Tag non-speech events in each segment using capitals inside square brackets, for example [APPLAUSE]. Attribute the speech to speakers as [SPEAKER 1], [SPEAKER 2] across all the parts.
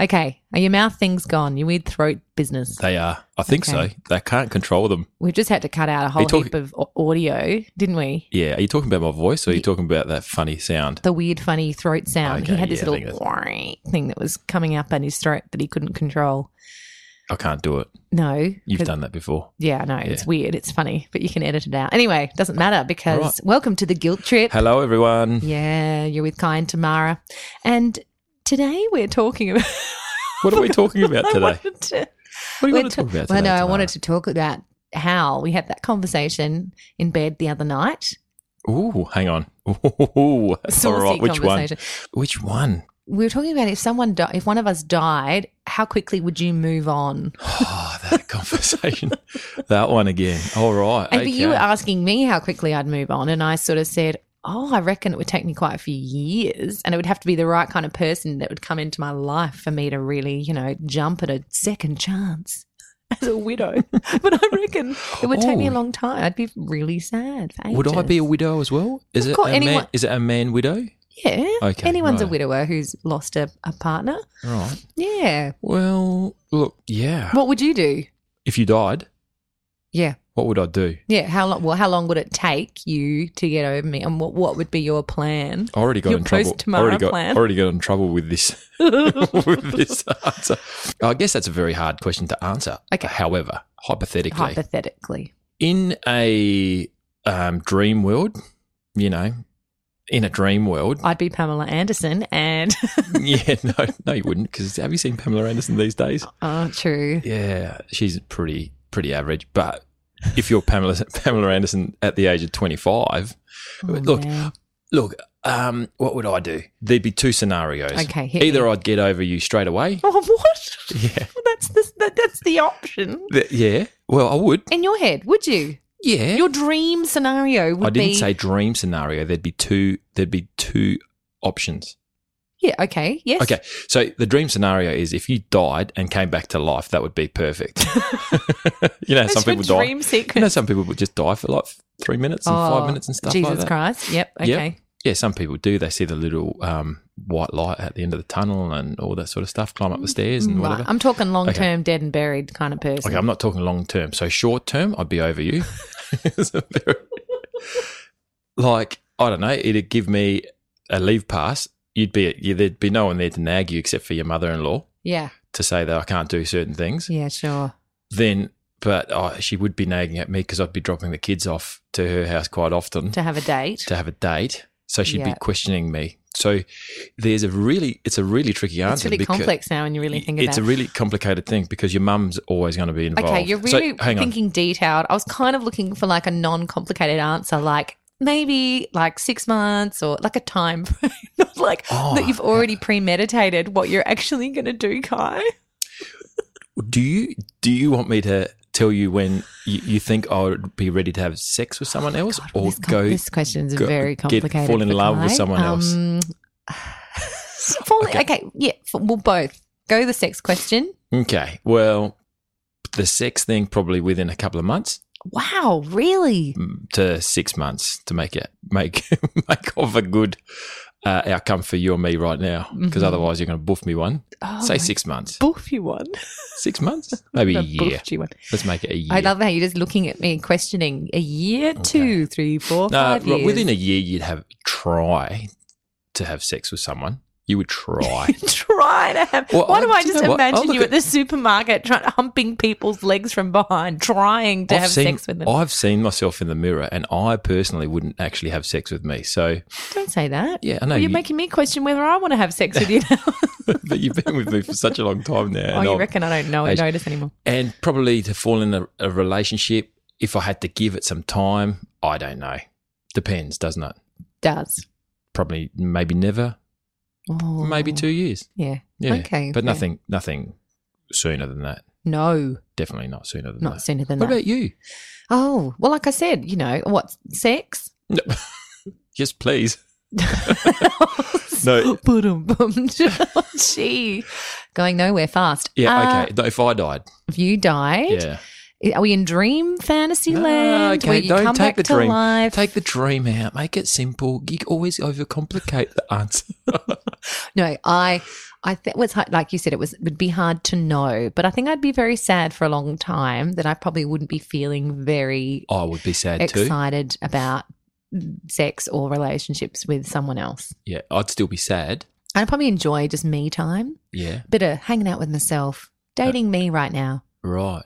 [SPEAKER 1] Okay, are your mouth things gone? Your weird throat business.
[SPEAKER 2] They are. I think
[SPEAKER 1] Okay.
[SPEAKER 2] so. They can't control them.
[SPEAKER 1] We've just had to cut out a whole
[SPEAKER 2] talking-
[SPEAKER 1] heap of au- audio, didn't we?
[SPEAKER 2] Yeah. Are you talking about my voice or are you talking about that funny sound?
[SPEAKER 1] The weird, funny throat sound. he
[SPEAKER 2] Okay,
[SPEAKER 1] had this
[SPEAKER 2] yeah, I
[SPEAKER 1] little
[SPEAKER 2] think [LAUGHS]
[SPEAKER 1] thing that was coming up in his throat that he couldn't control.
[SPEAKER 2] I can't do it.
[SPEAKER 1] No,
[SPEAKER 2] You've
[SPEAKER 1] 'cause-
[SPEAKER 2] done that before.
[SPEAKER 1] Yeah, no, it's weird. It's funny, but you can edit it out. Anyway, doesn't matter because
[SPEAKER 2] All right.
[SPEAKER 1] welcome to the guilt trip.
[SPEAKER 2] Hello, everyone.
[SPEAKER 1] Yeah, you're with Kai and Tamara. And today we're talking about.
[SPEAKER 2] What are we [LAUGHS] talking about today?
[SPEAKER 1] to-
[SPEAKER 2] What do you want to talk about
[SPEAKER 1] Well,
[SPEAKER 2] today?
[SPEAKER 1] no, I wanted to talk about how we had that conversation in bed the other night.
[SPEAKER 2] Ooh, hang on. [LAUGHS] Ooh, all right. Which one? Which one?
[SPEAKER 1] We were talking about if someone, di- if one of us died, how quickly would you move on?
[SPEAKER 2] Oh, [SIGHS] that [LAUGHS] conversation. that one again. All right.
[SPEAKER 1] And
[SPEAKER 2] okay.
[SPEAKER 1] you were asking me how quickly I'd move on, and I sort of said, "Oh, I reckon it would take me quite a few years, and it would have to be the right kind of person that would come into my life for me to really, you know, jump at a second chance [LAUGHS] as a widow." [LAUGHS] but I reckon it would take me a
[SPEAKER 2] Oh.
[SPEAKER 1] long time. I'd be really sad.
[SPEAKER 2] Would I be a widow as well? Is
[SPEAKER 1] Of
[SPEAKER 2] it
[SPEAKER 1] course,
[SPEAKER 2] a
[SPEAKER 1] anyone-
[SPEAKER 2] man? Is it a man widow?
[SPEAKER 1] Yeah.
[SPEAKER 2] Okay,
[SPEAKER 1] Anyone's a widower who's lost a, a partner.
[SPEAKER 2] Right.
[SPEAKER 1] Yeah.
[SPEAKER 2] Well, look, yeah.
[SPEAKER 1] What would you do?
[SPEAKER 2] If you died,
[SPEAKER 1] Yeah.
[SPEAKER 2] what would I do?
[SPEAKER 1] Yeah. How long? Well, how long would it take you to get over me? And what what would be your plan?
[SPEAKER 2] I already got
[SPEAKER 1] Your
[SPEAKER 2] in trouble. already got,
[SPEAKER 1] plan.
[SPEAKER 2] already got in trouble with this [LAUGHS] [LAUGHS] with this answer. I guess that's a very hard question to answer.
[SPEAKER 1] Okay.
[SPEAKER 2] However, hypothetically,
[SPEAKER 1] Hypothetically.
[SPEAKER 2] in a um, dream world, you know, in a dream world,
[SPEAKER 1] I'd be Pamela Anderson and [LAUGHS]
[SPEAKER 2] yeah, no, no, you wouldn't. Because have you seen Pamela Anderson these days?
[SPEAKER 1] oh true.
[SPEAKER 2] Yeah, she's pretty pretty average. But if you're Pamela [LAUGHS] Pamela Anderson at the age of 25,
[SPEAKER 1] Oh,
[SPEAKER 2] look,
[SPEAKER 1] man.
[SPEAKER 2] look, um, what would I do? There'd be two scenarios.
[SPEAKER 1] Okay,
[SPEAKER 2] Either
[SPEAKER 1] me.
[SPEAKER 2] I'd get over you straight away. [LAUGHS]
[SPEAKER 1] Oh what?
[SPEAKER 2] Yeah. [LAUGHS]
[SPEAKER 1] That's the that, that's the option.
[SPEAKER 2] Th- Yeah. Well, I would.
[SPEAKER 1] In your head, would you?
[SPEAKER 2] Yeah.
[SPEAKER 1] Your dream scenario would
[SPEAKER 2] I didn't
[SPEAKER 1] be
[SPEAKER 2] say dream scenario. There'd be two. There'd be two options.
[SPEAKER 1] Yeah, okay. Yes.
[SPEAKER 2] Okay. So the dream scenario is if you died and came back to life, that would be perfect. [LAUGHS] you know, some people die.
[SPEAKER 1] dream sequence.
[SPEAKER 2] You know, some people would just die for like three minutes and
[SPEAKER 1] Oh,
[SPEAKER 2] five minutes and stuff
[SPEAKER 1] Jesus
[SPEAKER 2] like that.
[SPEAKER 1] Christ. Yep. Okay.
[SPEAKER 2] Yep. Yeah, some people do. They see the little um, white light at the end of the tunnel and all that sort of stuff. Climb up the stairs and
[SPEAKER 1] Right.
[SPEAKER 2] whatever.
[SPEAKER 1] I'm talking long term, dead and buried kind of person.
[SPEAKER 2] Okay, I'm not talking long term. So short term, I'd be over you. [LAUGHS] It's a very- like I don't know, it'd give me a leave pass. You'd be yeah, there'd be no one there to nag you except for your mother-in-law
[SPEAKER 1] yeah.
[SPEAKER 2] to say that I can't do certain things.
[SPEAKER 1] Yeah. Sure.
[SPEAKER 2] Then, but oh, she would be nagging at me because I'd be dropping the kids off to her house quite often
[SPEAKER 1] To have a date.
[SPEAKER 2] to have a date. So she'd
[SPEAKER 1] Yeah.
[SPEAKER 2] be questioning me. So there's a really, it's a really tricky answer.
[SPEAKER 1] It's really complex now when you really think
[SPEAKER 2] It's a really complicated thing because your mum's always going to be involved.
[SPEAKER 1] Okay, you're
[SPEAKER 2] So,
[SPEAKER 1] really
[SPEAKER 2] on.
[SPEAKER 1] thinking detailed. I was kind of looking for like a non-complicated answer, like maybe like six months or like a time [LAUGHS] frame, not like
[SPEAKER 2] Oh,
[SPEAKER 1] that you've already premeditated what you're actually going to do, Kai.
[SPEAKER 2] Do you do you want me to tell you when you, you think I would be ready to have sex with someone else,
[SPEAKER 1] God,
[SPEAKER 2] or
[SPEAKER 1] this,
[SPEAKER 2] go?
[SPEAKER 1] this question's
[SPEAKER 2] go-
[SPEAKER 1] very
[SPEAKER 2] get-
[SPEAKER 1] complicated.
[SPEAKER 2] fall in love with
[SPEAKER 1] Kai.
[SPEAKER 2] someone else?
[SPEAKER 1] Um, [LAUGHS] fall- okay.
[SPEAKER 2] Okay.
[SPEAKER 1] yeah, well, both. Go the sex question.
[SPEAKER 2] Okay, well, the sex thing probably within a couple of months
[SPEAKER 1] Wow, really?
[SPEAKER 2] mm, to six months to make it make [LAUGHS] make of a good uh, outcome for you and me right now, because
[SPEAKER 1] Mhm.
[SPEAKER 2] otherwise you're going to boof me one.
[SPEAKER 1] Oh,
[SPEAKER 2] Say six months,
[SPEAKER 1] Boof you one.
[SPEAKER 2] six months, maybe [LAUGHS] a year.
[SPEAKER 1] boofed you one.
[SPEAKER 2] Let's make it a year.
[SPEAKER 1] I love how you're just looking at me and questioning a year, two, three, four,
[SPEAKER 2] No,
[SPEAKER 1] five years.
[SPEAKER 2] within a year, you'd have try to have sex with someone. You would try. [LAUGHS]
[SPEAKER 1] try to have.
[SPEAKER 2] Well,
[SPEAKER 1] why do
[SPEAKER 2] I-
[SPEAKER 1] I
[SPEAKER 2] you
[SPEAKER 1] just
[SPEAKER 2] know?
[SPEAKER 1] Imagine
[SPEAKER 2] oh,
[SPEAKER 1] you at,
[SPEAKER 2] at-
[SPEAKER 1] the supermarket trying humping people's legs from behind, trying to
[SPEAKER 2] I've
[SPEAKER 1] have
[SPEAKER 2] seen,
[SPEAKER 1] sex with them?
[SPEAKER 2] I've seen myself in the mirror, and I personally wouldn't actually have sex with me. So,
[SPEAKER 1] Don't say that.
[SPEAKER 2] yeah, I know
[SPEAKER 1] Well, you're
[SPEAKER 2] you,
[SPEAKER 1] making me question whether I want to have sex with you now. [LAUGHS]
[SPEAKER 2] but you've been with me for such a long time now,
[SPEAKER 1] oh, you
[SPEAKER 2] I'll-
[SPEAKER 1] reckon I don't know
[SPEAKER 2] I-
[SPEAKER 1] notice anymore?
[SPEAKER 2] and probably to fall in a, a relationship, if I had to give it some time, I don't know. Depends, doesn't it?
[SPEAKER 1] Does.
[SPEAKER 2] Probably, maybe never,
[SPEAKER 1] Oh,
[SPEAKER 2] maybe two years.
[SPEAKER 1] Yeah.
[SPEAKER 2] Yeah,
[SPEAKER 1] Okay.
[SPEAKER 2] but nothing, nothing sooner than that.
[SPEAKER 1] No,
[SPEAKER 2] Definitely not sooner than that.
[SPEAKER 1] not
[SPEAKER 2] that.
[SPEAKER 1] sooner than
[SPEAKER 2] What
[SPEAKER 1] that.
[SPEAKER 2] about you?
[SPEAKER 1] oh, well, like I said, you know, what, sex?
[SPEAKER 2] No. [LAUGHS] yes, please. [LAUGHS] No. [LAUGHS]
[SPEAKER 1] Gee. Going nowhere fast.
[SPEAKER 2] Yeah,
[SPEAKER 1] Uh,
[SPEAKER 2] okay. Though If I died,
[SPEAKER 1] If you died,
[SPEAKER 2] yeah.
[SPEAKER 1] Are we in dream fantasy
[SPEAKER 2] No,
[SPEAKER 1] land?
[SPEAKER 2] okay, don't
[SPEAKER 1] come
[SPEAKER 2] take
[SPEAKER 1] back
[SPEAKER 2] the dream.
[SPEAKER 1] life?
[SPEAKER 2] Take the dream out. Make it simple. You always overcomplicate the answer. [LAUGHS]
[SPEAKER 1] no, I, I think was like you said, it was would be hard to know, but I think I'd be very sad for a long time that I probably wouldn't be feeling very
[SPEAKER 2] I would be sad too.
[SPEAKER 1] excited about sex or relationships with someone else.
[SPEAKER 2] Yeah, I'd still be sad.
[SPEAKER 1] I'd probably enjoy just me time,
[SPEAKER 2] Yeah,
[SPEAKER 1] bit of hanging out with myself, dating uh, me right now.
[SPEAKER 2] right.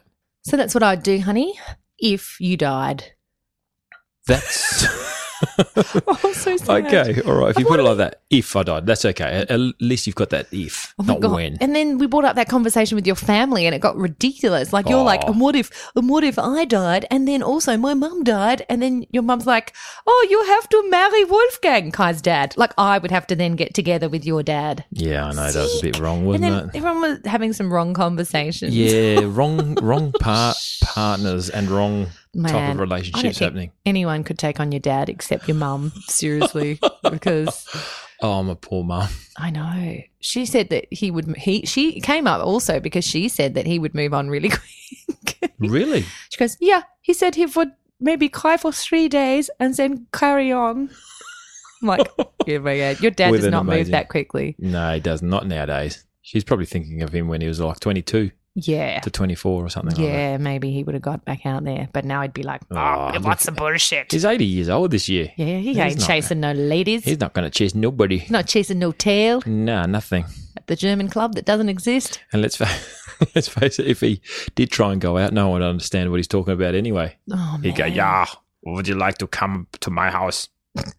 [SPEAKER 1] So that's what I'd do, honey, if you died.
[SPEAKER 2] That's [LAUGHS] [LAUGHS]
[SPEAKER 1] Oh, so sad.
[SPEAKER 2] okay. All right. If you put it like that, if I died, that's okay. At, least you've got that if,
[SPEAKER 1] Oh
[SPEAKER 2] not
[SPEAKER 1] God.
[SPEAKER 2] when.
[SPEAKER 1] And then we brought up that conversation with your family and it got ridiculous. Like you're like,
[SPEAKER 2] Oh.
[SPEAKER 1] and what if and what if I died and then also my mum died and then your mum's like, Oh, you have to marry Wolfgang, Kai's dad. Like I would have to then get together with your dad.
[SPEAKER 2] Yeah, I know that was a bit wrong, wasn't
[SPEAKER 1] then
[SPEAKER 2] it?
[SPEAKER 1] everyone was having some wrong conversations.
[SPEAKER 2] Yeah, wrong, [LAUGHS] wrong part partners and wrong type
[SPEAKER 1] Man,
[SPEAKER 2] of
[SPEAKER 1] I don't
[SPEAKER 2] relationships happening.
[SPEAKER 1] anyone could take on your dad except your mum, seriously. because [LAUGHS]
[SPEAKER 2] Oh, I'm a poor mum.
[SPEAKER 1] I know. She said that he would he she came up also because she said that he would move on really [LAUGHS] quick.
[SPEAKER 2] Really?
[SPEAKER 1] She goes, Yeah, he said he would maybe cry for three days and then carry on. I'm like, [LAUGHS] yeah, my God. Your dad
[SPEAKER 2] With
[SPEAKER 1] does not move that quickly.
[SPEAKER 2] No, he does not nowadays. She's probably thinking of him when he was like 22
[SPEAKER 1] Yeah.
[SPEAKER 2] to 24 or something like that.
[SPEAKER 1] Yeah, maybe he would have got back out there. But now he'd be like,
[SPEAKER 2] Oh,
[SPEAKER 1] oh, what's the bullshit?
[SPEAKER 2] He's 80 years old this year.
[SPEAKER 1] Yeah, he
[SPEAKER 2] He's
[SPEAKER 1] ain't
[SPEAKER 2] not-
[SPEAKER 1] chasing no ladies.
[SPEAKER 2] He's not going to chase nobody.
[SPEAKER 1] not chasing no tail
[SPEAKER 2] Nah, nothing.
[SPEAKER 1] at the German club that doesn't exist.
[SPEAKER 2] And let's face, [LAUGHS] let's face it, if he did try and go out, no one would understand what he's talking about anyway.
[SPEAKER 1] Oh.
[SPEAKER 2] He'd go, yeah, would you like to come to my house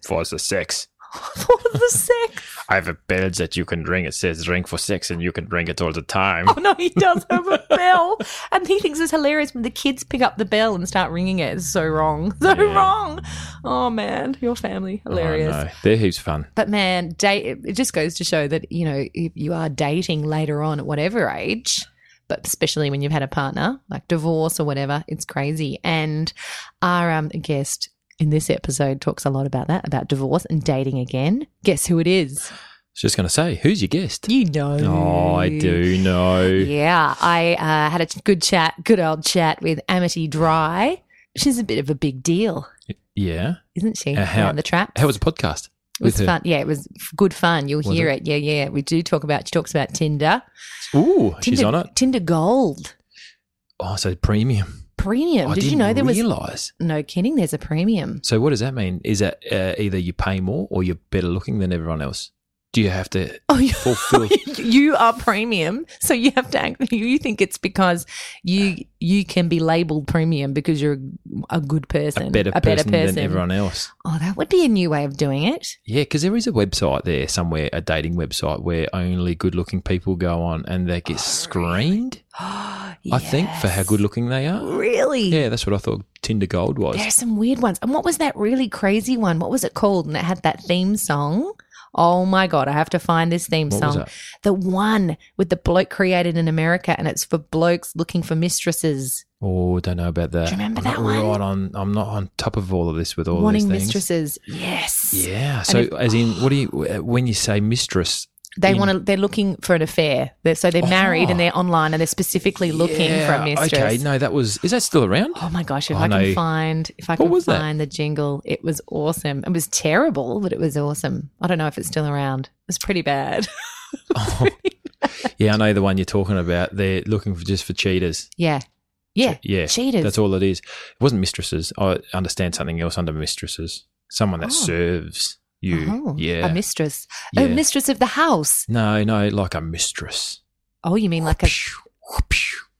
[SPEAKER 2] for the sex? [LAUGHS]
[SPEAKER 1] what the sex?
[SPEAKER 2] I have a bell that you can ring. It says ring for sex and you can ring it all the time.
[SPEAKER 1] Oh no, he does have a bell, and he thinks it's hilarious when the kids pick up the bell and start ringing it. It's so wrong, [LAUGHS] so
[SPEAKER 2] Yeah.
[SPEAKER 1] wrong. Oh man, your family hilarious.
[SPEAKER 2] Oh, no. They're heaps fun.
[SPEAKER 1] But man, date it just goes to show that you know if you are dating later on at whatever age, but especially when you've had a partner like divorce or whatever, it's crazy. And our um, guest in this episode talks a lot about that, about divorce and dating again. Guess who it is?
[SPEAKER 2] I was just going to say, who's your guest?
[SPEAKER 1] You know.
[SPEAKER 2] Oh, I do know.
[SPEAKER 1] Yeah, I uh, had a good chat, good old chat with Amity Dry. She's a bit of a big deal,
[SPEAKER 2] Yeah.
[SPEAKER 1] isn't she?
[SPEAKER 2] Uh, how-
[SPEAKER 1] Around the trap.
[SPEAKER 2] How was the podcast?
[SPEAKER 1] It was fun. Yeah, it was good fun. You'll
[SPEAKER 2] Was
[SPEAKER 1] hear
[SPEAKER 2] it?
[SPEAKER 1] it? Yeah, yeah. We do talk about. She talks about Tinder.
[SPEAKER 2] Ooh, she's on it.
[SPEAKER 1] Tinder Gold
[SPEAKER 2] Oh, so premium.
[SPEAKER 1] Premium.
[SPEAKER 2] I
[SPEAKER 1] Did you know there was
[SPEAKER 2] realise.
[SPEAKER 1] no kidding? There's a premium.
[SPEAKER 2] So what does that mean? Is that uh, either you pay more or you're better looking than everyone else? Do you have to
[SPEAKER 1] Oh, you,
[SPEAKER 2] fulfill? [LAUGHS]
[SPEAKER 1] you are premium, so you have to act. You think it's because you you can be labelled premium because you're a good person,
[SPEAKER 2] a better, person, than everyone else.
[SPEAKER 1] Oh, that would be a new way of doing it.
[SPEAKER 2] Yeah, because there is a website there somewhere, a dating website where only good-looking people go on and they get oh, screened. [GASPS] I think for how good-looking they are.
[SPEAKER 1] Really?
[SPEAKER 2] Yeah, that's what I thought Tinder Gold was.
[SPEAKER 1] There's some weird ones. And what was that really crazy one? What was it called? And it had that theme song. Oh my God, I have to find this theme
[SPEAKER 2] What
[SPEAKER 1] song. The one with the bloke created in America and it's for blokes looking for mistresses,
[SPEAKER 2] Oh, don't know about that.
[SPEAKER 1] Do you remember
[SPEAKER 2] I'm
[SPEAKER 1] that
[SPEAKER 2] not
[SPEAKER 1] one?
[SPEAKER 2] Right on, I'm not on top of all of this with all
[SPEAKER 1] wanting
[SPEAKER 2] these things.
[SPEAKER 1] mistresses. Yes.
[SPEAKER 2] Yeah. So,
[SPEAKER 1] if-
[SPEAKER 2] as in, what do you when you say mistress?
[SPEAKER 1] They want to, they're looking for an affair. They're, so they're married
[SPEAKER 2] Oh.
[SPEAKER 1] and they're online and they're specifically looking for a mistress.
[SPEAKER 2] Okay, no, that was. Is that still around?
[SPEAKER 1] Oh my gosh! If
[SPEAKER 2] Oh,
[SPEAKER 1] I can
[SPEAKER 2] no.
[SPEAKER 1] find, if I can
[SPEAKER 2] was that?
[SPEAKER 1] find the jingle, it was awesome. It was terrible, but it was awesome. I don't know if it's still around. It was pretty bad. [LAUGHS]
[SPEAKER 2] Oh. yeah, I know the one you're talking about. They're looking for just for cheaters.
[SPEAKER 1] yeah, yeah,
[SPEAKER 2] Yeah,
[SPEAKER 1] cheaters.
[SPEAKER 2] That's all it is. It wasn't mistresses. I understand something else under mistresses. Someone that
[SPEAKER 1] Oh.
[SPEAKER 2] serves you.
[SPEAKER 1] Oh,
[SPEAKER 2] yeah.
[SPEAKER 1] a mistress.
[SPEAKER 2] yeah.
[SPEAKER 1] Oh, mistress of the house.
[SPEAKER 2] no, no, like a mistress.
[SPEAKER 1] Oh, you mean like a?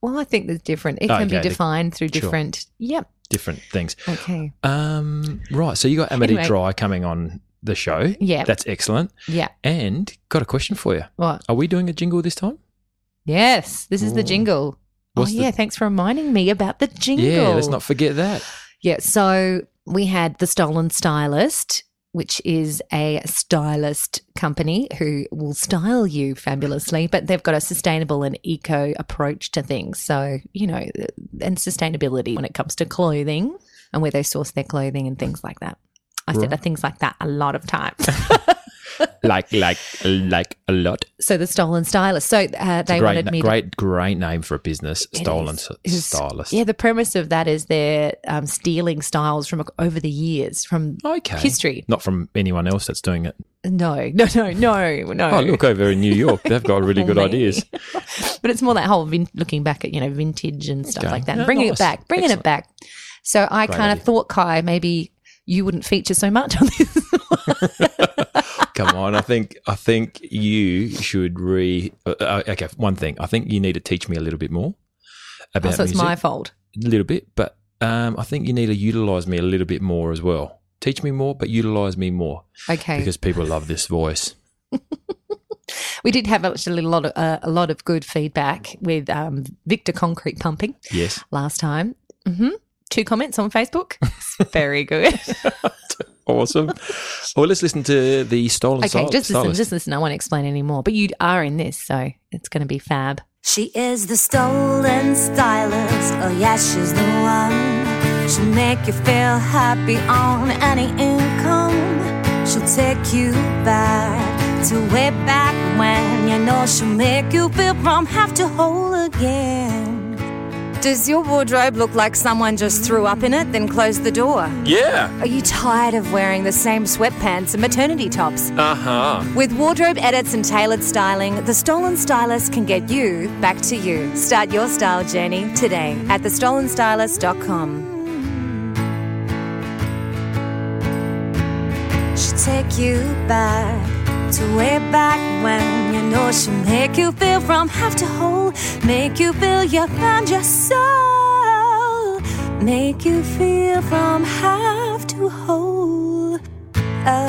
[SPEAKER 1] Well, I think there's different. It can
[SPEAKER 2] Okay,
[SPEAKER 1] be
[SPEAKER 2] the-
[SPEAKER 1] defined through
[SPEAKER 2] sure.
[SPEAKER 1] different. Yep.
[SPEAKER 2] Different things.
[SPEAKER 1] Okay.
[SPEAKER 2] Um, right. So you got Amity
[SPEAKER 1] Anyway.
[SPEAKER 2] Dry coming on the show.
[SPEAKER 1] Yeah.
[SPEAKER 2] That's excellent.
[SPEAKER 1] Yeah.
[SPEAKER 2] And got a question for you.
[SPEAKER 1] What?
[SPEAKER 2] Are we doing a jingle this time?
[SPEAKER 1] Yes. This is the jingle.
[SPEAKER 2] What's
[SPEAKER 1] oh
[SPEAKER 2] the-
[SPEAKER 1] yeah. Thanks for reminding me about the jingle.
[SPEAKER 2] Yeah, let's not forget that.
[SPEAKER 1] Yeah, so we had the Stolen Stylist, which is a stylist company who will style you fabulously, but they've got a sustainable and eco approach to things. So, you know, and sustainability when it comes to clothing and where they source their clothing and things like that. I said
[SPEAKER 2] Right.
[SPEAKER 1] things like that a lot of times. [LAUGHS]
[SPEAKER 2] like, like, like a lot.
[SPEAKER 1] So the stolen stylist. So uh, they
[SPEAKER 2] great,
[SPEAKER 1] wanted me to
[SPEAKER 2] great, great name for a business.
[SPEAKER 1] It
[SPEAKER 2] Stolen
[SPEAKER 1] is. is-
[SPEAKER 2] stylist.
[SPEAKER 1] Yeah, the premise of that is they're um, stealing styles from over the years from
[SPEAKER 2] Okay.
[SPEAKER 1] history.
[SPEAKER 2] Not from anyone else that's doing it.
[SPEAKER 1] No, no, no, no, no.
[SPEAKER 2] Oh, look over in New York. They've got really good [LAUGHS] ideas. [LAUGHS]
[SPEAKER 1] but it's more that whole vin- looking back at you know vintage and stuff
[SPEAKER 2] Okay.
[SPEAKER 1] like that, and bringing
[SPEAKER 2] nice.
[SPEAKER 1] it back, bringing
[SPEAKER 2] Excellent.
[SPEAKER 1] it back. So I kind of thought, Kai, maybe you wouldn't feature so much on this. [LAUGHS]
[SPEAKER 2] Come on, I think I think you should re. Uh, uh, okay, one thing. I think you need to teach me a little bit more about
[SPEAKER 1] so it's
[SPEAKER 2] music.
[SPEAKER 1] my fault.
[SPEAKER 2] a little bit, but um, I think you need to utilize me a little bit more as well. Teach me more, but utilize me more
[SPEAKER 1] Okay,
[SPEAKER 2] because people love this voice. [LAUGHS]
[SPEAKER 1] we did have actually a lot of uh, a lot of good feedback with um, Victor Concrete Pumping
[SPEAKER 2] Yes,
[SPEAKER 1] last time. hmm Two comments on Facebook. It's very good. [LAUGHS]
[SPEAKER 2] awesome. well, let's listen to the stolen
[SPEAKER 1] okay,
[SPEAKER 2] Style-
[SPEAKER 1] just listen.
[SPEAKER 2] stylist.
[SPEAKER 1] Just listen. I won't explain any more. But you are in this, so it's going to be fab.
[SPEAKER 3] She is the stolen stylist. Oh, yes, she's the one. She'll make you feel happy on any income. She'll take you back to way back when. You know, she'll make you feel from half to whole again. Does your wardrobe look like someone just threw up in it, then closed the door?
[SPEAKER 2] yeah.
[SPEAKER 3] Are you tired of wearing the same sweatpants and maternity tops?
[SPEAKER 2] Uh huh.
[SPEAKER 3] With wardrobe edits and tailored styling, the Stolen Stylist can get you back to you. Start your style journey today at thestolenstylist.com. She'll take you back to way back when you know she'll make you feel from half to whole, make you feel you found your soul, make you feel from half to whole again.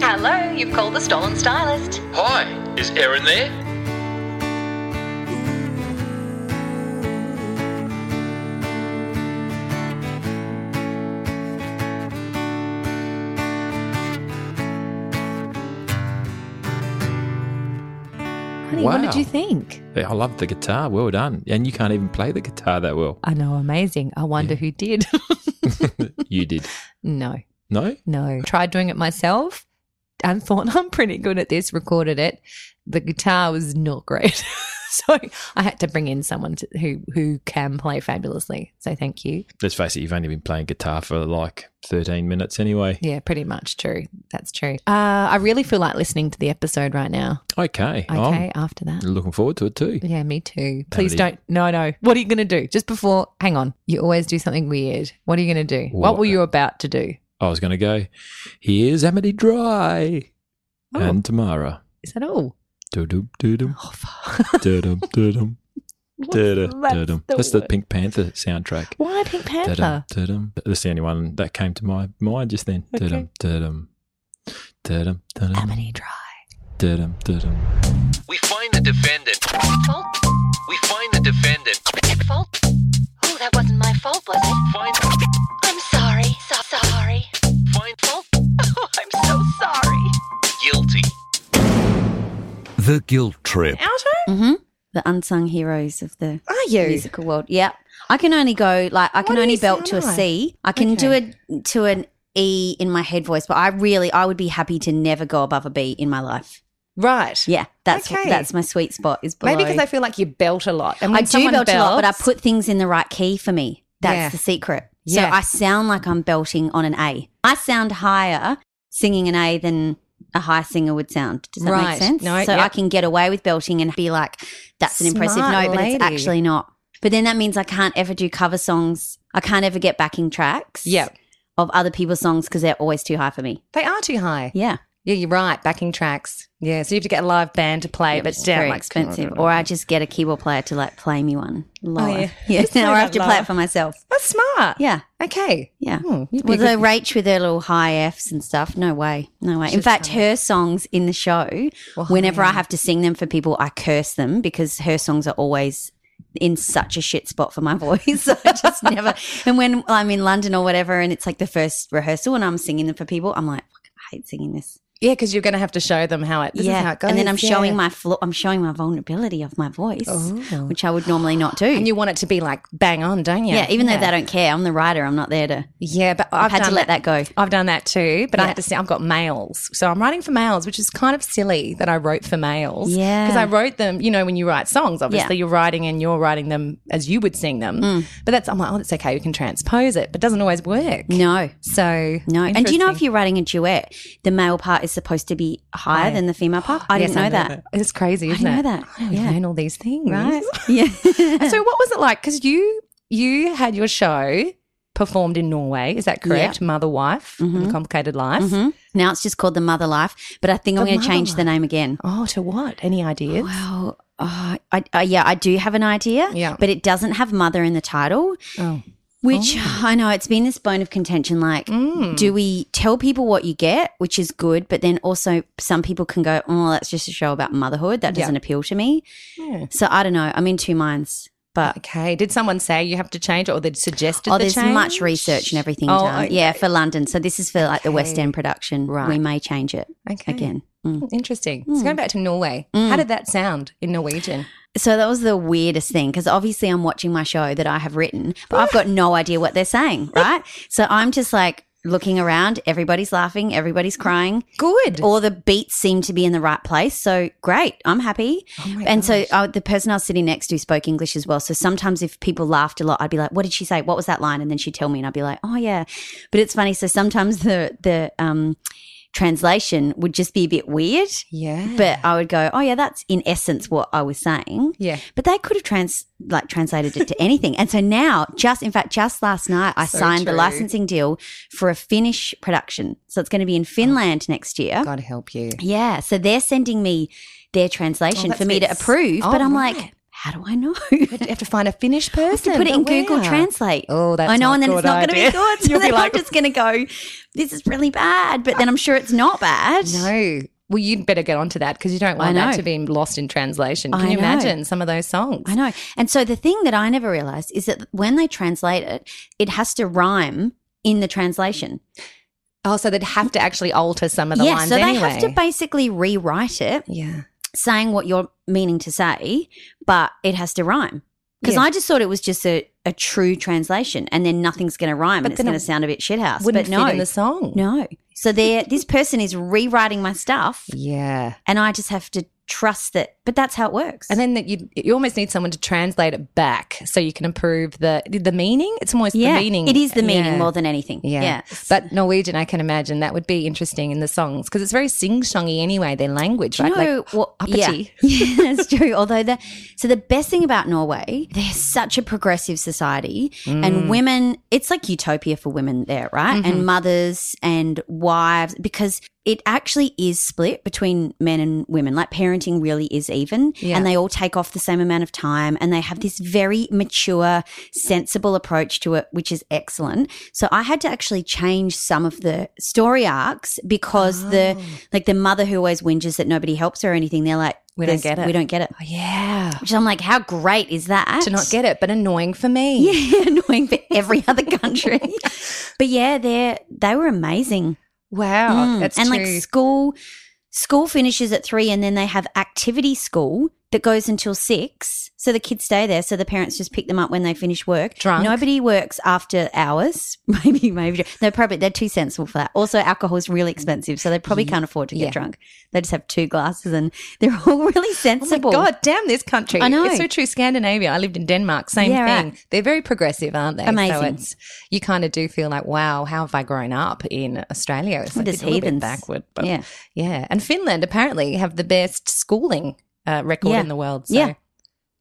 [SPEAKER 1] Hello, you've called the Stolen Stylist.
[SPEAKER 2] Hi, is Erin there?
[SPEAKER 1] Honey, what did you think?
[SPEAKER 2] I love the guitar. Well done. And you can't even play the guitar that well.
[SPEAKER 1] I know, amazing. I wonder who did. [LAUGHS]
[SPEAKER 2] you did.
[SPEAKER 1] no,
[SPEAKER 2] No?
[SPEAKER 1] no. Tried doing it myself and thought [LAUGHS] I'm pretty good at this. Recorded it. The guitar was not great, [LAUGHS] [LAUGHS] so I had to bring in someone to, who who can play fabulously. So thank you.
[SPEAKER 2] Let's face it, you've only been playing guitar for like 13 minutes anyway.
[SPEAKER 1] Yeah, pretty much true. That's true. Uh, I really feel like listening to the episode right now.
[SPEAKER 2] Okay.
[SPEAKER 1] Okay, after that.
[SPEAKER 2] I'm looking forward to it too.
[SPEAKER 1] Yeah, me too. Please don't. No, no. What are you going to do? Just before, hang on. You always do something weird. What are you going to do? What,
[SPEAKER 2] What?
[SPEAKER 1] were you about to do?
[SPEAKER 2] I was going to go, here's Amity Dry
[SPEAKER 1] Oh.
[SPEAKER 2] and Tamara.
[SPEAKER 1] Is that all?
[SPEAKER 2] Doo-doo, doo-doo,
[SPEAKER 1] Oh, fuck.
[SPEAKER 2] doo-dum, doo-dum, doo-doo, [LAUGHS]
[SPEAKER 1] That's
[SPEAKER 2] doo-dum.
[SPEAKER 1] the
[SPEAKER 2] That's the
[SPEAKER 1] word.
[SPEAKER 2] Pink Panther soundtrack.
[SPEAKER 1] Why Pink
[SPEAKER 2] Doo-dum,
[SPEAKER 1] Panther?
[SPEAKER 2] doo-dum. That's the only one that came to my mind just then.
[SPEAKER 1] Okay.
[SPEAKER 2] Doo-dum, doo-dum, doo-dum, doo-dum,
[SPEAKER 1] Amity Dry.
[SPEAKER 2] doo-dum, doo-dum.
[SPEAKER 4] We find the defendant.
[SPEAKER 5] Fault?
[SPEAKER 4] We find the defendant.
[SPEAKER 5] Fault? Oh, that wasn't my fault, was it?
[SPEAKER 4] Find
[SPEAKER 5] I'm sorry. So sorry.
[SPEAKER 4] find
[SPEAKER 5] Fault? [LAUGHS] Oh, I'm so sorry.
[SPEAKER 4] guilty.
[SPEAKER 6] The Guilt Trip.
[SPEAKER 7] hmm The unsung heroes of the
[SPEAKER 1] Are you?
[SPEAKER 7] musical world. Yeah. I can only go like I can
[SPEAKER 1] What
[SPEAKER 7] only
[SPEAKER 1] is
[SPEAKER 7] belt to a
[SPEAKER 1] sound
[SPEAKER 7] C. I can do
[SPEAKER 1] Okay.
[SPEAKER 7] it to an E in my head voice, but I really I would be happy to never go above a B in my life.
[SPEAKER 1] Right.
[SPEAKER 7] Yeah, that's
[SPEAKER 1] Okay.
[SPEAKER 7] that's my sweet spot. Is below.
[SPEAKER 1] Maybe because I feel like you belt a lot. And
[SPEAKER 7] I
[SPEAKER 1] when
[SPEAKER 7] do
[SPEAKER 1] someone
[SPEAKER 7] belt a lot, but I
[SPEAKER 1] belts-
[SPEAKER 7] put things in the right key for me. That's
[SPEAKER 1] Yeah.
[SPEAKER 7] the secret. So
[SPEAKER 1] Yeah.
[SPEAKER 7] I sound like I'm belting on an A. I sound higher singing an A than a high singer would sound. Does that
[SPEAKER 1] Right.
[SPEAKER 7] make sense?
[SPEAKER 1] No,
[SPEAKER 7] so
[SPEAKER 1] yep.
[SPEAKER 7] I can get away with belting and be like, that's an impressive note, but it's actually not. But then that means I can't ever do cover songs. I can't ever get backing tracks
[SPEAKER 1] Yep.
[SPEAKER 7] of other people's songs because they're always too high for me.
[SPEAKER 1] They are too high.
[SPEAKER 7] Yeah.
[SPEAKER 1] Yeah, you're right. Backing tracks. Yeah, so you have to get a live band to play, but
[SPEAKER 7] it's
[SPEAKER 1] down
[SPEAKER 7] very
[SPEAKER 1] like
[SPEAKER 7] expensive. Or I just get a keyboard player to like play me one lower.
[SPEAKER 1] yeah. [LAUGHS]
[SPEAKER 7] yeah.
[SPEAKER 1] Play
[SPEAKER 7] or I have to play it for myself.
[SPEAKER 1] That's smart.
[SPEAKER 7] Yeah.
[SPEAKER 1] Okay.
[SPEAKER 7] Yeah.
[SPEAKER 1] Hmm, a
[SPEAKER 7] the Rach with her little high Fs and stuff. No way. No way. In fact, her songs in the show,
[SPEAKER 1] Well,
[SPEAKER 7] whenever I have to sing them for people, I curse them because her songs are always in such a shit spot for my [LAUGHS] voice. So [LAUGHS] I just never. And when I'm in London or whatever, and it's like the first rehearsal and I'm singing them for people, I'm like, I hate singing this.
[SPEAKER 1] Yeah, because you're going to have to show them how it. This
[SPEAKER 7] yeah,
[SPEAKER 1] is how it goes.
[SPEAKER 7] and then I'm showing my flaw. I'm showing my vulnerability of my voice,
[SPEAKER 1] Oh.
[SPEAKER 7] which I would normally not do.
[SPEAKER 1] And you want it to be like bang on, don't you?
[SPEAKER 7] yeah, even though they don't care, I'm the writer. I'm not there to.
[SPEAKER 1] Yeah, but I've,
[SPEAKER 7] I've had to let that go.
[SPEAKER 1] I've done that too, but I
[SPEAKER 7] Yeah.
[SPEAKER 1] had to say I've got males, so I'm writing for males, which is kind of silly that I wrote for males.
[SPEAKER 7] Yeah.
[SPEAKER 1] because I wrote them. You know, when you write songs, obviously
[SPEAKER 7] Yeah.
[SPEAKER 1] you're writing and you're writing them as you would sing them.
[SPEAKER 7] Mm.
[SPEAKER 1] But that's I'm like, oh, that's okay. We can transpose it, but it doesn't always work.
[SPEAKER 7] No,
[SPEAKER 1] So
[SPEAKER 7] no. And do you know if you're writing a duet, the male part is supposed to be higher
[SPEAKER 1] Higher.
[SPEAKER 7] than the female part? I [GASPS]
[SPEAKER 1] Yes,
[SPEAKER 7] didn't know that.
[SPEAKER 1] It's crazy,
[SPEAKER 7] I
[SPEAKER 1] isn't
[SPEAKER 7] didn't
[SPEAKER 1] it?
[SPEAKER 7] know that.
[SPEAKER 1] I
[SPEAKER 7] Yeah.
[SPEAKER 1] learn all these things,
[SPEAKER 7] Right? [LAUGHS] [LAUGHS] Yeah.
[SPEAKER 1] so what was it like? Because you you had your show performed in Norway, is that correct? Mother Wife, the Complicated Life.
[SPEAKER 7] Mhm. Now it's just called the Mother Life, but I think I'm going to change the name again.
[SPEAKER 1] Oh, to what? Any ideas?
[SPEAKER 7] Well, uh, I, uh, yeah, I do have an idea,
[SPEAKER 1] Yeah.
[SPEAKER 7] but it doesn't have mother in the title,
[SPEAKER 1] Oh.
[SPEAKER 7] Which I know it's been this bone of contention. Like,
[SPEAKER 1] Mm.
[SPEAKER 7] do we tell people what you get, which is good, but then also some people can go, oh, that's just a show about motherhood. That doesn't appeal to me.
[SPEAKER 1] Yeah.
[SPEAKER 7] So I don't know. I'm in two minds, but.
[SPEAKER 1] Okay. Did someone say you have to change it or they suggested
[SPEAKER 7] Oh,
[SPEAKER 1] the
[SPEAKER 7] there's
[SPEAKER 1] change?
[SPEAKER 7] much research and everything
[SPEAKER 1] Oh,
[SPEAKER 7] done.
[SPEAKER 1] okay.
[SPEAKER 7] Yeah, for London. So this is for like the West End production.
[SPEAKER 1] Right.
[SPEAKER 7] We may change it
[SPEAKER 1] Okay.
[SPEAKER 7] again. Mm.
[SPEAKER 1] Interesting. So going back to Norway, how did that sound in Norwegian?
[SPEAKER 7] So that was the weirdest thing because obviously I'm watching my show that I have written, but I've got no idea what they're saying, [LAUGHS] right? So I'm just like looking around, everybody's laughing, everybody's crying.
[SPEAKER 1] Good.
[SPEAKER 7] All the beats seem to be in the right place. So great, I'm happy.
[SPEAKER 1] Oh
[SPEAKER 7] and so
[SPEAKER 1] gosh.
[SPEAKER 7] uh, the person I was sitting next to spoke English as well. So sometimes if people laughed a lot, I'd be like, "What did she say? What was that line?" And then she'd tell me, and I'd be like, "Oh yeah." But it's funny. So sometimes the the um, translation would just be a bit weird.
[SPEAKER 1] yeah.
[SPEAKER 7] But I would go, oh yeah, that's in essence what I was saying.
[SPEAKER 1] Yeah.
[SPEAKER 7] But they could have trans like translated it to [LAUGHS] anything. And so now, just in fact, just last night, I
[SPEAKER 1] So
[SPEAKER 7] signed the licensing deal for a Finnish production. So it's going to be in Finland oh, next year.
[SPEAKER 1] God help you.
[SPEAKER 7] Yeah. So they're sending me their oh, translation
[SPEAKER 1] Oh,
[SPEAKER 7] for me to approve.
[SPEAKER 1] Oh,
[SPEAKER 7] but I'm
[SPEAKER 1] right.
[SPEAKER 7] like, how do I know?
[SPEAKER 1] You have to find a Finnish [LAUGHS] person.
[SPEAKER 7] to put it in
[SPEAKER 1] but
[SPEAKER 7] Google? Translate.
[SPEAKER 1] Oh, that's
[SPEAKER 7] I know,
[SPEAKER 1] not
[SPEAKER 7] and then it's not going to be good. [LAUGHS] So
[SPEAKER 1] You'll be
[SPEAKER 7] then
[SPEAKER 1] like,
[SPEAKER 7] I'm just going to go, this is really bad. But then I'm sure it's not bad.
[SPEAKER 1] no. Well, you'd better get onto that because you don't want that to be lost in translation. Can
[SPEAKER 7] I
[SPEAKER 1] you
[SPEAKER 7] know.
[SPEAKER 1] imagine some of those songs?
[SPEAKER 7] I know. And so the thing that I never realized is that when they translate it, it has to rhyme in the translation.
[SPEAKER 1] Oh, so they'd have to actually alter some of the lines
[SPEAKER 7] yeah,
[SPEAKER 1] lines
[SPEAKER 7] so they
[SPEAKER 1] anyway.
[SPEAKER 7] have to basically rewrite it,
[SPEAKER 1] yeah.
[SPEAKER 7] Saying what you're meaning to say, but it has to rhyme. Because
[SPEAKER 1] Yeah.
[SPEAKER 7] I just thought it was just a, a true translation, and then nothing's going to rhyme,
[SPEAKER 1] But
[SPEAKER 7] and it's going to sound a bit shithouse.
[SPEAKER 1] Wouldn't
[SPEAKER 7] But no,
[SPEAKER 1] fit in the song.
[SPEAKER 7] no. So there, this person is rewriting my stuff,
[SPEAKER 1] Yeah.
[SPEAKER 7] and I just have to trust that. But that's how it works.
[SPEAKER 1] And then that you you almost need someone to translate it back so you can improve the the meaning. It's almost
[SPEAKER 7] yeah,
[SPEAKER 1] the meaning.
[SPEAKER 7] it is the meaning
[SPEAKER 1] Yeah.
[SPEAKER 7] more than anything.
[SPEAKER 1] Yeah.
[SPEAKER 7] yeah.
[SPEAKER 1] But Norwegian, I can imagine that would be interesting in the songs because it's very sing songy anyway, their language,
[SPEAKER 7] Do you
[SPEAKER 1] right?
[SPEAKER 7] know
[SPEAKER 1] like,
[SPEAKER 7] what? Yeah. [LAUGHS] yeah, that's true. Although the so the best thing about Norway, they're such a progressive society,
[SPEAKER 1] Mm.
[SPEAKER 7] and women, it's like utopia for women there, right?
[SPEAKER 1] Mm-hmm.
[SPEAKER 7] And mothers and wives, because it actually is split between men and women. Like parenting really is even,
[SPEAKER 1] Yeah.
[SPEAKER 7] and they all take off the same amount of time, and they have this very mature, sensible approach to it, which is excellent. So I had to actually change some of the story arcs because the
[SPEAKER 1] Oh.
[SPEAKER 7] like the mother who always whinges that nobody helps her or anything, they're like,
[SPEAKER 1] We don't get it."
[SPEAKER 7] We don't get it.
[SPEAKER 1] Oh, yeah.
[SPEAKER 7] Which I'm like, how great is that?
[SPEAKER 1] To not get it, but annoying for me. [LAUGHS]
[SPEAKER 7] Yeah, annoying for every other country. [LAUGHS] but yeah, they're they were amazing.
[SPEAKER 1] Wow.
[SPEAKER 7] Mm.
[SPEAKER 1] That's
[SPEAKER 7] and
[SPEAKER 1] true.
[SPEAKER 7] like school school finishes at three and then they have activity school that goes until six. So the kids stay there. So the parents just pick them up when they finish work.
[SPEAKER 1] Drunk?
[SPEAKER 7] Nobody works after hours. [LAUGHS] Maybe, maybe. They're probably, they're too sensible for that. Also, alcohol is really expensive. So they probably can't afford to get
[SPEAKER 1] Yeah.
[SPEAKER 7] drunk. They just have two glasses and [LAUGHS] they're all really
[SPEAKER 1] Oh my
[SPEAKER 7] sensible.
[SPEAKER 1] God, damn this country.
[SPEAKER 7] I know.
[SPEAKER 1] It's so true. Scandinavia. I lived in Denmark. Same
[SPEAKER 7] Yeah,
[SPEAKER 1] thing.
[SPEAKER 7] right.
[SPEAKER 1] They're very progressive, aren't they? So
[SPEAKER 7] Amazing.
[SPEAKER 1] it's you kind of do feel like, wow, how have I grown up in Australia? It's like
[SPEAKER 7] Just
[SPEAKER 1] a little bit
[SPEAKER 7] heathens.
[SPEAKER 1] backward. But
[SPEAKER 7] Yeah.
[SPEAKER 1] yeah. And Finland apparently have the best schooling uh, record
[SPEAKER 7] Yeah.
[SPEAKER 1] in the world. So
[SPEAKER 7] Yeah.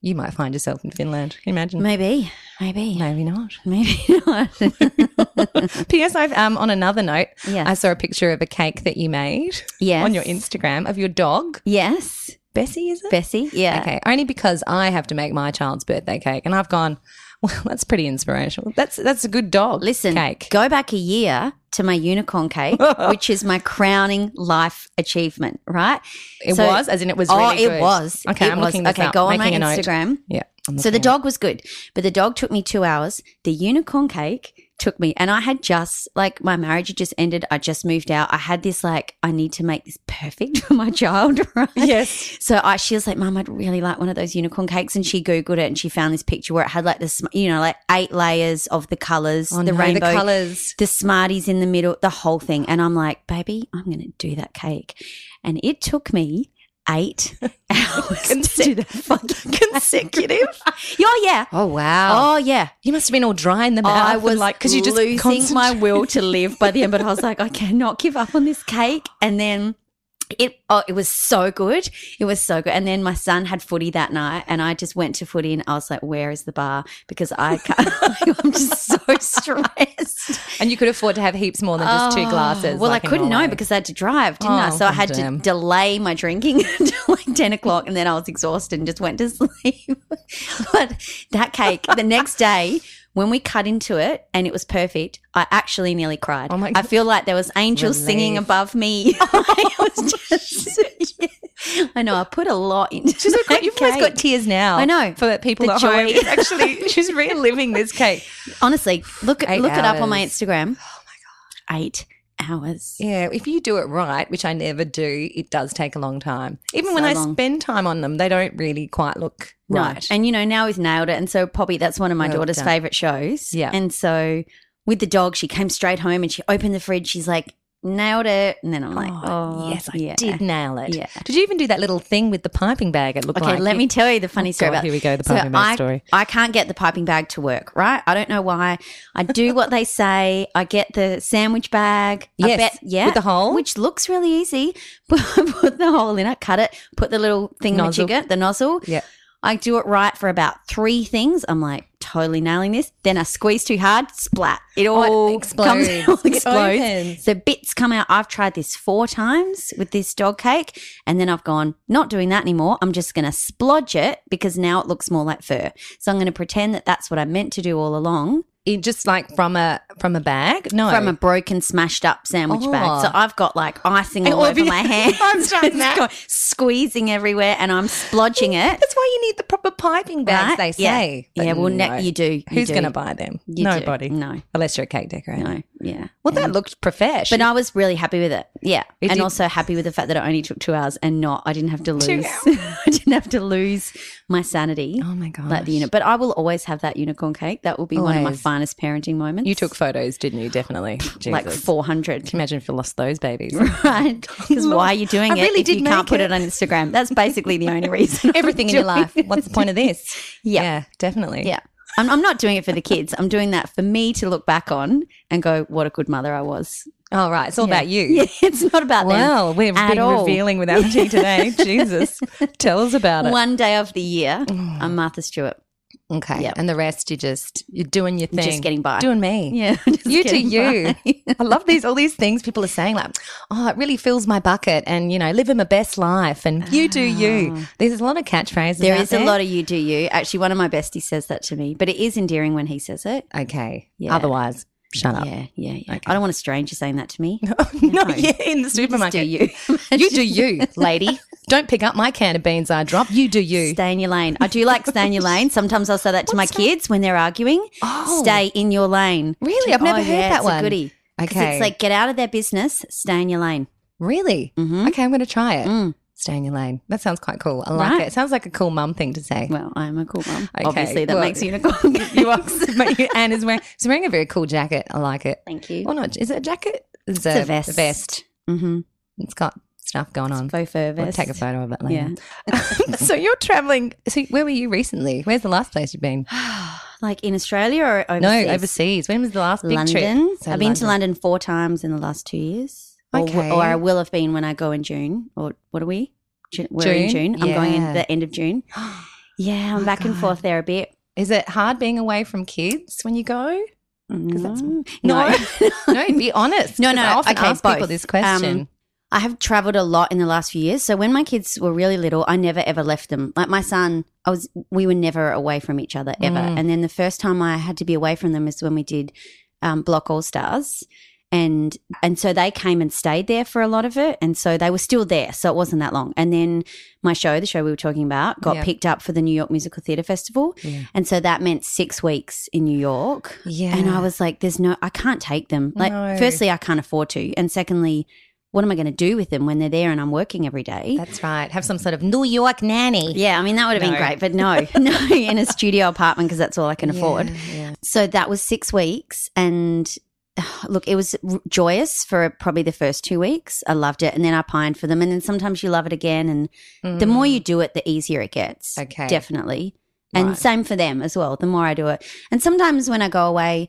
[SPEAKER 1] you might find yourself in Finland. Can you imagine?
[SPEAKER 7] Maybe, maybe,
[SPEAKER 1] Maybe not.
[SPEAKER 7] maybe not. [LAUGHS]
[SPEAKER 1] P.S. I've um on another note,
[SPEAKER 7] Yeah.
[SPEAKER 1] I saw a picture of a cake that you made
[SPEAKER 7] Yes.
[SPEAKER 1] on your Instagram of your dog,
[SPEAKER 7] yes,
[SPEAKER 1] Bessie, is it?
[SPEAKER 7] Bessie. Yeah.
[SPEAKER 1] Okay, only because I have to make my child's birthday cake, and I've gone. [LAUGHS] Well, that's pretty inspirational. That's that's a good dog.
[SPEAKER 7] Listen,
[SPEAKER 1] cake.
[SPEAKER 7] go back a year to my unicorn cake, [LAUGHS] which is my crowning life achievement, right?
[SPEAKER 1] It
[SPEAKER 7] So-
[SPEAKER 1] was, as in it was.
[SPEAKER 7] oh,
[SPEAKER 1] Really
[SPEAKER 7] it
[SPEAKER 1] good.
[SPEAKER 7] was.
[SPEAKER 1] Okay,
[SPEAKER 7] It
[SPEAKER 1] I'm
[SPEAKER 7] was.
[SPEAKER 1] looking this
[SPEAKER 7] Okay,
[SPEAKER 1] up,
[SPEAKER 7] go on my
[SPEAKER 1] making a note.
[SPEAKER 7] Instagram.
[SPEAKER 1] Yeah.
[SPEAKER 7] So the dog was good, but the dog took me two hours. The unicorn cake took me. And I had just, like, my marriage had just ended. I just moved out. I had this, like, I need to make this perfect [LAUGHS] for my child, [LAUGHS] right?
[SPEAKER 1] Yes.
[SPEAKER 7] So I, she was like, Mum, I'd really like one of those unicorn cakes. And she Googled it and she found this picture where it had, like, this, you know, like eight layers of the colors,
[SPEAKER 1] Oh,
[SPEAKER 7] the
[SPEAKER 1] no,
[SPEAKER 7] rainbow
[SPEAKER 1] the colours.
[SPEAKER 7] the Smarties in the middle, the whole thing. And I'm like, baby, I'm going to do that cake. And it took me eight [LAUGHS] hours to do that fucking consecutive. [LAUGHS] oh, yeah.
[SPEAKER 1] Oh wow.
[SPEAKER 7] Oh, yeah.
[SPEAKER 1] You must have been all dry in the mouth.
[SPEAKER 7] I was
[SPEAKER 1] like because you just
[SPEAKER 7] losing my will to live by the end, but I was like, [LAUGHS] I cannot give up on this cake. And then it oh, it was so good. It was so good. And then my son had footy that night, and I just went to footy, and I was like, "Where is the bar?" Because I can't. [LAUGHS] I'm just so [LAUGHS] stressed.
[SPEAKER 1] and you could afford to have heaps more than just two
[SPEAKER 7] Oh,
[SPEAKER 1] glasses.
[SPEAKER 7] Well,
[SPEAKER 1] like
[SPEAKER 7] I couldn't know because I had to drive, didn't I?
[SPEAKER 1] Oh,
[SPEAKER 7] So I had
[SPEAKER 1] damn.
[SPEAKER 7] to delay my drinking [LAUGHS] until like 10 o'clock and then I was exhausted and just went to sleep. but that cake, the next day, when we cut into it and it was perfect, I actually nearly cried.
[SPEAKER 1] Oh my
[SPEAKER 7] I feel like there was [LAUGHS] angels singing above me. [LAUGHS] was just, [LAUGHS] I know, I put a lot into
[SPEAKER 1] She's
[SPEAKER 7] that
[SPEAKER 1] got, you've almost got tears now.
[SPEAKER 7] I know.
[SPEAKER 1] for people
[SPEAKER 7] The
[SPEAKER 1] at home.
[SPEAKER 7] joy.
[SPEAKER 1] It's actually, she's reliving this cake.
[SPEAKER 7] Honestly, look,
[SPEAKER 1] Eight
[SPEAKER 7] look it up on my. Instagram. [GASPS] Oh my God. Eight hours.
[SPEAKER 1] Yeah, if you do it right, which I never do, it does take a long time. Even when I
[SPEAKER 7] long.
[SPEAKER 1] spend time on them, they don't really quite look
[SPEAKER 7] No.
[SPEAKER 1] right.
[SPEAKER 7] And you know, now he's nailed it. And so Poppy, that's one of my
[SPEAKER 1] Well
[SPEAKER 7] daughter's
[SPEAKER 1] done.
[SPEAKER 7] favorite shows.
[SPEAKER 1] Yeah.
[SPEAKER 7] And so with the dog, she came straight home and she opened the fridge. She's like, nailed it. And then I'm like, oh, oh,
[SPEAKER 1] yes, I
[SPEAKER 7] yeah.
[SPEAKER 1] did nail it.
[SPEAKER 7] Yeah.
[SPEAKER 1] Did you even do that little thing with the piping bag? It looked like.
[SPEAKER 7] Okay,
[SPEAKER 1] like.
[SPEAKER 7] let me tell you the funny
[SPEAKER 1] Oh,
[SPEAKER 7] story
[SPEAKER 1] God,
[SPEAKER 7] about
[SPEAKER 1] here we go, the
[SPEAKER 7] So
[SPEAKER 1] piping bag
[SPEAKER 7] I,
[SPEAKER 1] story.
[SPEAKER 7] I can't get the piping bag to work, right? I don't know why. I do what they say. I get the sandwich bag.
[SPEAKER 1] Yes,
[SPEAKER 7] bet, yeah,
[SPEAKER 1] with the hole?
[SPEAKER 7] which looks really easy. [LAUGHS] Put, put the hole in it, cut it, put the little thing
[SPEAKER 1] Nozzle.
[SPEAKER 7] the nozzle.
[SPEAKER 1] Yeah.
[SPEAKER 7] I do it right for about three things. I'm like totally nailing this. Then I squeeze too hard, splat. It all
[SPEAKER 1] Oh,
[SPEAKER 7] comes, [LAUGHS]
[SPEAKER 1] explodes.
[SPEAKER 7] it all explodes. The bits come out. I've tried this four times with this dog cake, and then I've gone not doing that anymore. I'm just going to splodge it because now it looks more like fur. So I'm going to pretend that that's what I meant to do all along
[SPEAKER 1] It just like from a from a bag? No.
[SPEAKER 7] from a broken, smashed up sandwich
[SPEAKER 1] Oh.
[SPEAKER 7] bag. So I've got like icing all over my [LAUGHS] hands.
[SPEAKER 1] I've done [LAUGHS] that.
[SPEAKER 7] squeezing everywhere, and I'm splodging it.
[SPEAKER 1] That's why you need the proper piping bags,
[SPEAKER 7] Right?
[SPEAKER 1] they say. But
[SPEAKER 7] Yeah, well, ne- you do. You
[SPEAKER 1] Who's going to buy them?
[SPEAKER 7] You do.
[SPEAKER 1] Nobody.
[SPEAKER 7] No,
[SPEAKER 1] Unless you're a cake decorator.
[SPEAKER 7] no, yeah.
[SPEAKER 1] Well, that looked professional.
[SPEAKER 7] But I was really happy with it. Yeah.
[SPEAKER 1] It
[SPEAKER 7] and
[SPEAKER 1] did-
[SPEAKER 7] also happy with the fact that it only took two hours and not, I didn't have to lose, [LAUGHS] I didn't have to lose my sanity.
[SPEAKER 1] Oh my god.
[SPEAKER 7] Like the unit, but I will always have that unicorn cake. That will be one of my
[SPEAKER 1] Always.
[SPEAKER 7] Finest parenting moments.
[SPEAKER 1] You took photos, didn't you? Definitely.
[SPEAKER 7] like
[SPEAKER 1] Jesus.
[SPEAKER 7] four hundred,
[SPEAKER 1] Can you imagine if you lost those babies? [LAUGHS]
[SPEAKER 7] right? [LAUGHS] Because why are you doing
[SPEAKER 1] I
[SPEAKER 7] it
[SPEAKER 1] really
[SPEAKER 7] if you can't
[SPEAKER 1] make
[SPEAKER 7] put
[SPEAKER 1] it.
[SPEAKER 7] it on Instagram? That's [LAUGHS] basically the only reason.
[SPEAKER 1] Everything in your life. What's the point of this?
[SPEAKER 7] Yeah.
[SPEAKER 1] Yeah, definitely.
[SPEAKER 7] Yeah. I'm, I'm not doing it for the kids. I'm doing that for me to look back on and go, "What a good mother I was."
[SPEAKER 1] Oh, right. It's all
[SPEAKER 7] Yeah.
[SPEAKER 1] about you.
[SPEAKER 7] Yeah, it's not about them.
[SPEAKER 1] Wow, we've
[SPEAKER 7] at
[SPEAKER 1] been
[SPEAKER 7] all.
[SPEAKER 1] revealing with our tea today. Jesus. Tell us about it.
[SPEAKER 7] One day of the year, I'm oh. Martha Stewart.
[SPEAKER 1] Okay.
[SPEAKER 7] Yep.
[SPEAKER 1] And the rest, you just, you're doing your thing.
[SPEAKER 7] Just getting by.
[SPEAKER 1] Doing me.
[SPEAKER 7] Yeah, [LAUGHS]
[SPEAKER 1] You do you. I love these all these things people are saying like, oh, it really fills my bucket, and you know, living my best life, and you do you. There's a lot of catchphrases.
[SPEAKER 7] Ah. There is a lot of you do you. Actually, one of my besties says that to me, but it is endearing when he says it.
[SPEAKER 1] Okay.
[SPEAKER 7] Yeah.
[SPEAKER 1] Otherwise, shut up.
[SPEAKER 7] Yeah, yeah, yeah. I don't want a stranger saying that to me. [LAUGHS]
[SPEAKER 1] no, yeah, in the supermarket.
[SPEAKER 7] do you. [LAUGHS]
[SPEAKER 1] You do you, lady. [LAUGHS] Don't pick up my can of beans I drop. You do you.
[SPEAKER 7] Stay in your lane. I do like stay in your lane. Sometimes I'll say that to my kids when they're arguing.
[SPEAKER 1] Oh.
[SPEAKER 7] Stay in your lane.
[SPEAKER 1] Really? I've never
[SPEAKER 7] Oh,
[SPEAKER 1] heard
[SPEAKER 7] yeah,
[SPEAKER 1] that
[SPEAKER 7] it's
[SPEAKER 1] one.
[SPEAKER 7] A goodie.
[SPEAKER 1] Okay.
[SPEAKER 7] It's like get out of their business. Stay in your lane.
[SPEAKER 1] Really?
[SPEAKER 7] Mhm.
[SPEAKER 1] Okay, I'm going to try it.
[SPEAKER 7] Mm.
[SPEAKER 1] Stay in your lane. That sounds quite cool. I like
[SPEAKER 7] Right.
[SPEAKER 1] it. It sounds like a cool mum thing to say.
[SPEAKER 7] Well, I'm a cool mum.
[SPEAKER 1] Okay,
[SPEAKER 7] Obviously, that
[SPEAKER 1] well,
[SPEAKER 7] makes unicorn. [LAUGHS]
[SPEAKER 1] you are. [LAUGHS] Anne is wearing, she's wearing a very cool jacket. I like it.
[SPEAKER 7] Thank you.
[SPEAKER 1] Or not? Is it a jacket? It's,
[SPEAKER 7] It's a vest.
[SPEAKER 1] vest.
[SPEAKER 7] Mm-hmm.
[SPEAKER 1] It's got stuff going on.
[SPEAKER 7] Faux fur
[SPEAKER 1] We'll
[SPEAKER 7] vest.
[SPEAKER 1] take a photo of it later. Yeah. [LAUGHS] so you're traveling. So where were you recently? Where's the last place you've been? [SIGHS]
[SPEAKER 7] Like in Australia or overseas?
[SPEAKER 1] No, overseas. When was the last big
[SPEAKER 7] London.
[SPEAKER 1] trip? So
[SPEAKER 7] I've been to London four times in the last two years. Or,
[SPEAKER 1] Okay.
[SPEAKER 7] or I will have been when I go in June. Or what are we? Ju- We're in
[SPEAKER 1] June?
[SPEAKER 7] June. I'm going in the end of June. [GASPS] Yeah, I'm
[SPEAKER 1] Oh,
[SPEAKER 7] back and forth there a bit.
[SPEAKER 1] Is it hard being away from kids when you go? that's-
[SPEAKER 7] Mm.
[SPEAKER 1] No, [LAUGHS] no, be honest.
[SPEAKER 7] No, no,
[SPEAKER 1] I often
[SPEAKER 7] okay,
[SPEAKER 1] ask people
[SPEAKER 7] both.
[SPEAKER 1] this question.
[SPEAKER 7] Um, I have traveled a lot in the last few years. So when my kids were really little, I never ever left them. Like my son, I was we were never away from each other ever.
[SPEAKER 1] Mm.
[SPEAKER 7] And then the first time I had to be away from them is when we did um, Block All Stars. And and so they came and stayed there for a lot of it and so they were still there so it wasn't that long and then my show the show we were talking about got
[SPEAKER 1] Yeah.
[SPEAKER 7] picked up for the new york musical theatre festival
[SPEAKER 1] Yeah.
[SPEAKER 7] and so that meant six weeks in new york
[SPEAKER 1] Yeah.
[SPEAKER 7] and i was like there's no i can't take them like
[SPEAKER 1] No.
[SPEAKER 7] firstly i can't afford to and secondly what am i going to do with them when they're there and i'm working every day
[SPEAKER 1] That's right. Have some sort of New York nanny.
[SPEAKER 7] yeah, I mean that would have
[SPEAKER 1] No.
[SPEAKER 7] been great, but no, [LAUGHS] no, in a studio apartment because that's all I can afford.
[SPEAKER 1] Yeah.
[SPEAKER 7] So that was six weeks, and [SIGHS] look, it was r- joyous for probably the first two weeks. I loved it, and then I pined for them, and then sometimes you love it again, and the more you do it, the easier it gets.
[SPEAKER 1] Mm. Okay.
[SPEAKER 7] definitely, and
[SPEAKER 1] Right.
[SPEAKER 7] same for them as well. The more I do it, and sometimes when I go away.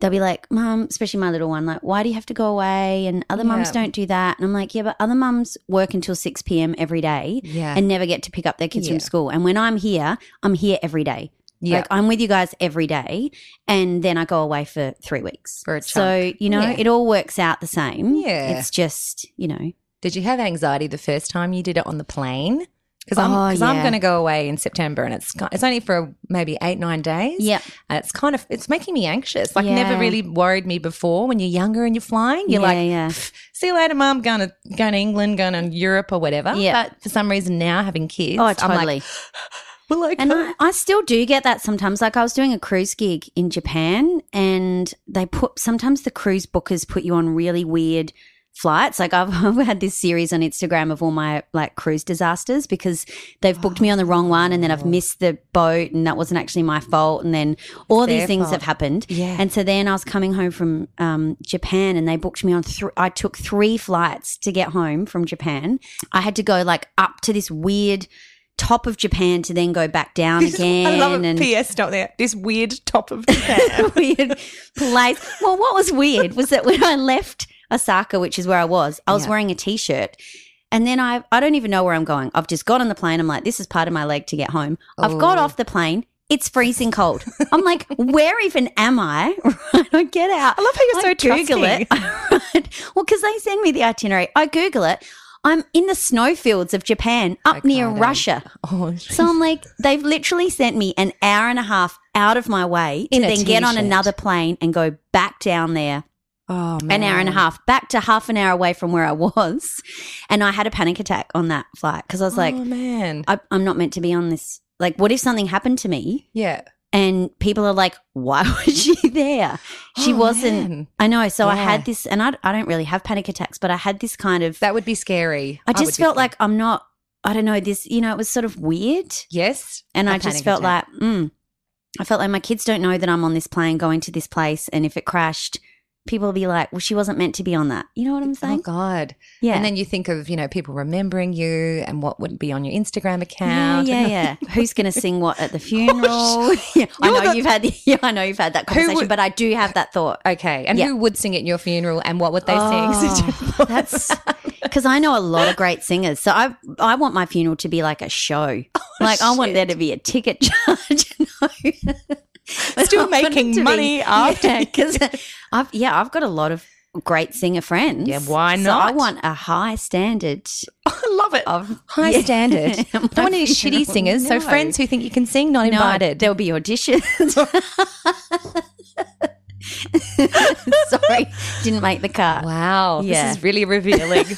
[SPEAKER 7] They'll be like, Mom, especially my little one, like, why do you have to go away? And other mums don't do that. And I'm like, yeah, but other mums work until 6 p.m. every day
[SPEAKER 1] Yeah.
[SPEAKER 7] and never get to pick up their kids
[SPEAKER 1] Yeah.
[SPEAKER 7] from school. And when I'm here, I'm here every day.
[SPEAKER 1] Yeah.
[SPEAKER 7] Like I'm with you guys every day, and then I go away for three weeks.
[SPEAKER 1] For
[SPEAKER 7] so you know,
[SPEAKER 1] Yeah.
[SPEAKER 7] it all works out the same.
[SPEAKER 1] Yeah.
[SPEAKER 7] it's just you know,
[SPEAKER 1] Did you have anxiety the first time you did it on the plane? Because I'm,
[SPEAKER 7] Oh,
[SPEAKER 1] cause I'm going to go away in September, and it's it's only for maybe eight nine days.
[SPEAKER 7] Yeah.
[SPEAKER 1] and it's kind of it's making me anxious. Like
[SPEAKER 7] Yeah.
[SPEAKER 1] never really worried me before. When you're younger and you're flying, you're
[SPEAKER 7] Yeah,
[SPEAKER 1] like,
[SPEAKER 7] yeah.
[SPEAKER 1] See you later, mum. Going to going to England, going to Europe or whatever.
[SPEAKER 7] Yeah.
[SPEAKER 1] But for some reason now having kids,
[SPEAKER 7] oh,
[SPEAKER 1] I'm
[SPEAKER 7] totally. [GASPS] [LAUGHS]
[SPEAKER 1] well, like,
[SPEAKER 7] and I, I still do get that sometimes. Like I was doing a cruise gig in Japan, and they put sometimes the cruise bookers put you on really weird flights. Like I've, [LAUGHS] I've had this series on Instagram of all my like cruise disasters because they've booked me on the wrong one, and then I've missed the boat, and that wasn't actually my fault, and then all these things
[SPEAKER 1] fault.
[SPEAKER 7] have happened.
[SPEAKER 1] Yeah.
[SPEAKER 7] And so then I was coming home from um, Japan, and they booked me on. Th- I took three flights to get home from Japan. I had to go like up to this weird. Top of Japan to then go back down again.
[SPEAKER 1] I love it.
[SPEAKER 7] and
[SPEAKER 1] P.S. Stop there. This weird top of [LAUGHS] Japan.
[SPEAKER 7] weird place. Well, what was weird was that when I left Osaka, which is where I was, I was
[SPEAKER 1] Yeah.
[SPEAKER 7] wearing a t-shirt. And then I I don't even know where I'm going. I've just got on the plane. I'm like, this is part of my leg to get home. I've got
[SPEAKER 1] Oh.
[SPEAKER 7] off the plane. It's freezing cold. I'm like, where even am I? [LAUGHS] I get out.
[SPEAKER 1] I love how you're so
[SPEAKER 7] Google it. [LAUGHS] Right. Well, because they send me the itinerary. I Google it. I'm in the snowfields of Japan, up near. Russia. [LAUGHS]
[SPEAKER 1] oh,
[SPEAKER 7] So I'm like, they've literally sent me an hour and a half out of my way to
[SPEAKER 1] In a
[SPEAKER 7] then get on another plane and go back down there
[SPEAKER 1] oh
[SPEAKER 7] an hour and a half, back to half an hour away from where I was. [LAUGHS] And I had a panic attack on that flight because I was oh, like,
[SPEAKER 1] oh man,
[SPEAKER 7] I, I'm not meant to be on this. Like, what if something happened to me?
[SPEAKER 1] yeah.
[SPEAKER 7] And people are like, why [LAUGHS] was she there? She
[SPEAKER 1] Oh,
[SPEAKER 7] wasn't.
[SPEAKER 1] man.
[SPEAKER 7] I know. So I had this, and I, I don't really have panic attacks, but I had this kind of.
[SPEAKER 1] That would be scary.
[SPEAKER 7] I just
[SPEAKER 1] be
[SPEAKER 7] felt like I'm not. I don't know. This, you know, it was sort of weird.
[SPEAKER 1] yes,
[SPEAKER 7] And I just felt
[SPEAKER 1] attack.
[SPEAKER 7] like, mm, I felt like my kids don't know that I'm on this plane going to this place. And if it crashed, people will be like, well, she wasn't meant to be on that. You know what I'm
[SPEAKER 1] oh,
[SPEAKER 7] saying? Oh?
[SPEAKER 1] God!
[SPEAKER 7] yeah.
[SPEAKER 1] And then you think of you know people remembering you and what would be on your Instagram account.
[SPEAKER 7] yeah, yeah. [LAUGHS] Who's going to sing what at the funeral? [LAUGHS] yeah, I know
[SPEAKER 1] the-
[SPEAKER 7] you've had. [LAUGHS] Yeah, I know you've had that conversation,
[SPEAKER 1] would-
[SPEAKER 7] but I do have that thought.
[SPEAKER 1] Okay, and
[SPEAKER 7] Yeah.
[SPEAKER 1] who would sing at your funeral, and what would they
[SPEAKER 7] Oh,
[SPEAKER 1] sing?
[SPEAKER 7] that's because I know a lot of great singers. So I I want my funeral to be like a show. Oh, like I want there to be a ticket charge. no.
[SPEAKER 1] Still
[SPEAKER 7] I want it
[SPEAKER 1] making money [LAUGHS] after.
[SPEAKER 7] because I've yeah I've got a lot of great singer friends.
[SPEAKER 1] Yeah, why
[SPEAKER 7] So I want a high standard [LAUGHS]
[SPEAKER 1] I love it.
[SPEAKER 7] of
[SPEAKER 1] High
[SPEAKER 7] Yeah.
[SPEAKER 1] standard.
[SPEAKER 7] I
[SPEAKER 1] Don't want any shitty singers. So friends who think you can sing, not
[SPEAKER 7] No,
[SPEAKER 1] invited.
[SPEAKER 7] there'll be auditions. [LAUGHS] [LAUGHS] Sorry, didn't make the cut.
[SPEAKER 1] Wow,
[SPEAKER 7] Yeah.
[SPEAKER 1] this is really revealing. [LAUGHS]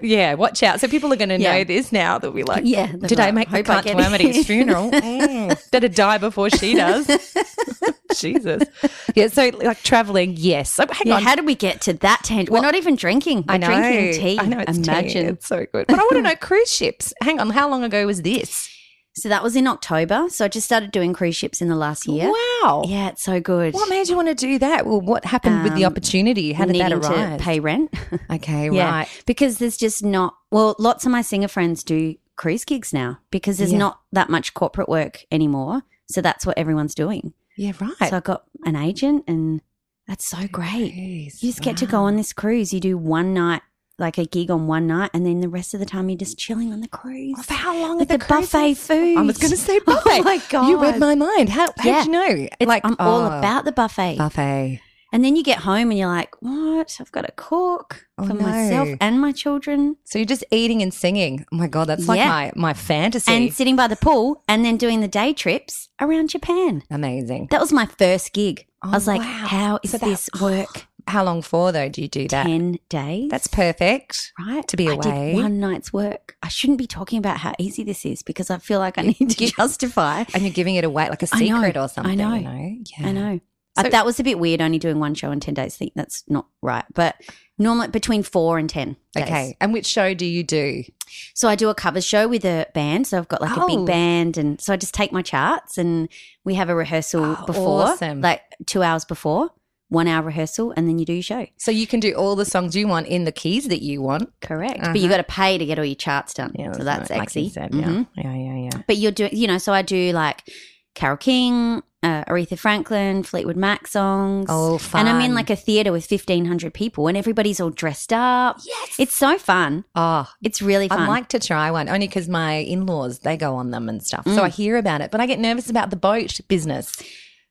[SPEAKER 1] Yeah, watch out. So people are going to
[SPEAKER 7] Yeah.
[SPEAKER 1] know this now. They'll be like,
[SPEAKER 7] Yeah,
[SPEAKER 1] did
[SPEAKER 7] be
[SPEAKER 1] I make the
[SPEAKER 7] "Hope I
[SPEAKER 1] cut to Amity's funeral? [LAUGHS] Mm. Better die before she does. Jesus. Yeah, so like traveling, yes. So hang
[SPEAKER 7] Yeah,
[SPEAKER 1] on.
[SPEAKER 7] how did we get to that tangent? We're not even drinking. We're
[SPEAKER 1] I know.
[SPEAKER 7] drinking tea.
[SPEAKER 1] I know it's tea.
[SPEAKER 7] Imagine.
[SPEAKER 1] It's so good. But I want to know cruise ships. Hang on, how long ago was this?
[SPEAKER 7] So that was in October. So I just started doing cruise ships in the last year.
[SPEAKER 1] Wow.
[SPEAKER 7] Yeah, it's so good.
[SPEAKER 1] What made you want to do that? Well, what happened with the
[SPEAKER 7] Um,
[SPEAKER 1] opportunity? How did that arise?
[SPEAKER 7] to pay rent. [LAUGHS]
[SPEAKER 1] Okay,
[SPEAKER 7] yeah,
[SPEAKER 1] right.
[SPEAKER 7] because there's just not. Well, lots of my singer friends do cruise gigs now because there's
[SPEAKER 1] Yeah.
[SPEAKER 7] not that much corporate work anymore. So that's what everyone's doing.
[SPEAKER 1] Yeah, right.
[SPEAKER 7] So I got an agent, and that's so great.
[SPEAKER 1] Jeez,
[SPEAKER 7] You just get to go on this cruise. You do one night, like a gig on one night, and then the rest of the time you're just chilling on the cruise.
[SPEAKER 1] Oh, For how long
[SPEAKER 7] With the,
[SPEAKER 1] the,
[SPEAKER 7] buffet food.
[SPEAKER 1] I was going to say [LAUGHS]
[SPEAKER 7] oh
[SPEAKER 1] buffet.
[SPEAKER 7] Oh my god!
[SPEAKER 1] You read my mind. How, how
[SPEAKER 7] Yeah.
[SPEAKER 1] did you know?
[SPEAKER 7] It's, I'm all
[SPEAKER 1] oh,
[SPEAKER 7] about the buffet.
[SPEAKER 1] buffet.
[SPEAKER 7] And then you get home and you're like, what? I've got to cook
[SPEAKER 1] Oh,
[SPEAKER 7] for myself and my children.
[SPEAKER 1] So you're just eating and singing. Oh my god, that's like
[SPEAKER 7] Yeah.
[SPEAKER 1] my my fantasy.
[SPEAKER 7] And sitting by the pool and then doing the day trips around Japan.
[SPEAKER 1] Amazing.
[SPEAKER 7] That was my first gig. I
[SPEAKER 1] Oh,
[SPEAKER 7] was like,
[SPEAKER 1] wow.
[SPEAKER 7] how is
[SPEAKER 1] So that-
[SPEAKER 7] this work?
[SPEAKER 1] How long for though? Do you do that?
[SPEAKER 7] 10 days.
[SPEAKER 1] That's perfect.
[SPEAKER 7] right.
[SPEAKER 1] to be
[SPEAKER 7] I
[SPEAKER 1] away.
[SPEAKER 7] did one night's work. I shouldn't be talking about how easy this is because I feel like I need to [LAUGHS] justify.
[SPEAKER 1] And you're giving it away like a secret
[SPEAKER 7] I
[SPEAKER 1] or something.
[SPEAKER 7] know.
[SPEAKER 1] You know? Yeah.
[SPEAKER 7] I know.
[SPEAKER 1] So-
[SPEAKER 7] that was a bit weird, only doing one show in 10 days. I think that's not right. But normally between four and 10 days.
[SPEAKER 1] Okay. And which show do you do?
[SPEAKER 7] So I do a cover show with a band. So I've got like a
[SPEAKER 1] Oh.
[SPEAKER 7] big band. And so I just take my charts and we have a rehearsal
[SPEAKER 1] Oh,
[SPEAKER 7] before,
[SPEAKER 1] awesome.
[SPEAKER 7] like two hours before, one hour rehearsal, and then you do your show.
[SPEAKER 1] So you can do all the songs you want in the keys that you want.
[SPEAKER 7] Correct.
[SPEAKER 1] Uh-huh.
[SPEAKER 7] But you got to pay to get all your charts done. Yeah, so that's
[SPEAKER 1] like
[SPEAKER 7] sexy.
[SPEAKER 1] you said,
[SPEAKER 7] Mhm.
[SPEAKER 1] yeah. Yeah, yeah, yeah.
[SPEAKER 7] But you're doing, you know, so I do like Carole King, uh, Aretha Franklin, Fleetwood Mac songs.
[SPEAKER 1] Oh, fun.
[SPEAKER 7] And I'm in like a theater with 1,500 people and everybody's all dressed up. Yes. It's so fun.
[SPEAKER 1] Oh,
[SPEAKER 7] It's really fun.
[SPEAKER 1] I'd like to try one only because my in laws they go on them and stuff.
[SPEAKER 7] Mm.
[SPEAKER 1] So I hear about it, but I get nervous about the boat business.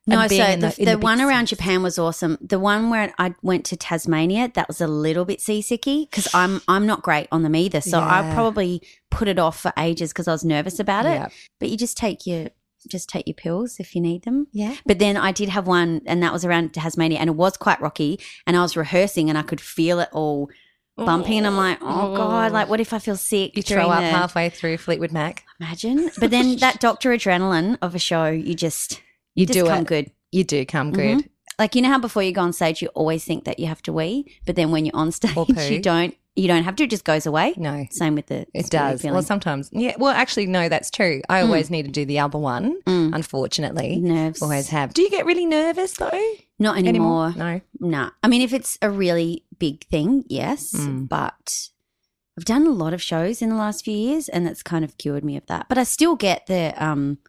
[SPEAKER 7] No, so the, the,
[SPEAKER 1] big
[SPEAKER 7] one around
[SPEAKER 1] cities.
[SPEAKER 7] Japan was awesome. The one where I went to Tasmania, that was a little bit seasicky because I'm I'm not great on them either. So I
[SPEAKER 1] Yeah.
[SPEAKER 7] probably put it off for ages because I was nervous about it.
[SPEAKER 1] Yeah.
[SPEAKER 7] But you just take your just take your pills if you need them.
[SPEAKER 1] Yeah.
[SPEAKER 7] But then I did have one, and that was around Tasmania, and it was quite rocky. And I was rehearsing, and I could feel it all bumping. And I'm like, oh god, like what if I feel sick?
[SPEAKER 1] You throw up
[SPEAKER 7] the-
[SPEAKER 1] halfway through Fleetwood Mac.
[SPEAKER 7] Imagine. But then [LAUGHS] that Doctor Adrenaline of a show, you just
[SPEAKER 1] You
[SPEAKER 7] just
[SPEAKER 1] do
[SPEAKER 7] come
[SPEAKER 1] it.
[SPEAKER 7] good.
[SPEAKER 1] You do come
[SPEAKER 7] Mhm.
[SPEAKER 1] good.
[SPEAKER 7] Like you know how before you go on stage, you always think that you have to wee, but then when you're on [LAUGHS] stage, you don't. You don't have to. It just goes away.
[SPEAKER 1] No.
[SPEAKER 7] Same with the.
[SPEAKER 1] It does.
[SPEAKER 7] feeling.
[SPEAKER 1] Well, sometimes. Yeah. Well, actually, no, that's true. I always need to do the other one,
[SPEAKER 7] Mm.
[SPEAKER 1] unfortunately.
[SPEAKER 7] Nerves.
[SPEAKER 1] Always have. Do you get really nervous though?
[SPEAKER 7] Not anymore.
[SPEAKER 1] No.
[SPEAKER 7] Nah. I mean, if it's a really big thing, yes.
[SPEAKER 1] Mm.
[SPEAKER 7] But I've done a lot of shows in the last few years, and that's kind of cured me of that. But I still get the um,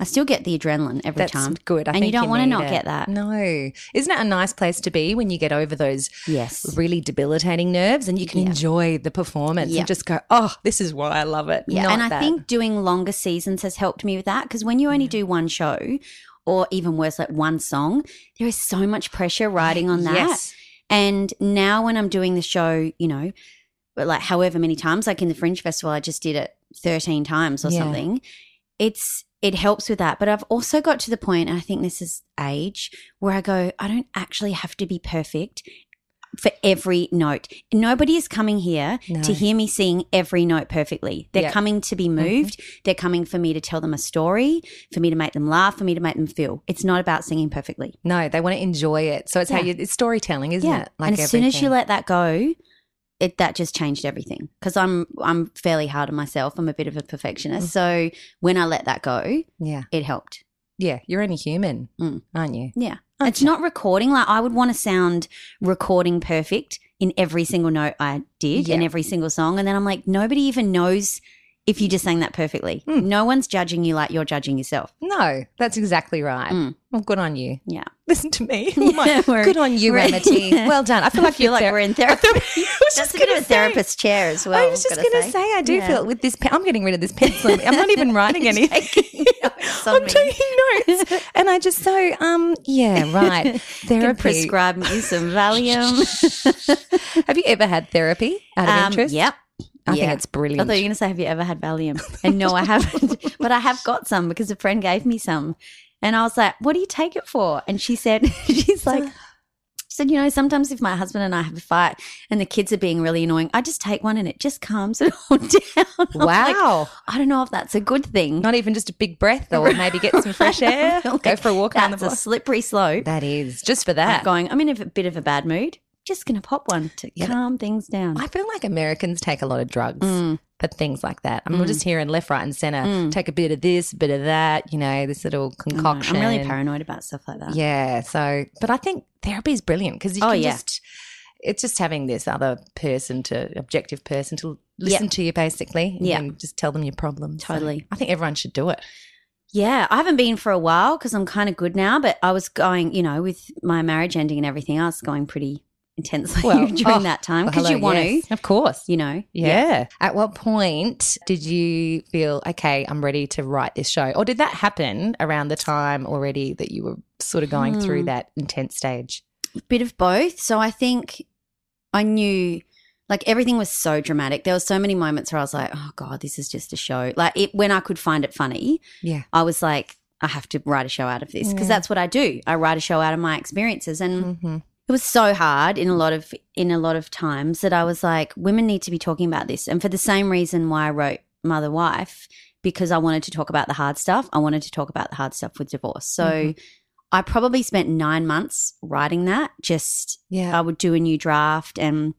[SPEAKER 7] I still get the adrenaline every
[SPEAKER 1] That's
[SPEAKER 7] time.
[SPEAKER 1] good. I
[SPEAKER 7] And you don't wanna
[SPEAKER 1] need
[SPEAKER 7] not
[SPEAKER 1] it.
[SPEAKER 7] get that.
[SPEAKER 1] No. Isn't it a nice place to be when you get over those
[SPEAKER 7] Yes.
[SPEAKER 1] really debilitating nerves and you can
[SPEAKER 7] Yeah.
[SPEAKER 1] enjoy the performance
[SPEAKER 7] Yeah.
[SPEAKER 1] and just go, oh, this is why I love it.
[SPEAKER 7] Yeah,
[SPEAKER 1] Not
[SPEAKER 7] and I
[SPEAKER 1] that-
[SPEAKER 7] think doing longer seasons has helped me with that because when you only do one show, or even worse, like one song, there is so much pressure riding on that.
[SPEAKER 1] Yes.
[SPEAKER 7] And now when I'm doing the show, you know, like however many times, like in the Fringe Festival, I just did it 13 times or
[SPEAKER 1] Yeah.
[SPEAKER 7] something. It's it helps with that. But I've also got to the point, and I think this is age, where I go, I don't actually have to be perfect for every note. Nobody is coming here
[SPEAKER 1] No.
[SPEAKER 7] to hear me sing every note perfectly. They're
[SPEAKER 1] Yep.
[SPEAKER 7] coming to be mm-hmm. moved. They're coming for me to tell them a story, for me to make them laugh, for me to make them feel. It's not about singing perfectly.
[SPEAKER 1] No, they want to enjoy it. So it's how you, it's storytelling, isn't it?
[SPEAKER 7] and as soon as you let that go, it that just changed everything. Because I'm I'm fairly hard on myself. I'm a bit of a
[SPEAKER 1] Mm.
[SPEAKER 7] perfectionist. So when I let that go,
[SPEAKER 1] Yeah.
[SPEAKER 7] it helped.
[SPEAKER 1] Yeah. You're only human,
[SPEAKER 7] Mm.
[SPEAKER 1] aren't you?
[SPEAKER 7] Yeah.
[SPEAKER 1] Aren't
[SPEAKER 7] It's
[SPEAKER 1] you?
[SPEAKER 7] not recording. Like I would want to sound recording perfect in every single note I did in every single song. And then I'm like, nobody even knows if you just sang that perfectly.
[SPEAKER 1] Mm.
[SPEAKER 7] No one's judging you like you're judging yourself.
[SPEAKER 1] No, that's exactly right.
[SPEAKER 7] Mm.
[SPEAKER 1] Well, good on you.
[SPEAKER 7] Yeah. [LAUGHS]
[SPEAKER 1] Listen to me. [LAUGHS]
[SPEAKER 7] Yeah,
[SPEAKER 1] My- [LAUGHS] good on you, Amity. Well done. I feel like
[SPEAKER 7] I feel
[SPEAKER 1] you're
[SPEAKER 7] like
[SPEAKER 1] ther-
[SPEAKER 7] we're in therapy.
[SPEAKER 1] I was
[SPEAKER 7] That's
[SPEAKER 1] just
[SPEAKER 7] a bit
[SPEAKER 1] gonna
[SPEAKER 7] of a
[SPEAKER 1] say-
[SPEAKER 7] therapist chair as well.
[SPEAKER 1] I was just going to say, I do
[SPEAKER 7] Yeah.
[SPEAKER 1] feel with this pen. I'm getting rid of this pencil. I'm not even writing anything.
[SPEAKER 7] Taking notes on
[SPEAKER 1] I'm taking notes, and I just so um yeah right therapy.
[SPEAKER 7] prescribe me some Valium.
[SPEAKER 1] Have you ever had therapy out of
[SPEAKER 7] Um,
[SPEAKER 1] interest?
[SPEAKER 7] Yep.
[SPEAKER 1] I
[SPEAKER 7] Yeah.
[SPEAKER 1] think it's brilliant.
[SPEAKER 7] I thought you were going to say, "Have you ever had Valium?" And no, I haven't. [LAUGHS] but I have got some because a friend gave me some, and I was like, "What do you take it for?" And she said, [LAUGHS] "She's like." she Said, you know, sometimes if my husband and I have a fight and the kids are being really annoying, I just take one and it just calms [LAUGHS] it all down. Like,
[SPEAKER 1] wow.
[SPEAKER 7] I don't know if that's a good thing.
[SPEAKER 1] Not even just a big breath, or maybe get some fresh air. Go for a walk around the
[SPEAKER 7] That's a
[SPEAKER 1] block.
[SPEAKER 7] slippery slope.
[SPEAKER 1] That is just for that.
[SPEAKER 7] going, I'm in a bit of a bad mood. Just going to pop one to
[SPEAKER 1] Yeah.
[SPEAKER 7] calm things down.
[SPEAKER 1] I feel like Americans take a lot of drugs
[SPEAKER 7] Mm.
[SPEAKER 1] for things like that. I mean, we're
[SPEAKER 7] Mm.
[SPEAKER 1] just hearing left, right, and center.
[SPEAKER 7] Mm.
[SPEAKER 1] Take a bit of this, a bit of that. You know, this little concoction.
[SPEAKER 7] I'm really paranoid about stuff like that.
[SPEAKER 1] Yeah. So, but I think therapy is brilliant because you
[SPEAKER 7] Oh,
[SPEAKER 1] can
[SPEAKER 7] yeah.
[SPEAKER 1] just, it's just having this other person to, objective person to listen to you basically.
[SPEAKER 7] Yeah.
[SPEAKER 1] And just tell them your problems. So
[SPEAKER 7] Totally.
[SPEAKER 1] I think everyone should do it.
[SPEAKER 7] Yeah, I haven't been for a while because I'm kind of good now. But I was going, you know, with my marriage ending and everything, I was going pretty intensely [LAUGHS]
[SPEAKER 1] Well,
[SPEAKER 7] during
[SPEAKER 1] oh,
[SPEAKER 7] that time
[SPEAKER 1] Well,
[SPEAKER 7] because you want
[SPEAKER 1] yes,
[SPEAKER 7] to,
[SPEAKER 1] Of course.
[SPEAKER 7] you know.
[SPEAKER 1] Yeah. At what point did you feel, okay, I'm ready to write this show? Or did that happen around the time already that you were sort of going through
[SPEAKER 7] Hmm.
[SPEAKER 1] that intense stage?
[SPEAKER 7] bit of both. So I think I knew like everything was so dramatic. There were so many moments where I was like, oh God, this is just a show. Like it, when I could find it funny,
[SPEAKER 1] Yeah.
[SPEAKER 7] I was like, I have to write a show out of this because
[SPEAKER 1] Yeah.
[SPEAKER 7] that's what I do. I write a show out of my experiences. And
[SPEAKER 1] Mm-hmm.
[SPEAKER 7] It was so hard in a lot of in a lot of times that I was like, women need to be talking about this. And for the same reason why I wrote Mother Wife, because I wanted to talk about the hard stuff. I wanted to talk about the hard stuff with divorce. So
[SPEAKER 1] Mhm.
[SPEAKER 7] I probably spent nine months writing that. Just
[SPEAKER 1] Yeah.
[SPEAKER 7] I would do a new draft and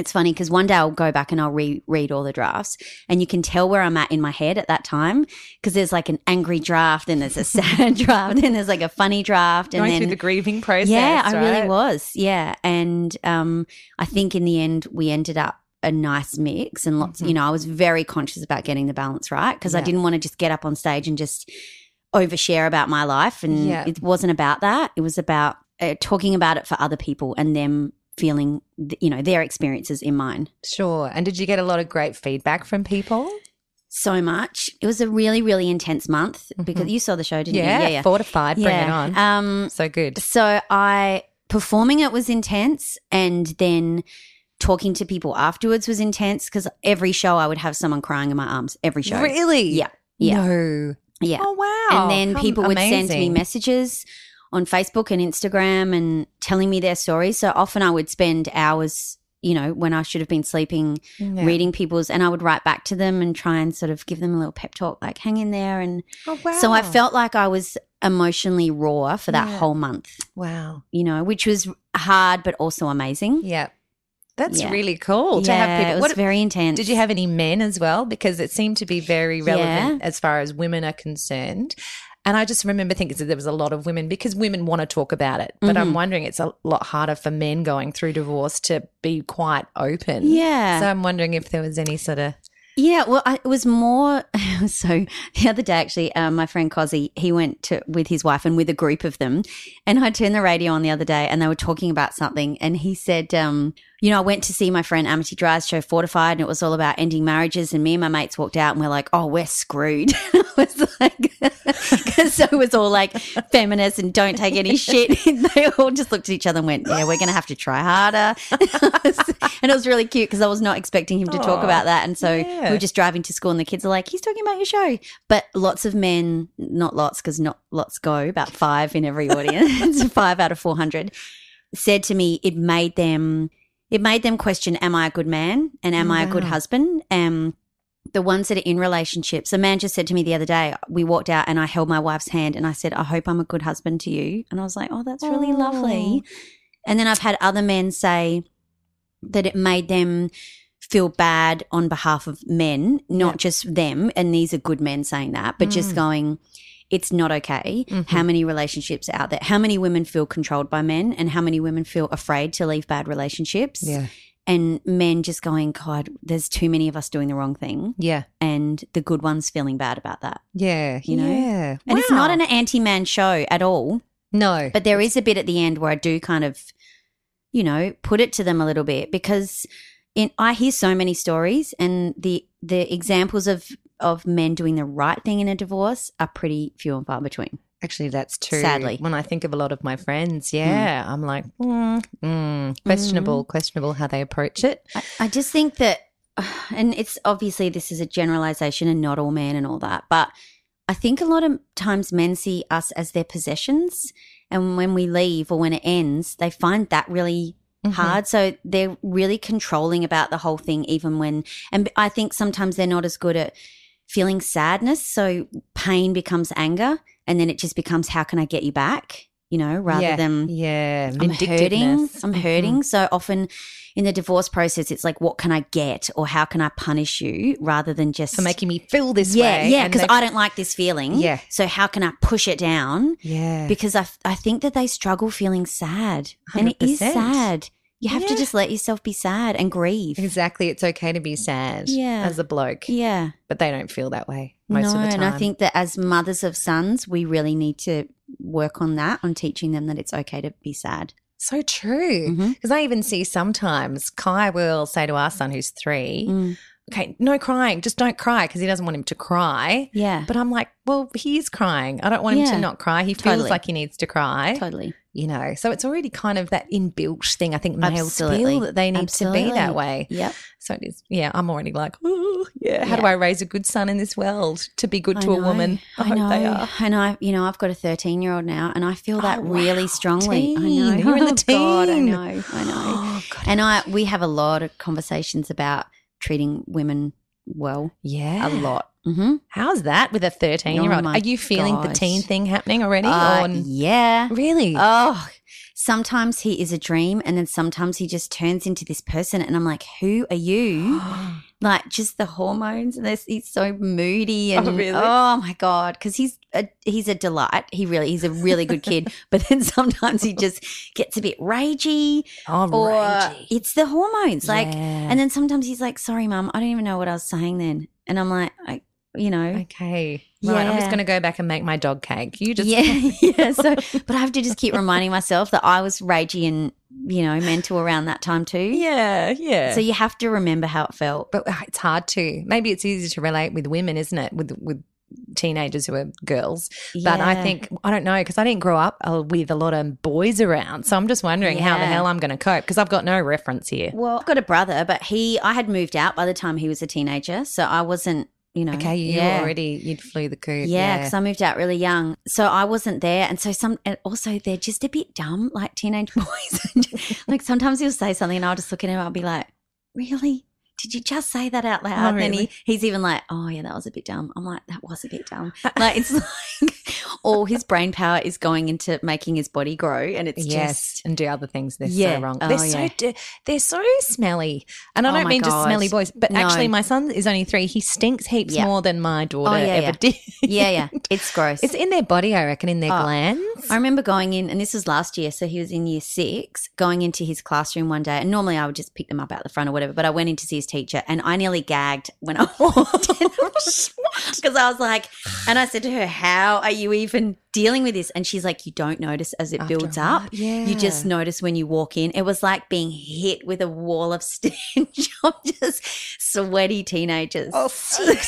[SPEAKER 7] it's funny because one day I'll go back and I'll reread all the drafts, and you can tell where I'm at in my head at that time because there's like an angry draft, and there's a [LAUGHS] sad draft, and there's like a funny draft, and
[SPEAKER 1] Going
[SPEAKER 7] then
[SPEAKER 1] through the grieving process.
[SPEAKER 7] yeah, I really was. Yeah. And um, I think in the end, we ended up a nice mix and lots, you know, I was very conscious about getting the balance right because I didn't want to just get up on stage and just overshare about my life. And
[SPEAKER 1] Yeah.
[SPEAKER 7] it wasn't about that. It was about uh, talking about it for other people and them feeling, you know, their experiences in mine.
[SPEAKER 1] Sure. And did you get a lot of great feedback from people?
[SPEAKER 7] So much. It was a really, really intense month because you saw the show, didn't
[SPEAKER 1] Mm-hmm. Yeah,
[SPEAKER 7] you? Yeah, yeah.
[SPEAKER 1] fortified. Bring it on.
[SPEAKER 7] Um,
[SPEAKER 1] so good.
[SPEAKER 7] So I performing it was intense and then talking to people afterwards was intense because every show I would have someone crying in my arms every show.
[SPEAKER 1] Really?
[SPEAKER 7] Yeah. Yeah.
[SPEAKER 1] No.
[SPEAKER 7] Yeah.
[SPEAKER 1] Oh wow.
[SPEAKER 7] and then
[SPEAKER 1] How
[SPEAKER 7] people would send me messages on Facebook and Instagram and telling me their stories. So often I would spend hours, you know, when I should have been sleeping
[SPEAKER 1] Yeah.
[SPEAKER 7] reading people's and I would write back to them and try and sort of give them a little pep talk like hang in there and
[SPEAKER 1] Oh wow.
[SPEAKER 7] so I felt like I was emotionally raw for that
[SPEAKER 1] Yeah.
[SPEAKER 7] whole month.
[SPEAKER 1] wow.
[SPEAKER 7] you know, which was hard but also amazing.
[SPEAKER 1] Yeah. That's
[SPEAKER 7] Yeah.
[SPEAKER 1] really cool to
[SPEAKER 7] yeah,
[SPEAKER 1] have people.
[SPEAKER 7] it was very intense.
[SPEAKER 1] did you have any men as well? Because it seemed to be very relevant
[SPEAKER 7] Yeah.
[SPEAKER 1] as far as women are concerned. And I just remember thinking that there was a lot of women because women want to talk about it. But I'm
[SPEAKER 7] Mhm.
[SPEAKER 1] wondering it's a lot harder for men going through divorce to be quite open.
[SPEAKER 7] Yeah.
[SPEAKER 1] So I'm wondering if there was any sort of
[SPEAKER 7] Yeah, well, I, it was more. [LAUGHS] So the other day, actually, um, my friend Cozzy, he went to with his wife and with a group of them, and I turned the radio on the other day, and they were talking about something, and he said, um, "You know, I went to see my friend Amity Dry's show Fortified, and it was all about ending marriages, and me and my mates walked out, and we're like, oh, we're screwed." [LAUGHS] I was like, [LAUGHS] because so it was all like feminists and don't take any shit. [LAUGHS] they all just looked at each other and went, "Yeah, we're going to have to try harder," and it was really cute because I was not expecting him to talk about that, and so
[SPEAKER 1] yeah.
[SPEAKER 7] we were just driving to school and the kids are like, he's talking about your show. But lots of men, not lots, because not lots go, about five in every audience, five out of 400, said to me it made them, it made them question, am I a good man? And am
[SPEAKER 1] Oh,
[SPEAKER 7] I a good husband? Um, the ones that are in relationships. A man just said to me the other day, we walked out and I held my wife's hand and I said, I hope I'm a good husband to you. And I was like, oh, that's really lovely. And then I've had other men say that it made them feel bad on behalf of men, not
[SPEAKER 1] Yeah.
[SPEAKER 7] just them. And these are good men saying that, but just
[SPEAKER 1] Mm.
[SPEAKER 7] going, it's not okay.
[SPEAKER 1] Mhm.
[SPEAKER 7] How many relationships out there? How many women feel controlled by men? And how many women feel afraid to leave bad relationships?
[SPEAKER 1] Yeah.
[SPEAKER 7] And men just going, God, there's too many of us doing the wrong thing.
[SPEAKER 1] Yeah.
[SPEAKER 7] And the good ones feeling bad about that.
[SPEAKER 1] Yeah.
[SPEAKER 7] You know?
[SPEAKER 1] Yeah.
[SPEAKER 7] And it's not an anti man show at all.
[SPEAKER 1] No.
[SPEAKER 7] But there is a bit at the end where I do kind of, you know, put it to them a little bit because in I hear so many stories and the the examples of of men doing the right thing in a divorce are pretty few and far between.
[SPEAKER 1] Actually, that's true.
[SPEAKER 7] Sadly.
[SPEAKER 1] when I think of a lot of my friends, yeah, I'm like, mm, mm, questionable, questionable how they approach it.
[SPEAKER 7] I, I just think that, [SIGHS] and it's obviously this is a generalization and not all men and all that, but I think a lot of times men see us as their possessions. And when we leave or when it ends, they find that really
[SPEAKER 1] Mm-hmm.
[SPEAKER 7] hard. So they're really controlling about the whole thing, even when, and I think sometimes they're not as good at feeling sadness. So pain becomes anger and then it just becomes, how can I get you back? You know, rather
[SPEAKER 1] yeah.
[SPEAKER 7] than,
[SPEAKER 1] yeah,
[SPEAKER 7] I'm hurting. I'm
[SPEAKER 1] Mhm.
[SPEAKER 7] hurting. So often in the divorce process, it's like, what can I get or how can I punish you rather than just
[SPEAKER 1] for making me feel this
[SPEAKER 7] yeah,
[SPEAKER 1] way.
[SPEAKER 7] yeah, because I don't like this feeling.
[SPEAKER 1] Yeah.
[SPEAKER 7] So how can I push it down?
[SPEAKER 1] yeah,
[SPEAKER 7] Because I, I think that they struggle feeling sad. And it is sad. You have to just let yourself be sad and grieve.
[SPEAKER 1] exactly. It's okay to be sad,
[SPEAKER 7] Yeah.
[SPEAKER 1] as a bloke,
[SPEAKER 7] Yeah.
[SPEAKER 1] but they don't feel that way most
[SPEAKER 7] no,
[SPEAKER 1] of the time.
[SPEAKER 7] and I think that as mothers of sons, we really need to work on that, on teaching them that it's okay to be sad.
[SPEAKER 1] so true. Because I even see sometimes Kai will say to our son, who's three,
[SPEAKER 7] Mm.
[SPEAKER 1] Okay, no crying, just don't cry because he doesn't want him to cry.
[SPEAKER 7] Yeah.
[SPEAKER 1] But I'm like, well, he is crying. I don't want him
[SPEAKER 7] Yeah.
[SPEAKER 1] to not cry. He feels like he needs to cry.
[SPEAKER 7] Totally.
[SPEAKER 1] You know, so it's already kind of that inbuilt thing. I think males
[SPEAKER 7] Absolutely.
[SPEAKER 1] feel that they need to be that way.
[SPEAKER 7] Yeah.
[SPEAKER 1] So it is. Yeah, I'm already like, oh, yeah. How do I raise a good son in this world to be good
[SPEAKER 7] I
[SPEAKER 1] to a woman? I,
[SPEAKER 7] I
[SPEAKER 1] hope
[SPEAKER 7] know.
[SPEAKER 1] they are.
[SPEAKER 7] And I, you know, I've got a 13 year old now, and I feel that
[SPEAKER 1] Oh,
[SPEAKER 7] really
[SPEAKER 1] wow.
[SPEAKER 7] strongly. I
[SPEAKER 1] Teen.
[SPEAKER 7] know.
[SPEAKER 1] You're in the [LAUGHS]
[SPEAKER 7] Oh, God, I know. I know.
[SPEAKER 1] Oh, God.
[SPEAKER 7] And I, we have a lot of conversations about treating women well.
[SPEAKER 1] Yeah.
[SPEAKER 7] A lot. Mm-hmm.
[SPEAKER 1] How's that with a 13 year old?
[SPEAKER 7] Oh
[SPEAKER 1] Are you feeling the teen thing happening already?
[SPEAKER 7] Uh,
[SPEAKER 1] or
[SPEAKER 7] yeah.
[SPEAKER 1] really?
[SPEAKER 7] Oh, sometimes he is a dream, and then sometimes he just turns into this person, and I'm like, "Who are you?" [GASPS] like just the hormones, and this, he's so moody, and
[SPEAKER 1] Oh, really?
[SPEAKER 7] oh my god, because he's a, he's a delight. He really he's a really good kid, [LAUGHS] but then sometimes he just gets a bit ragey,
[SPEAKER 1] oh,
[SPEAKER 7] or
[SPEAKER 1] ragey.
[SPEAKER 7] it's the hormones, like,
[SPEAKER 1] Yeah.
[SPEAKER 7] and then sometimes he's like, "Sorry, mum, I don't even know what I was saying then," and I'm like, I, you know,
[SPEAKER 1] Okay. Right. I'm just going to go back and make my dog cake. You just.
[SPEAKER 7] yeah, [LAUGHS] [LAUGHS] yeah. So, but I have to just keep reminding myself that I was ragey and you know mental around that time too.
[SPEAKER 1] Yeah. Yeah.
[SPEAKER 7] So you have to remember how it felt.
[SPEAKER 1] but uh, it's hard to. Maybe it's easier to relate with women, isn't it? With with teenagers who are girls. But I think I don't know because I didn't grow up uh, with a lot of boys around, so I'm just wondering how the hell I'm going to cope because I've got no reference here.
[SPEAKER 7] Well, I've got a brother, but he I had moved out by the time he was a teenager, so I wasn't. You know,
[SPEAKER 1] Okay, you
[SPEAKER 7] yeah.
[SPEAKER 1] already you'd flew the coop.
[SPEAKER 7] Yeah, because I moved out really young, so I wasn't there, and so some. And also, they're just a bit dumb, like teenage [LAUGHS] boys. like sometimes he'll say something, and I'll just look at him. I'll be like, "Really? Did you just say that out loud?" Oh, and then
[SPEAKER 1] really?
[SPEAKER 7] he, he's even like, "Oh yeah, that was a bit dumb." I'm like, "That was a bit dumb." Uh, like it's [LAUGHS] like all his brain power is going into making his body grow, and it's
[SPEAKER 1] yes,
[SPEAKER 7] just
[SPEAKER 1] and do other things. They're
[SPEAKER 7] Yeah.
[SPEAKER 1] so wrong.
[SPEAKER 7] Oh,
[SPEAKER 1] they're so
[SPEAKER 7] yeah.
[SPEAKER 1] di- they're so smelly, and I
[SPEAKER 7] Oh
[SPEAKER 1] don't mean just smelly boys, but
[SPEAKER 7] No.
[SPEAKER 1] actually, my son is only three. He stinks heaps
[SPEAKER 7] Yeah.
[SPEAKER 1] more than my daughter
[SPEAKER 7] Oh, yeah,
[SPEAKER 1] ever
[SPEAKER 7] yeah.
[SPEAKER 1] did.
[SPEAKER 7] yeah, yeah, it's gross.
[SPEAKER 1] It's in their body, I reckon, in their
[SPEAKER 7] Oh.
[SPEAKER 1] glands.
[SPEAKER 7] I remember going in, and this was last year, so he was in year six, going into his classroom one day. And normally I would just pick them up out the front or whatever, but I went in to see his teacher, and I nearly gagged when I [LAUGHS] walked in. [LAUGHS] Because [LAUGHS] I was like, and I said to her, How are you even dealing with this? And she's like, You don't notice as it
[SPEAKER 1] After
[SPEAKER 7] builds up. You just notice when you walk in. It was like being hit with a wall of [LAUGHS] stench of just sweaty teenagers.
[SPEAKER 1] Oh. [LAUGHS]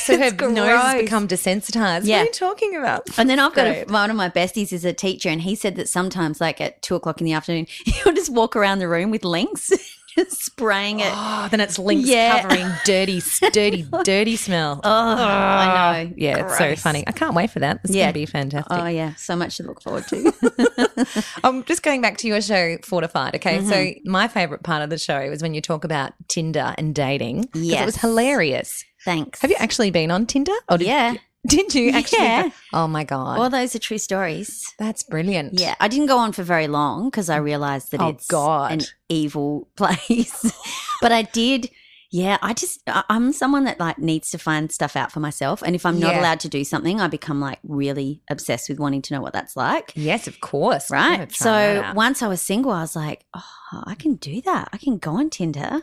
[SPEAKER 1] So her
[SPEAKER 7] It's
[SPEAKER 1] nose has become desensitized.
[SPEAKER 7] Yeah.
[SPEAKER 1] What are you talking about?
[SPEAKER 7] And then I've got a, one of my besties is a teacher, and he said that sometimes, like at two o'clock in the afternoon, [LAUGHS] he'll just walk around the room with Lynx, [LAUGHS] spraying it.
[SPEAKER 1] Oh, then it's Lynx
[SPEAKER 7] Yeah.
[SPEAKER 1] covering dirty, [LAUGHS] dirty, dirty smell.
[SPEAKER 7] Oh, I know.
[SPEAKER 1] Yeah, it's so funny. I can't wait for that. It's
[SPEAKER 7] Yeah.
[SPEAKER 1] going to be fantastic.
[SPEAKER 7] Oh yeah, so much to look forward to. [LAUGHS]
[SPEAKER 1] I'm just going back to your show, Fortified. Okay,
[SPEAKER 7] Mm-hmm.
[SPEAKER 1] so my favorite part of the show was when you talk about Tinder and dating. 'cause it was hilarious.
[SPEAKER 7] Thanks.
[SPEAKER 1] Have you actually been on Tinder? Or did,
[SPEAKER 7] Yeah.
[SPEAKER 1] Did you actually?
[SPEAKER 7] Yeah.
[SPEAKER 1] Oh my god,
[SPEAKER 7] All those are true stories.
[SPEAKER 1] that's brilliant.
[SPEAKER 7] Yeah, I didn't go on for very long because I realized that
[SPEAKER 1] Oh,
[SPEAKER 7] it's
[SPEAKER 1] God.
[SPEAKER 7] an evil [LAUGHS] place. but I did. Yeah, I just I'm someone that like needs to find stuff out for myself, and if I'm not
[SPEAKER 1] Yeah.
[SPEAKER 7] allowed to do something, I become like really obsessed with wanting to know what that's like.
[SPEAKER 1] Yes, of course.
[SPEAKER 7] Right? So once I was single, I was like, oh, I can do that. I can go on Tinder.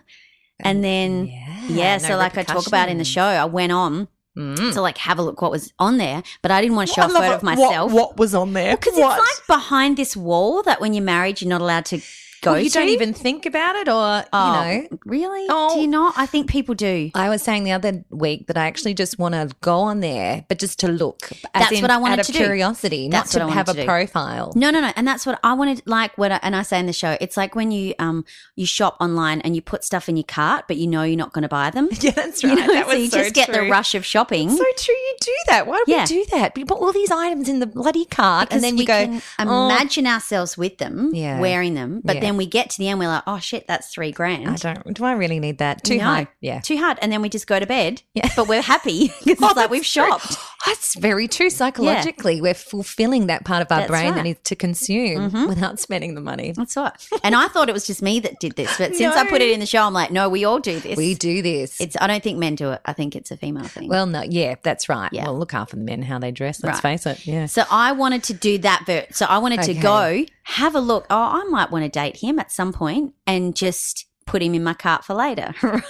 [SPEAKER 7] And then,
[SPEAKER 1] yeah,
[SPEAKER 7] yeah,
[SPEAKER 1] no
[SPEAKER 7] so like I talk about in the show, I went on
[SPEAKER 1] Mm.
[SPEAKER 7] to like have a look what was on there, but I didn't want to show
[SPEAKER 1] I
[SPEAKER 7] a photo of myself.
[SPEAKER 1] What, what was on there?
[SPEAKER 7] Because it's like behind this wall that when you're married, you're not allowed to go
[SPEAKER 1] Well, you
[SPEAKER 7] to.
[SPEAKER 1] don't even think about it, or
[SPEAKER 7] Oh,
[SPEAKER 1] you know.
[SPEAKER 7] really?
[SPEAKER 1] Oh.
[SPEAKER 7] Do you not? I think people do.
[SPEAKER 1] I was saying the other week that I actually just want to go on there, but just to look.
[SPEAKER 7] That's
[SPEAKER 1] in,
[SPEAKER 7] what I wanted
[SPEAKER 1] out of
[SPEAKER 7] to do.
[SPEAKER 1] curiosity,
[SPEAKER 7] That's
[SPEAKER 1] not
[SPEAKER 7] what I
[SPEAKER 1] to have a
[SPEAKER 7] do.
[SPEAKER 1] profile.
[SPEAKER 7] No, no, no. And that's what I wanted. Like what, I, and I say in the show, it's like when you um you shop online and you put stuff in your cart, but you know you're not going to buy them. [LAUGHS]
[SPEAKER 1] Yeah, that's
[SPEAKER 7] You
[SPEAKER 1] right.
[SPEAKER 7] know,
[SPEAKER 1] that
[SPEAKER 7] so you
[SPEAKER 1] so
[SPEAKER 7] just get the rush of shopping.
[SPEAKER 1] So true. You do that. Why do
[SPEAKER 7] Yeah.
[SPEAKER 1] we do that? We put all these items in the bloody cart, and
[SPEAKER 7] Because
[SPEAKER 1] then
[SPEAKER 7] we
[SPEAKER 1] you go, "Oh,
[SPEAKER 7] imagine ourselves with them,
[SPEAKER 1] Yeah.
[SPEAKER 7] wearing them, but
[SPEAKER 1] Yeah.
[SPEAKER 7] then we get to the end, we're like, oh shit, that's three grand.
[SPEAKER 1] I don't. Do I really need that? Too
[SPEAKER 7] No.
[SPEAKER 1] high. Yeah.
[SPEAKER 7] Too hard. And then we just go to bed.
[SPEAKER 1] Yeah.
[SPEAKER 7] But we're happy because [LAUGHS] [LAUGHS] it's like we've shopped. [GASPS]
[SPEAKER 1] That's very true. Psychologically, we're fulfilling that part of our
[SPEAKER 7] That's
[SPEAKER 1] brain that
[SPEAKER 7] right.
[SPEAKER 1] needs to consume
[SPEAKER 7] Mhm.
[SPEAKER 1] without spending the money.
[SPEAKER 7] That's right. And I thought it was just me that did this, but since I put it in the show, I'm like, no, we all do this.
[SPEAKER 1] We do this.
[SPEAKER 7] It's. I don't think men do it. I think it's a female thing.
[SPEAKER 1] well, no, yeah, that's right.
[SPEAKER 7] Yeah.
[SPEAKER 1] Well, look after the men how they dress. Let's
[SPEAKER 7] Right.
[SPEAKER 1] face it. Yeah.
[SPEAKER 7] so I wanted to do that. Ver- so I wanted to
[SPEAKER 1] Okay.
[SPEAKER 7] go have a look. Oh, I might want to date him at some point and just put him in my cart for later. [LAUGHS]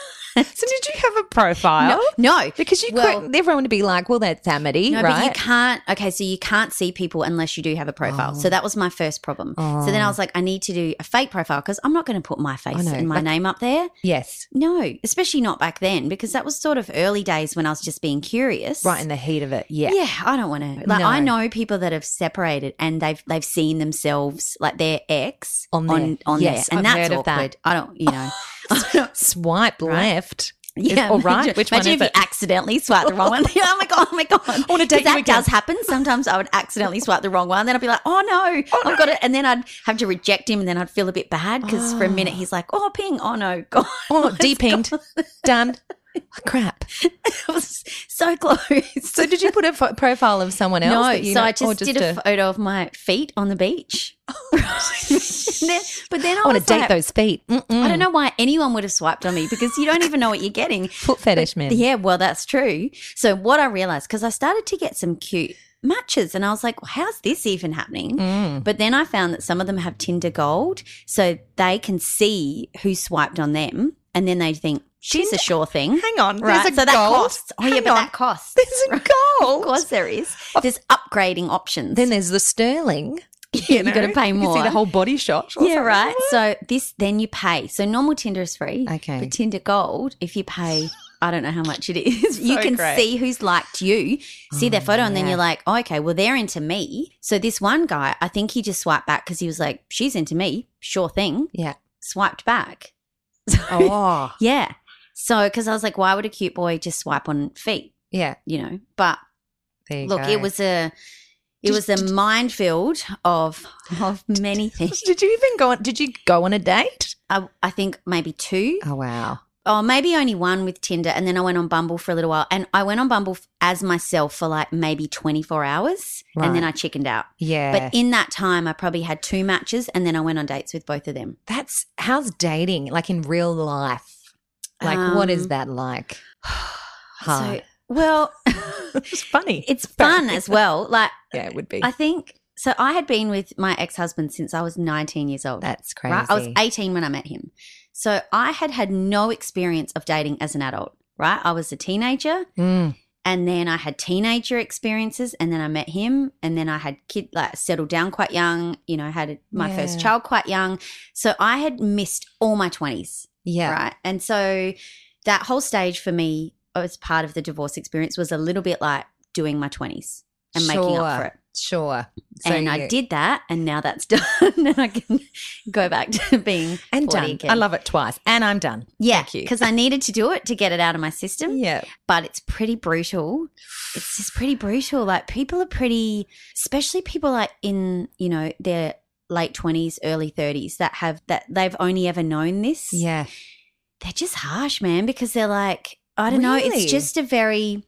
[SPEAKER 1] So did you have a profile?
[SPEAKER 7] No, no.
[SPEAKER 1] Because you
[SPEAKER 7] Well-
[SPEAKER 1] could, everyone would be like, well, that's Amity,
[SPEAKER 7] No, but you can't. Okay, so you can't see people unless you do have a profile. So that was my first problem. So then I oh. was like, I need to do a fake profile because I'm not going to put my face and my
[SPEAKER 1] like-
[SPEAKER 7] name up there.
[SPEAKER 1] yes.
[SPEAKER 7] No, especially not back then because that was sort of early days when I was just being curious.
[SPEAKER 1] Right in the heat of it. Yeah.
[SPEAKER 7] Yeah, I don't want to. Like,
[SPEAKER 1] No.
[SPEAKER 7] I know people that have separated and they've they've seen themselves like their ex
[SPEAKER 1] On
[SPEAKER 7] on
[SPEAKER 1] there.
[SPEAKER 7] on,
[SPEAKER 1] Yes,
[SPEAKER 7] there, and
[SPEAKER 1] I've
[SPEAKER 7] that's
[SPEAKER 1] of that.
[SPEAKER 7] awkward. I don't, you know. [LAUGHS] [LAUGHS]
[SPEAKER 1] Swipe
[SPEAKER 7] Right.
[SPEAKER 1] left.
[SPEAKER 7] Yeah,
[SPEAKER 1] All right.
[SPEAKER 7] imagine-
[SPEAKER 1] Which one
[SPEAKER 7] imagine
[SPEAKER 1] is
[SPEAKER 7] if
[SPEAKER 1] it?
[SPEAKER 7] you accidentally swipe the wrong one. [LAUGHS] oh my god! Oh my god! [LAUGHS] I
[SPEAKER 1] wanna date
[SPEAKER 7] that
[SPEAKER 1] again.
[SPEAKER 7] does happen. Sometimes I would accidentally swipe the wrong one, then I'd be like, "Oh no, oh, I've got it," and then I'd have to reject him, and then I'd feel a bit bad because for a minute ah. he's like, "Oh, ping! Oh no, God!"
[SPEAKER 1] Oh, depinged. Done. Crap. [LAUGHS]
[SPEAKER 7] it was so close.
[SPEAKER 1] So did you put a pho- profile of someone else?
[SPEAKER 7] no, so
[SPEAKER 1] know-
[SPEAKER 7] I
[SPEAKER 1] or
[SPEAKER 7] just, did a, photo of my feet on the beach. [LAUGHS] Then- but then I,
[SPEAKER 1] I want to date
[SPEAKER 7] like,
[SPEAKER 1] those feet. Mm-mm.
[SPEAKER 7] I don't know why anyone would have swiped on me because you don't even know what you're getting. [LAUGHS]
[SPEAKER 1] Foot fetish, man.
[SPEAKER 7] Yeah, well, that's true. So what I realized because I started to get some cute matches, and I was like, well, "How's this even happening?"
[SPEAKER 1] Mm.
[SPEAKER 7] But then I found that some of them have Tinder Gold, so they can see who swiped on them, and then they think she's a sure thing.
[SPEAKER 1] Hang on.
[SPEAKER 7] Right,
[SPEAKER 1] There's a
[SPEAKER 7] so that
[SPEAKER 1] gold.
[SPEAKER 7] costs. Oh yeah,
[SPEAKER 1] Hang
[SPEAKER 7] but
[SPEAKER 1] on.
[SPEAKER 7] that costs.
[SPEAKER 1] There's a [LAUGHS]
[SPEAKER 7] Of
[SPEAKER 1] gold.
[SPEAKER 7] Of course, there is. Oh. There's upgrading options.
[SPEAKER 1] Then there's the sterling. Yeah. [LAUGHS]
[SPEAKER 7] You got to pay more.
[SPEAKER 1] can see the whole body shot. [LAUGHS]
[SPEAKER 7] yeah,
[SPEAKER 1] something.
[SPEAKER 7] right. So this then you pay. So normal Tinder is free.
[SPEAKER 1] Okay.
[SPEAKER 7] But Tinder Gold, if you pay, I don't know how much it is. you can
[SPEAKER 1] great.
[SPEAKER 7] see who's liked you, see their
[SPEAKER 1] Oh,
[SPEAKER 7] photo, and then
[SPEAKER 1] oh,
[SPEAKER 7] you're like, oh, okay, well they're into me. So this one guy, I think he just swiped back because he was like, she's into me, sure thing.
[SPEAKER 1] Yeah.
[SPEAKER 7] Swiped back. So,
[SPEAKER 1] Oh,
[SPEAKER 7] yeah. So because I was like, why would a cute boy just swipe on feet?
[SPEAKER 1] yeah.
[SPEAKER 7] You know, but
[SPEAKER 1] There you
[SPEAKER 7] look,
[SPEAKER 1] go.
[SPEAKER 7] it was a. It
[SPEAKER 1] Did-
[SPEAKER 7] was a
[SPEAKER 1] did-
[SPEAKER 7] minefield of [LAUGHS] of many [LAUGHS] things.
[SPEAKER 1] Did you even go on? Did you go on a date?
[SPEAKER 7] I, I think maybe two.
[SPEAKER 1] Oh wow.
[SPEAKER 7] Oh, maybe only one with Tinder. And then I went on Bumble for a little while. And I went on Bumble as myself for like maybe 24 hours. And then I chickened out.
[SPEAKER 1] Yeah.
[SPEAKER 7] But in that time, I probably had two matches. And then I went on dates with both of them.
[SPEAKER 1] That's how's dating like in real life? Like, what is
[SPEAKER 7] Um,
[SPEAKER 1] that like? [SIGHS] Hard.
[SPEAKER 7] So, well, [LAUGHS] [LAUGHS]
[SPEAKER 1] it's funny.
[SPEAKER 7] it's fun as well. Like, [LAUGHS]
[SPEAKER 1] yeah, it would be.
[SPEAKER 7] I think. So I had been with my ex husband since I was 19 years old.
[SPEAKER 1] That's crazy.
[SPEAKER 7] Right? I was 18 when I met him. So I had had no experience of dating as an adult, right? I was a teenager.
[SPEAKER 1] Mm.
[SPEAKER 7] and then I had teenager experiences, and then I met him, and then I had kid like settled down quite young. You know, had my first child quite young, so I had missed all my twenties,
[SPEAKER 1] Yeah.
[SPEAKER 7] right? And so that whole stage for me, as part of the divorce experience, was a little bit like doing my twenties and making up for it.
[SPEAKER 1] Sure. So
[SPEAKER 7] and I did that, and now that's [LAUGHS] done, and I can go back to being
[SPEAKER 1] and
[SPEAKER 7] 40
[SPEAKER 1] done.
[SPEAKER 7] again.
[SPEAKER 1] I love it twice, and I'm done.
[SPEAKER 7] yeah,
[SPEAKER 1] Thank you.
[SPEAKER 7] because I needed to do it to get it out of my system.
[SPEAKER 1] Yeah.
[SPEAKER 7] but it's pretty brutal. It's just pretty brutal. Like people are pretty, especially people like in you know their late twenties, early thirties that have that they've only ever known this.
[SPEAKER 1] Yeah.
[SPEAKER 7] they're just harsh, man, because they're like I don't know. It's just a very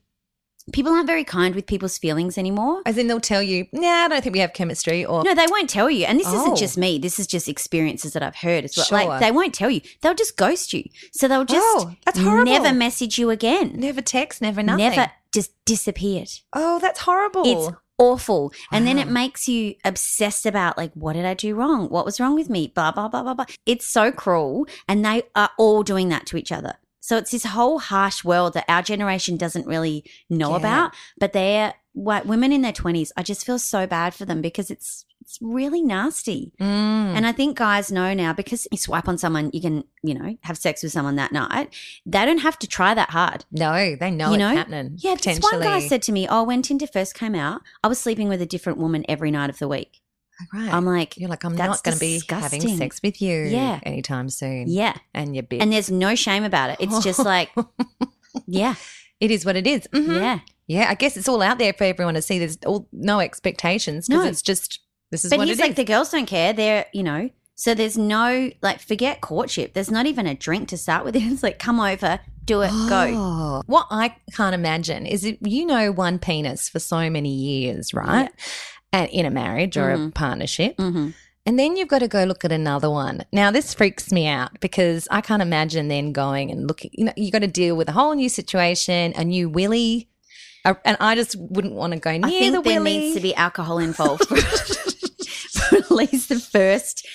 [SPEAKER 7] people aren't very kind with people's feelings anymore.
[SPEAKER 1] As in, they'll tell you, "Nah, I don't think we have chemistry," or
[SPEAKER 7] No, they won't tell you. And this
[SPEAKER 1] Oh.
[SPEAKER 7] isn't just me. This is just experiences that I've heard as well.
[SPEAKER 1] Sure.
[SPEAKER 7] Like they won't tell you. They'll just ghost you. So they'll just
[SPEAKER 1] Oh, that's horrible.
[SPEAKER 7] never message you again.
[SPEAKER 1] never text, never nothing.
[SPEAKER 7] Never just disappeared.
[SPEAKER 1] Oh, that's horrible.
[SPEAKER 7] It's awful. And then it makes you obsessed about like, what did I do wrong? What was wrong with me? Blah, blah, blah, blah, blah. It's so cruel. And they are all doing that to each other. So it's this whole harsh world that our generation doesn't really know
[SPEAKER 1] Yeah.
[SPEAKER 7] about. But they're white women in their 20s. I just feel so bad for them because it's it's really nasty.
[SPEAKER 1] Mm.
[SPEAKER 7] And I think guys know now because you swipe on someone, you can, you know, have sex with someone that night. They don't have to try that hard.
[SPEAKER 1] no, they know
[SPEAKER 7] You
[SPEAKER 1] it's
[SPEAKER 7] know?
[SPEAKER 1] happening.
[SPEAKER 7] Yeah, this one guy said to me, "Oh, when Tinder first came out, I was sleeping with a different woman every night of the week."
[SPEAKER 1] right.
[SPEAKER 7] I'm like,
[SPEAKER 1] You're like, I'm not going to be having sex with you
[SPEAKER 7] Yeah.
[SPEAKER 1] anytime soon.
[SPEAKER 7] "Yeah,"
[SPEAKER 1] And you're big.
[SPEAKER 7] and there's no shame about it. It's just like, [LAUGHS] "Yeah,
[SPEAKER 1] it is what it is. Mhm.
[SPEAKER 7] yeah."
[SPEAKER 1] Yeah, I guess it's all out there for everyone to see. There's all, no expectations because
[SPEAKER 7] No.
[SPEAKER 1] it's just, this is
[SPEAKER 7] But
[SPEAKER 1] what
[SPEAKER 7] he's
[SPEAKER 1] it
[SPEAKER 7] like,
[SPEAKER 1] is.
[SPEAKER 7] the girls don't care. They're, you know, so there's no like, forget courtship. There's not even a drink to start with. [LAUGHS] It's like, come over, do it, go.
[SPEAKER 1] Oh. What I can't imagine is if you know one penis for so many years, right? And in a marriage or a
[SPEAKER 7] Mhm.
[SPEAKER 1] partnership.
[SPEAKER 7] hmm
[SPEAKER 1] And then you've got to go look at another one. Now, this freaks me out because I can't imagine then going and looking. You know, you got to deal with a whole new situation, a new willy, a, and I just wouldn't want to go near
[SPEAKER 7] I think
[SPEAKER 1] the
[SPEAKER 7] there
[SPEAKER 1] willy.
[SPEAKER 7] needs to be alcohol involved [LAUGHS] [LAUGHS] [LAUGHS] for, for at least the first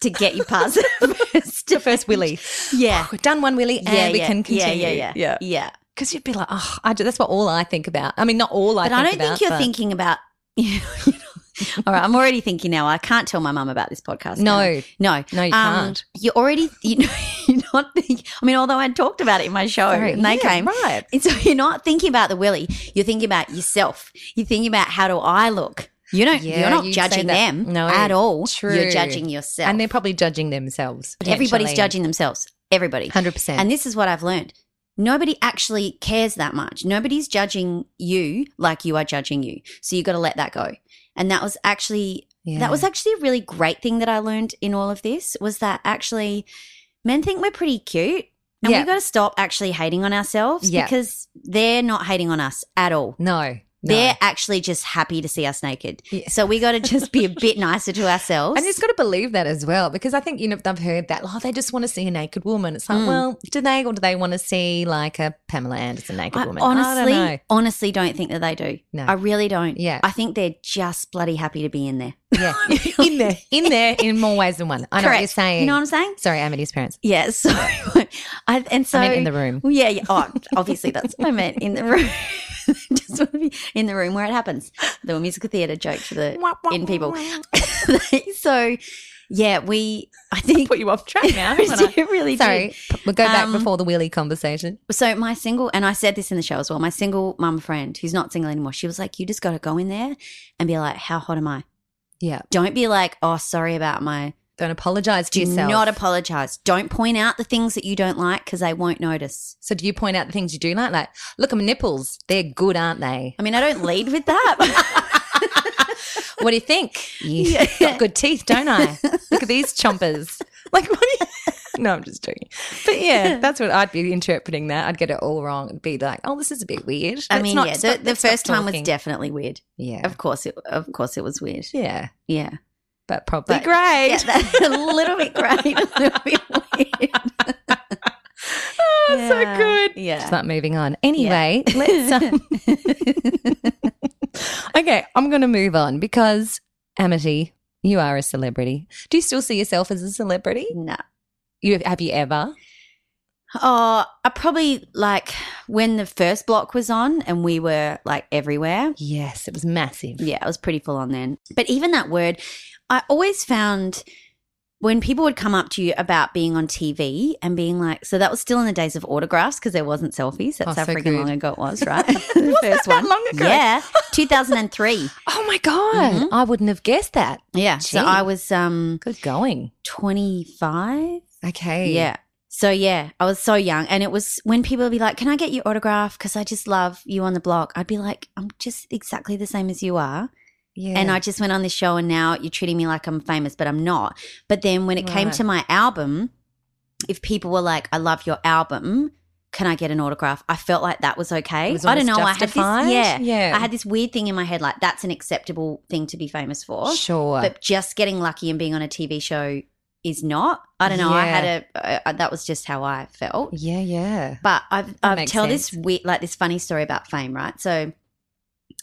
[SPEAKER 7] to get you past the [LAUGHS] first,
[SPEAKER 1] The first willy.
[SPEAKER 7] Yeah.
[SPEAKER 1] We've done one willy and
[SPEAKER 7] yeah,
[SPEAKER 1] we
[SPEAKER 7] yeah,
[SPEAKER 1] can continue.
[SPEAKER 7] Yeah, yeah, yeah. Yeah.
[SPEAKER 1] Because you'd be like, oh, I do, that's what all I think about. I mean, not all I
[SPEAKER 7] But I don't
[SPEAKER 1] about,
[SPEAKER 7] think you're
[SPEAKER 1] but-
[SPEAKER 7] thinking about. [LAUGHS] You know, all right, I'm already thinking now. I can't tell my mum about this podcast.
[SPEAKER 1] No.
[SPEAKER 7] now. no,
[SPEAKER 1] No, you
[SPEAKER 7] Um,
[SPEAKER 1] can't.
[SPEAKER 7] You're already, you know, you're not. Think, I mean, although I talked about it in my show
[SPEAKER 1] Sorry.
[SPEAKER 7] and they
[SPEAKER 1] Yeah,
[SPEAKER 7] came,
[SPEAKER 1] right.
[SPEAKER 7] And so you're not thinking about the willy. You're thinking about yourself. You're thinking about how do I look. You don't.
[SPEAKER 1] Yeah,
[SPEAKER 7] you're not judging them
[SPEAKER 1] No,
[SPEAKER 7] at all.
[SPEAKER 1] true.
[SPEAKER 7] You're judging yourself.
[SPEAKER 1] And they're probably judging themselves.
[SPEAKER 7] Everybody's judging themselves. Everybody.
[SPEAKER 1] 100%.
[SPEAKER 7] And this is what I've learned. Nobody actually cares that much. Nobody's judging you like you are judging you. So you got to let that go. And that was actually
[SPEAKER 1] Yeah.
[SPEAKER 7] that was actually a really great thing that I learned in all of this was that actually men think we're pretty cute. And
[SPEAKER 1] Yeah.
[SPEAKER 7] we've got to stop actually hating on ourselves because they're not hating on us at all.
[SPEAKER 1] No. No.
[SPEAKER 7] They're actually just happy to see us naked.
[SPEAKER 1] Yeah.
[SPEAKER 7] So we got to just be a bit nicer to ourselves.
[SPEAKER 1] And you just got to believe that as well, because I think you know I've heard that. Oh, they just want to see a naked woman. It's like,
[SPEAKER 7] Mm.
[SPEAKER 1] well, do they, or do they want to see like a Pamela Anderson naked
[SPEAKER 7] I
[SPEAKER 1] woman?
[SPEAKER 7] honestly,
[SPEAKER 1] I don't
[SPEAKER 7] honestly don't think that they do.
[SPEAKER 1] No.
[SPEAKER 7] I really don't.
[SPEAKER 1] Yeah.
[SPEAKER 7] I think they're just bloody happy to be in there.
[SPEAKER 1] Yeah, [LAUGHS] in there, in there, in more ways than one. I know what you're saying.
[SPEAKER 7] You know what I'm saying?
[SPEAKER 1] Sorry, Amity's parents.
[SPEAKER 7] Yeah. [LAUGHS] So, I, and so
[SPEAKER 1] I meant in the room.
[SPEAKER 7] Yeah, yeah. Oh, obviously that's what I meant in the room. [LAUGHS] [LAUGHS] Just want in the room where it happens. The musical theatre joke for the in people. [LAUGHS] so, yeah, we. I think
[SPEAKER 1] Put you off track now.
[SPEAKER 7] we [LAUGHS]
[SPEAKER 1] haven't I?
[SPEAKER 7] did, really
[SPEAKER 1] Sorry,
[SPEAKER 7] did.
[SPEAKER 1] we'll go back
[SPEAKER 7] Um,
[SPEAKER 1] before the wheelie conversation.
[SPEAKER 7] So my single, and I said this in the show as well. My single mum friend, who's not single anymore, she was like, "You just got to go in there and be like, how hot am I?
[SPEAKER 1] Yeah,
[SPEAKER 7] Don't be like, oh, sorry about my
[SPEAKER 1] don't apologize to
[SPEAKER 7] Do
[SPEAKER 1] yourself.
[SPEAKER 7] not apologize. Don't point out the things that you don't like because they won't notice.
[SPEAKER 1] so, do you point out the things you do like? Like, look at my nipples; they're good, aren't they?
[SPEAKER 7] I mean, I don't lead with that. [LAUGHS]
[SPEAKER 1] What do you think? You got good teeth, don't I? Look at these chompers. [LAUGHS] Like, what? Do you- [LAUGHS] no, I'm just joking. But yeah, that's what I'd be interpreting. That I'd get it all wrong. It'd be like, oh, this is a bit weird.
[SPEAKER 7] I mean,
[SPEAKER 1] not
[SPEAKER 7] yeah,
[SPEAKER 1] stop-
[SPEAKER 7] the, the
[SPEAKER 1] stop
[SPEAKER 7] first time was definitely weird.
[SPEAKER 1] yeah,
[SPEAKER 7] Of course, it, of course, it was weird.
[SPEAKER 1] yeah,
[SPEAKER 7] Yeah,
[SPEAKER 1] but probably
[SPEAKER 7] But-
[SPEAKER 1] great.
[SPEAKER 7] yeah, that, [LAUGHS] a little bit great, [LAUGHS] a little bit weird.
[SPEAKER 1] oh, so good.
[SPEAKER 7] Yeah.
[SPEAKER 1] Start moving on. Anyway, [LAUGHS] let's. Um, okay, I'm going to move on because Amity, you are a celebrity. Do you still see yourself as a celebrity?
[SPEAKER 7] no.
[SPEAKER 1] You have you ever?
[SPEAKER 7] Oh, I probably like when the first block was on and we were like everywhere.
[SPEAKER 1] Yes, it was massive.
[SPEAKER 7] Yeah, it was pretty full on then. But even that word, I always found when people would come up to you about being on TV and being like, so that was still in the days of autographs because there wasn't selfies. That's
[SPEAKER 1] Oh,
[SPEAKER 7] how
[SPEAKER 1] so
[SPEAKER 7] freaking
[SPEAKER 1] good.
[SPEAKER 7] long ago it was, [LAUGHS] right? [LAUGHS] the first
[SPEAKER 1] that
[SPEAKER 7] one.
[SPEAKER 1] long ago?
[SPEAKER 7] Yeah, [LAUGHS] 2003.
[SPEAKER 1] Oh my god,
[SPEAKER 7] Mhm.
[SPEAKER 1] I wouldn't have guessed that.
[SPEAKER 7] Yeah. So I was um
[SPEAKER 1] Good going.
[SPEAKER 7] 25.
[SPEAKER 1] Okay.
[SPEAKER 7] Yeah. So yeah, I was so young, and it was when people would be like, "Can I get your autograph?" Because I just love you on the block. I'd be like, "I'm just exactly the same as you are."
[SPEAKER 1] Yeah.
[SPEAKER 7] And I just went on this show, and now you're treating me like I'm famous, but I'm not. But then when it came to my album, if people were like, "I love your album," can I get an autograph? I felt like that was okay.
[SPEAKER 1] Was
[SPEAKER 7] I don't know.
[SPEAKER 1] almost
[SPEAKER 7] I had this, yeah,
[SPEAKER 1] Yeah.
[SPEAKER 7] I had this weird thing in my head, like that's an acceptable thing to be famous for.
[SPEAKER 1] sure.
[SPEAKER 7] But just getting lucky and being on a TV show is not. I don't know. I had a uh, that was just how I felt.
[SPEAKER 1] yeah, yeah.
[SPEAKER 7] But I've
[SPEAKER 1] That
[SPEAKER 7] I've tell
[SPEAKER 1] sense.
[SPEAKER 7] this weird, like this funny story about fame, right? So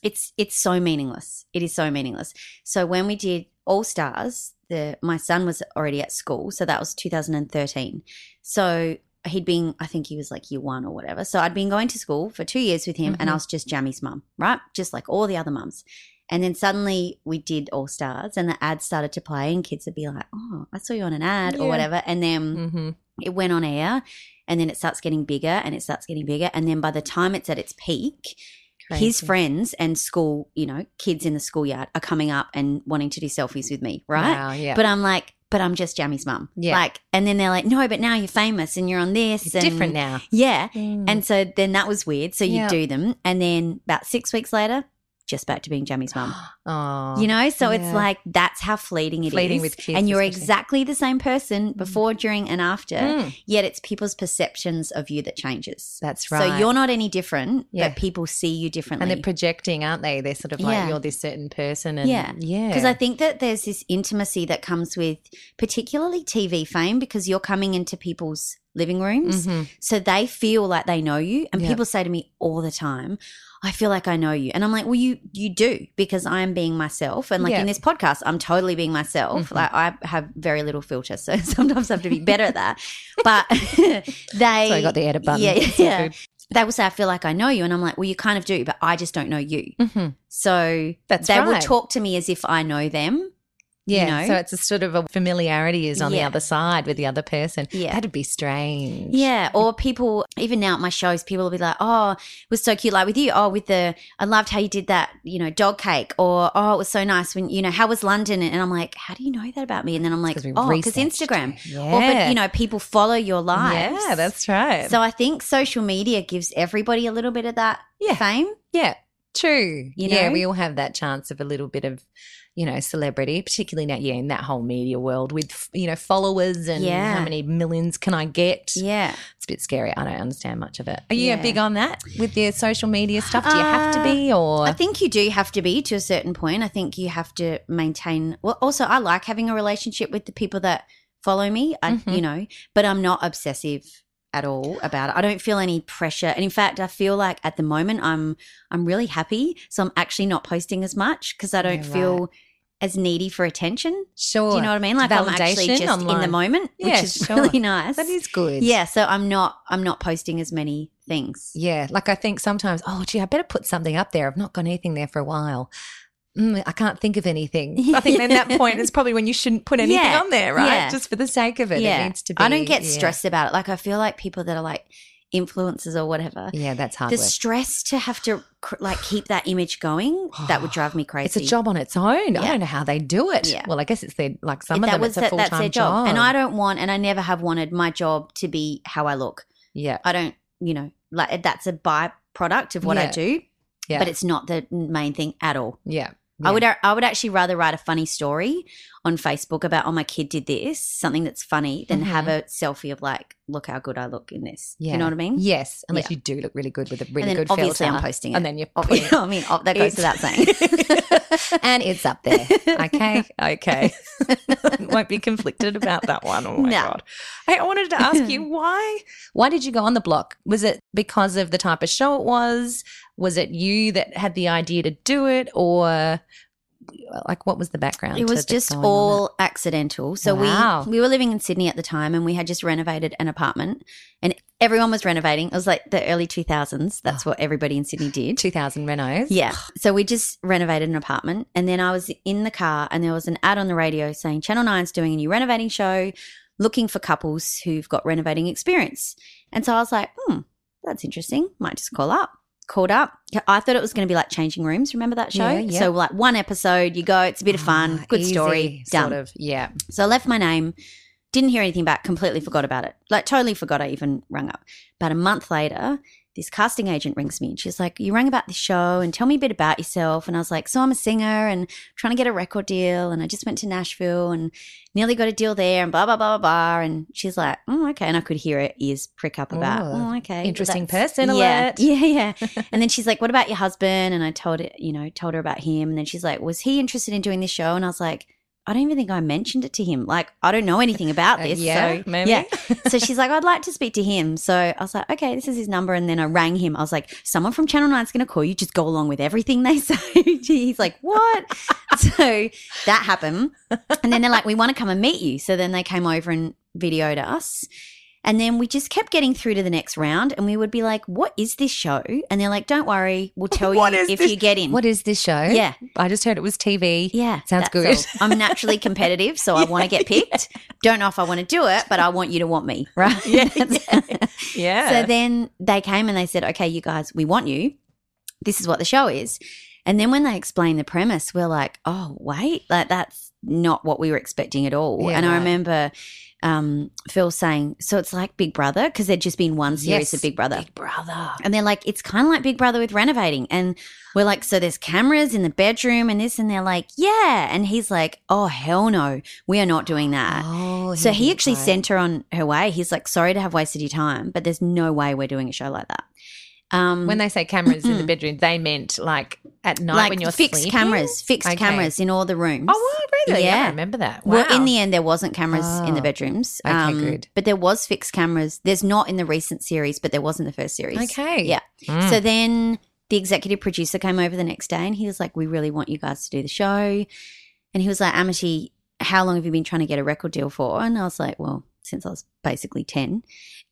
[SPEAKER 7] it's it's so meaningless. It is so meaningless. So when we did All Stars, the my son was already at school, so that was 2013. So he'd been, I think he was like year one or whatever. So I'd been going to school for two years with him, and I
[SPEAKER 1] Mhm.
[SPEAKER 7] was just Jammy's mum, right? Just like all the other mums. And then suddenly we did All Stars, and the ads started to play, and kids would be like, "Oh, I saw you on an ad
[SPEAKER 1] Yeah.
[SPEAKER 7] or whatever." And then
[SPEAKER 1] Mm-hmm.
[SPEAKER 7] it went on air and then it starts getting bigger and it starts getting bigger and then by the time it's at its peak his friends and school you know kids in the schoolyard are coming up and wanting to do selfies with me right
[SPEAKER 1] Wow, yeah.
[SPEAKER 7] but i'm like but i'm just jammy's mum
[SPEAKER 1] Yeah.
[SPEAKER 7] like and then they're like no but now you're famous and you're on this and
[SPEAKER 1] different now.
[SPEAKER 7] yeah
[SPEAKER 1] Mm.
[SPEAKER 7] and so then that was weird so you
[SPEAKER 1] Yeah.
[SPEAKER 7] do them and then about six weeks later just back to being jammy's mum [GASPS]
[SPEAKER 1] oh,
[SPEAKER 7] you know, so
[SPEAKER 1] yeah.
[SPEAKER 7] it's like that's how fleeting it is,
[SPEAKER 1] Fleeting with kids,
[SPEAKER 7] and you're
[SPEAKER 1] especially.
[SPEAKER 7] exactly the same person before, during, and after.
[SPEAKER 1] Mm.
[SPEAKER 7] Yet it's people's perceptions of you that changes.
[SPEAKER 1] That's right.
[SPEAKER 7] So you're not any different,
[SPEAKER 1] Yeah.
[SPEAKER 7] but people see you differently.
[SPEAKER 1] and they're projecting, aren't they? They're sort of like
[SPEAKER 7] Yeah.
[SPEAKER 1] you're this certain person, and
[SPEAKER 7] Yeah.
[SPEAKER 1] yeah,
[SPEAKER 7] because I think that there's this intimacy that comes with particularly TV fame because you're coming into people's living rooms.
[SPEAKER 1] Mm-hmm.
[SPEAKER 7] So they feel like they know you. And
[SPEAKER 1] Yeah.
[SPEAKER 7] people say to me all the time, I feel like I know you. And I'm like, well, you you do because I am being myself. And like
[SPEAKER 1] Yeah.
[SPEAKER 7] in this podcast, I'm totally being myself.
[SPEAKER 1] Mhm.
[SPEAKER 7] Like I have very little filter. So [LAUGHS] sometimes I have to be better at that. But [LAUGHS] they
[SPEAKER 1] So I got the edit button.
[SPEAKER 7] Yeah,
[SPEAKER 1] all
[SPEAKER 7] yeah. They will say, I feel like I know you. And I'm like, well, you kind of do, but I just don't know you.
[SPEAKER 1] Mhm.
[SPEAKER 7] So
[SPEAKER 1] That's
[SPEAKER 7] they will talk to me as if I know them.
[SPEAKER 1] Yeah.
[SPEAKER 7] know?
[SPEAKER 1] So it's a sort of a familiarity is on the other side with the other person.
[SPEAKER 7] Yeah.
[SPEAKER 1] That'd be strange.
[SPEAKER 7] Yeah. Or people, even now at my shows, people will be like, oh, it was so cute. Like with you, oh, with the, I loved how you did that, you know, dog cake. Or, oh, it was so nice when, you know, how was London? And I'm like, how do you know that about me? And then I'm like, oh, because Instagram.
[SPEAKER 1] you.
[SPEAKER 7] Or, but, you know, people follow your lives.
[SPEAKER 1] Yeah, that's right.
[SPEAKER 7] So I think social media gives everybody a little bit of that
[SPEAKER 1] Yeah.
[SPEAKER 7] fame.
[SPEAKER 1] Yeah, true.
[SPEAKER 7] You
[SPEAKER 1] yeah, we all have that chance of a little bit of, you know, celebrity, particularly now, yeah, in that whole media world with, you know, followers and
[SPEAKER 7] Yeah.
[SPEAKER 1] how many millions can I get?
[SPEAKER 7] Yeah.
[SPEAKER 1] It's a bit scary. I don't understand much of it. Are you
[SPEAKER 7] Yeah.
[SPEAKER 1] big on that with your social media stuff? Do you have to be or?
[SPEAKER 7] I think you do have to be to a certain point. I think you have to maintain. Well, also, I like having a relationship with the people that follow me. I,
[SPEAKER 1] Mhm.
[SPEAKER 7] you know, but I'm not obsessive at all about it. I don't feel any pressure, and in fact, I feel like at the moment I'm I'm really happy. So I'm actually not posting as much because I don't
[SPEAKER 1] Yeah,
[SPEAKER 7] feel as needy for attention.
[SPEAKER 1] sure.
[SPEAKER 7] Do you know what I mean? Like I'm actually
[SPEAKER 1] Validation
[SPEAKER 7] just in the
[SPEAKER 1] online.
[SPEAKER 7] moment, which is [LAUGHS]
[SPEAKER 1] sure.
[SPEAKER 7] really nice.
[SPEAKER 1] That is good.
[SPEAKER 7] yeah. So I'm not I'm not posting as many things.
[SPEAKER 1] Yeah, like I think sometimes, oh, gee, I better put something up there. I've not got anything there for a while. Mm, I can't think of anything. [LAUGHS] I think then that point is probably when you shouldn't put anything
[SPEAKER 7] Yeah,
[SPEAKER 1] on there, right?
[SPEAKER 7] yeah.
[SPEAKER 1] Just for the sake of it. It needs to be.
[SPEAKER 7] I don't get
[SPEAKER 1] yeah.
[SPEAKER 7] stressed about it. Like I feel like people that are like influencers or whatever.
[SPEAKER 1] Yeah, that's hard
[SPEAKER 7] The
[SPEAKER 1] work.
[SPEAKER 7] stress to have to like keep that image going, that would drive me crazy. [SIGHS]
[SPEAKER 1] It's a job on its own. I don't know how they do it.
[SPEAKER 7] Yeah.
[SPEAKER 1] Well, I guess it's their like some
[SPEAKER 7] If
[SPEAKER 1] of them.
[SPEAKER 7] was
[SPEAKER 1] it's a full time
[SPEAKER 7] their job. And I don't want, and I never have wanted my job to be how I look.
[SPEAKER 1] Yeah,
[SPEAKER 7] I don't, you know, like that's a byproduct of what I do,
[SPEAKER 1] yeah,
[SPEAKER 7] but it's not the main thing at all.
[SPEAKER 1] yeah.
[SPEAKER 7] I would I would actually rather write a funny story on Facebook about oh my kid did this something that's funny than have
[SPEAKER 1] Mhm.
[SPEAKER 7] a selfie of like look how good I look in this.
[SPEAKER 1] Yeah.
[SPEAKER 7] You know what I mean?
[SPEAKER 1] Yes, unless
[SPEAKER 7] Yeah.
[SPEAKER 1] you do look really good with a really good
[SPEAKER 7] obviously
[SPEAKER 1] filter.
[SPEAKER 7] I'm posting it.
[SPEAKER 1] and then you're [LAUGHS]
[SPEAKER 7] Oh,
[SPEAKER 1] putting-
[SPEAKER 7] I mean, oh, that goes without saying. [LAUGHS]
[SPEAKER 1] and it's up there. [LAUGHS] Okay, okay. Won't be conflicted about that one. Oh my
[SPEAKER 7] No.
[SPEAKER 1] god! Hey, I wanted to ask you why? Why did you go on the block? Was it because of the type of show it was? Was it you that had the idea to do it, or like what was the background?
[SPEAKER 7] It was just all accidental. So
[SPEAKER 1] Wow.
[SPEAKER 7] we we were living in Sydney at the time, and we had just renovated an apartment, and everyone was renovating. It was like the early two thousands. That's what everybody in Sydney did.
[SPEAKER 1] 2000 renos.
[SPEAKER 7] Yeah. So we just renovated an apartment. And then I was in the car and there was an ad on the radio saying Channel 9's doing a new renovating show looking for couples who've got renovating experience. And so I was like, hmm, that's interesting. Might just call up. Called up. I thought it was going to be like changing rooms. Remember that show?
[SPEAKER 1] Yeah, yeah.
[SPEAKER 7] So like one episode, you go, it's a bit of fun,
[SPEAKER 1] Ah,
[SPEAKER 7] good
[SPEAKER 1] easy,
[SPEAKER 7] story, done.
[SPEAKER 1] Sort of. Yeah.
[SPEAKER 7] So I left my name, didn't hear anything back, completely forgot about it. Like totally forgot I even rung up. About a month later, this casting agent rings me and she's like, You rang about this show and tell me a bit about yourself. And I was like, So I'm a singer and trying to get a record deal. And I just went to Nashville and nearly got a deal there and blah, blah, blah, blah, blah. And she's like, Oh, okay. And I could hear her ears prick up about,
[SPEAKER 1] Oh,
[SPEAKER 7] Oh, okay.
[SPEAKER 1] interesting person
[SPEAKER 7] yeah,
[SPEAKER 1] alert. [LAUGHS]
[SPEAKER 7] Yeah, yeah. [LAUGHS] and then she's like, What about your husband? And I told it, you know, told her about him. And then she's like, Was he interested in doing this show? And I was like, I don't even think I mentioned it to him. Like, I don't know anything about
[SPEAKER 1] Uh,
[SPEAKER 7] this.
[SPEAKER 1] yeah,
[SPEAKER 7] so,
[SPEAKER 1] maybe.
[SPEAKER 7] Yeah. [LAUGHS] so she's like, I'd like to speak to him. So I was like, okay, this is his number. And then I rang him. I was like, someone from Channel 9 is going to call you. Just go along with everything they [LAUGHS] say. He's like, what? [LAUGHS] so that happened. And then they're like, we want to come and meet you. So then they came over and videoed us. And then we just kept getting through to the next round, and we would be like, "What is this show?" And they're like, "Don't worry, we'll tell [LAUGHS] you if
[SPEAKER 1] this-
[SPEAKER 7] you get in."
[SPEAKER 1] What is this show?
[SPEAKER 7] Yeah.
[SPEAKER 1] I just heard it was TV.
[SPEAKER 7] Yeah,
[SPEAKER 1] Sounds good.
[SPEAKER 7] all. I'm naturally [LAUGHS] competitive, so I want to get picked. Don't know if I want to do it, but I want you to want me, [LAUGHS] right?
[SPEAKER 1] Yeah,
[SPEAKER 7] That's-
[SPEAKER 1] Yeah.
[SPEAKER 7] So then they came and they said, "Okay, you guys, we want you. This is what the show is." And then when they explained the premise, we're like, "Oh, wait, like that's not what we were expecting at all."
[SPEAKER 1] Yeah,
[SPEAKER 7] and I
[SPEAKER 1] right.
[SPEAKER 7] remember um, Phil saying, "So it's like Big Brother because there'd just been one series
[SPEAKER 1] Yes,
[SPEAKER 7] of Big Brother."
[SPEAKER 1] Big Brother.
[SPEAKER 7] And they're like, it's kind of like Big Brother with renovating. And we're like, so there's cameras in the bedroom and this. And they're like, yeah. And he's like, oh, hell no. We are not doing that.
[SPEAKER 1] Oh,
[SPEAKER 7] so he actually
[SPEAKER 1] say.
[SPEAKER 7] sent her on her way. He's like, sorry to have wasted your time, but there's no way we're doing a show like that. Um,
[SPEAKER 1] When they say cameras in the bedroom, they meant like at night
[SPEAKER 7] like
[SPEAKER 1] when you're sleeping?
[SPEAKER 7] fixed
[SPEAKER 1] sleeping?
[SPEAKER 7] cameras, fixed
[SPEAKER 1] Okay.
[SPEAKER 7] cameras in all the rooms.
[SPEAKER 1] Oh, really? Yeah. I remember that. Wow.
[SPEAKER 7] Well, in the end, there wasn't cameras in the
[SPEAKER 1] Oh.
[SPEAKER 7] bedrooms. Um,
[SPEAKER 1] Okay, good.
[SPEAKER 7] But there was fixed cameras. There's not in the recent series, but there was in the first series.
[SPEAKER 1] Okay.
[SPEAKER 7] Yeah.
[SPEAKER 1] Mm.
[SPEAKER 7] So then the executive producer came over the next day and he was like, We really want you guys to do the show. And he was like, Amity, how long have you been trying to get a record deal for? And I was like, Well, since I was basically 10.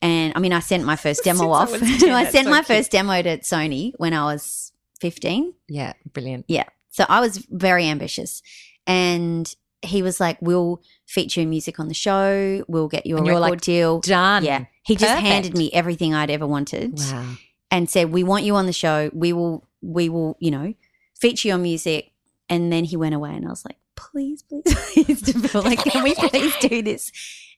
[SPEAKER 7] And I mean, I sent my first [LAUGHS] demo
[SPEAKER 1] Since I
[SPEAKER 7] off. [LAUGHS] I, sent
[SPEAKER 1] so
[SPEAKER 7] my
[SPEAKER 1] cute.
[SPEAKER 7] first demo to Sony when I was 15.
[SPEAKER 1] yeah, brilliant.
[SPEAKER 7] Yeah. So I was very ambitious. And he was like, We'll feature your music on the show. We'll get you a
[SPEAKER 1] And you were
[SPEAKER 7] record
[SPEAKER 1] like,
[SPEAKER 7] deal.
[SPEAKER 1] Done.
[SPEAKER 7] Yeah. He just handed me everything I'd ever wanted
[SPEAKER 1] Wow.
[SPEAKER 7] and said, "We want you on the show. We will, we will, you know, feature your music." And then he went away, and I was like, "Please, please, [LAUGHS] please, Deville, like, can we please do this?"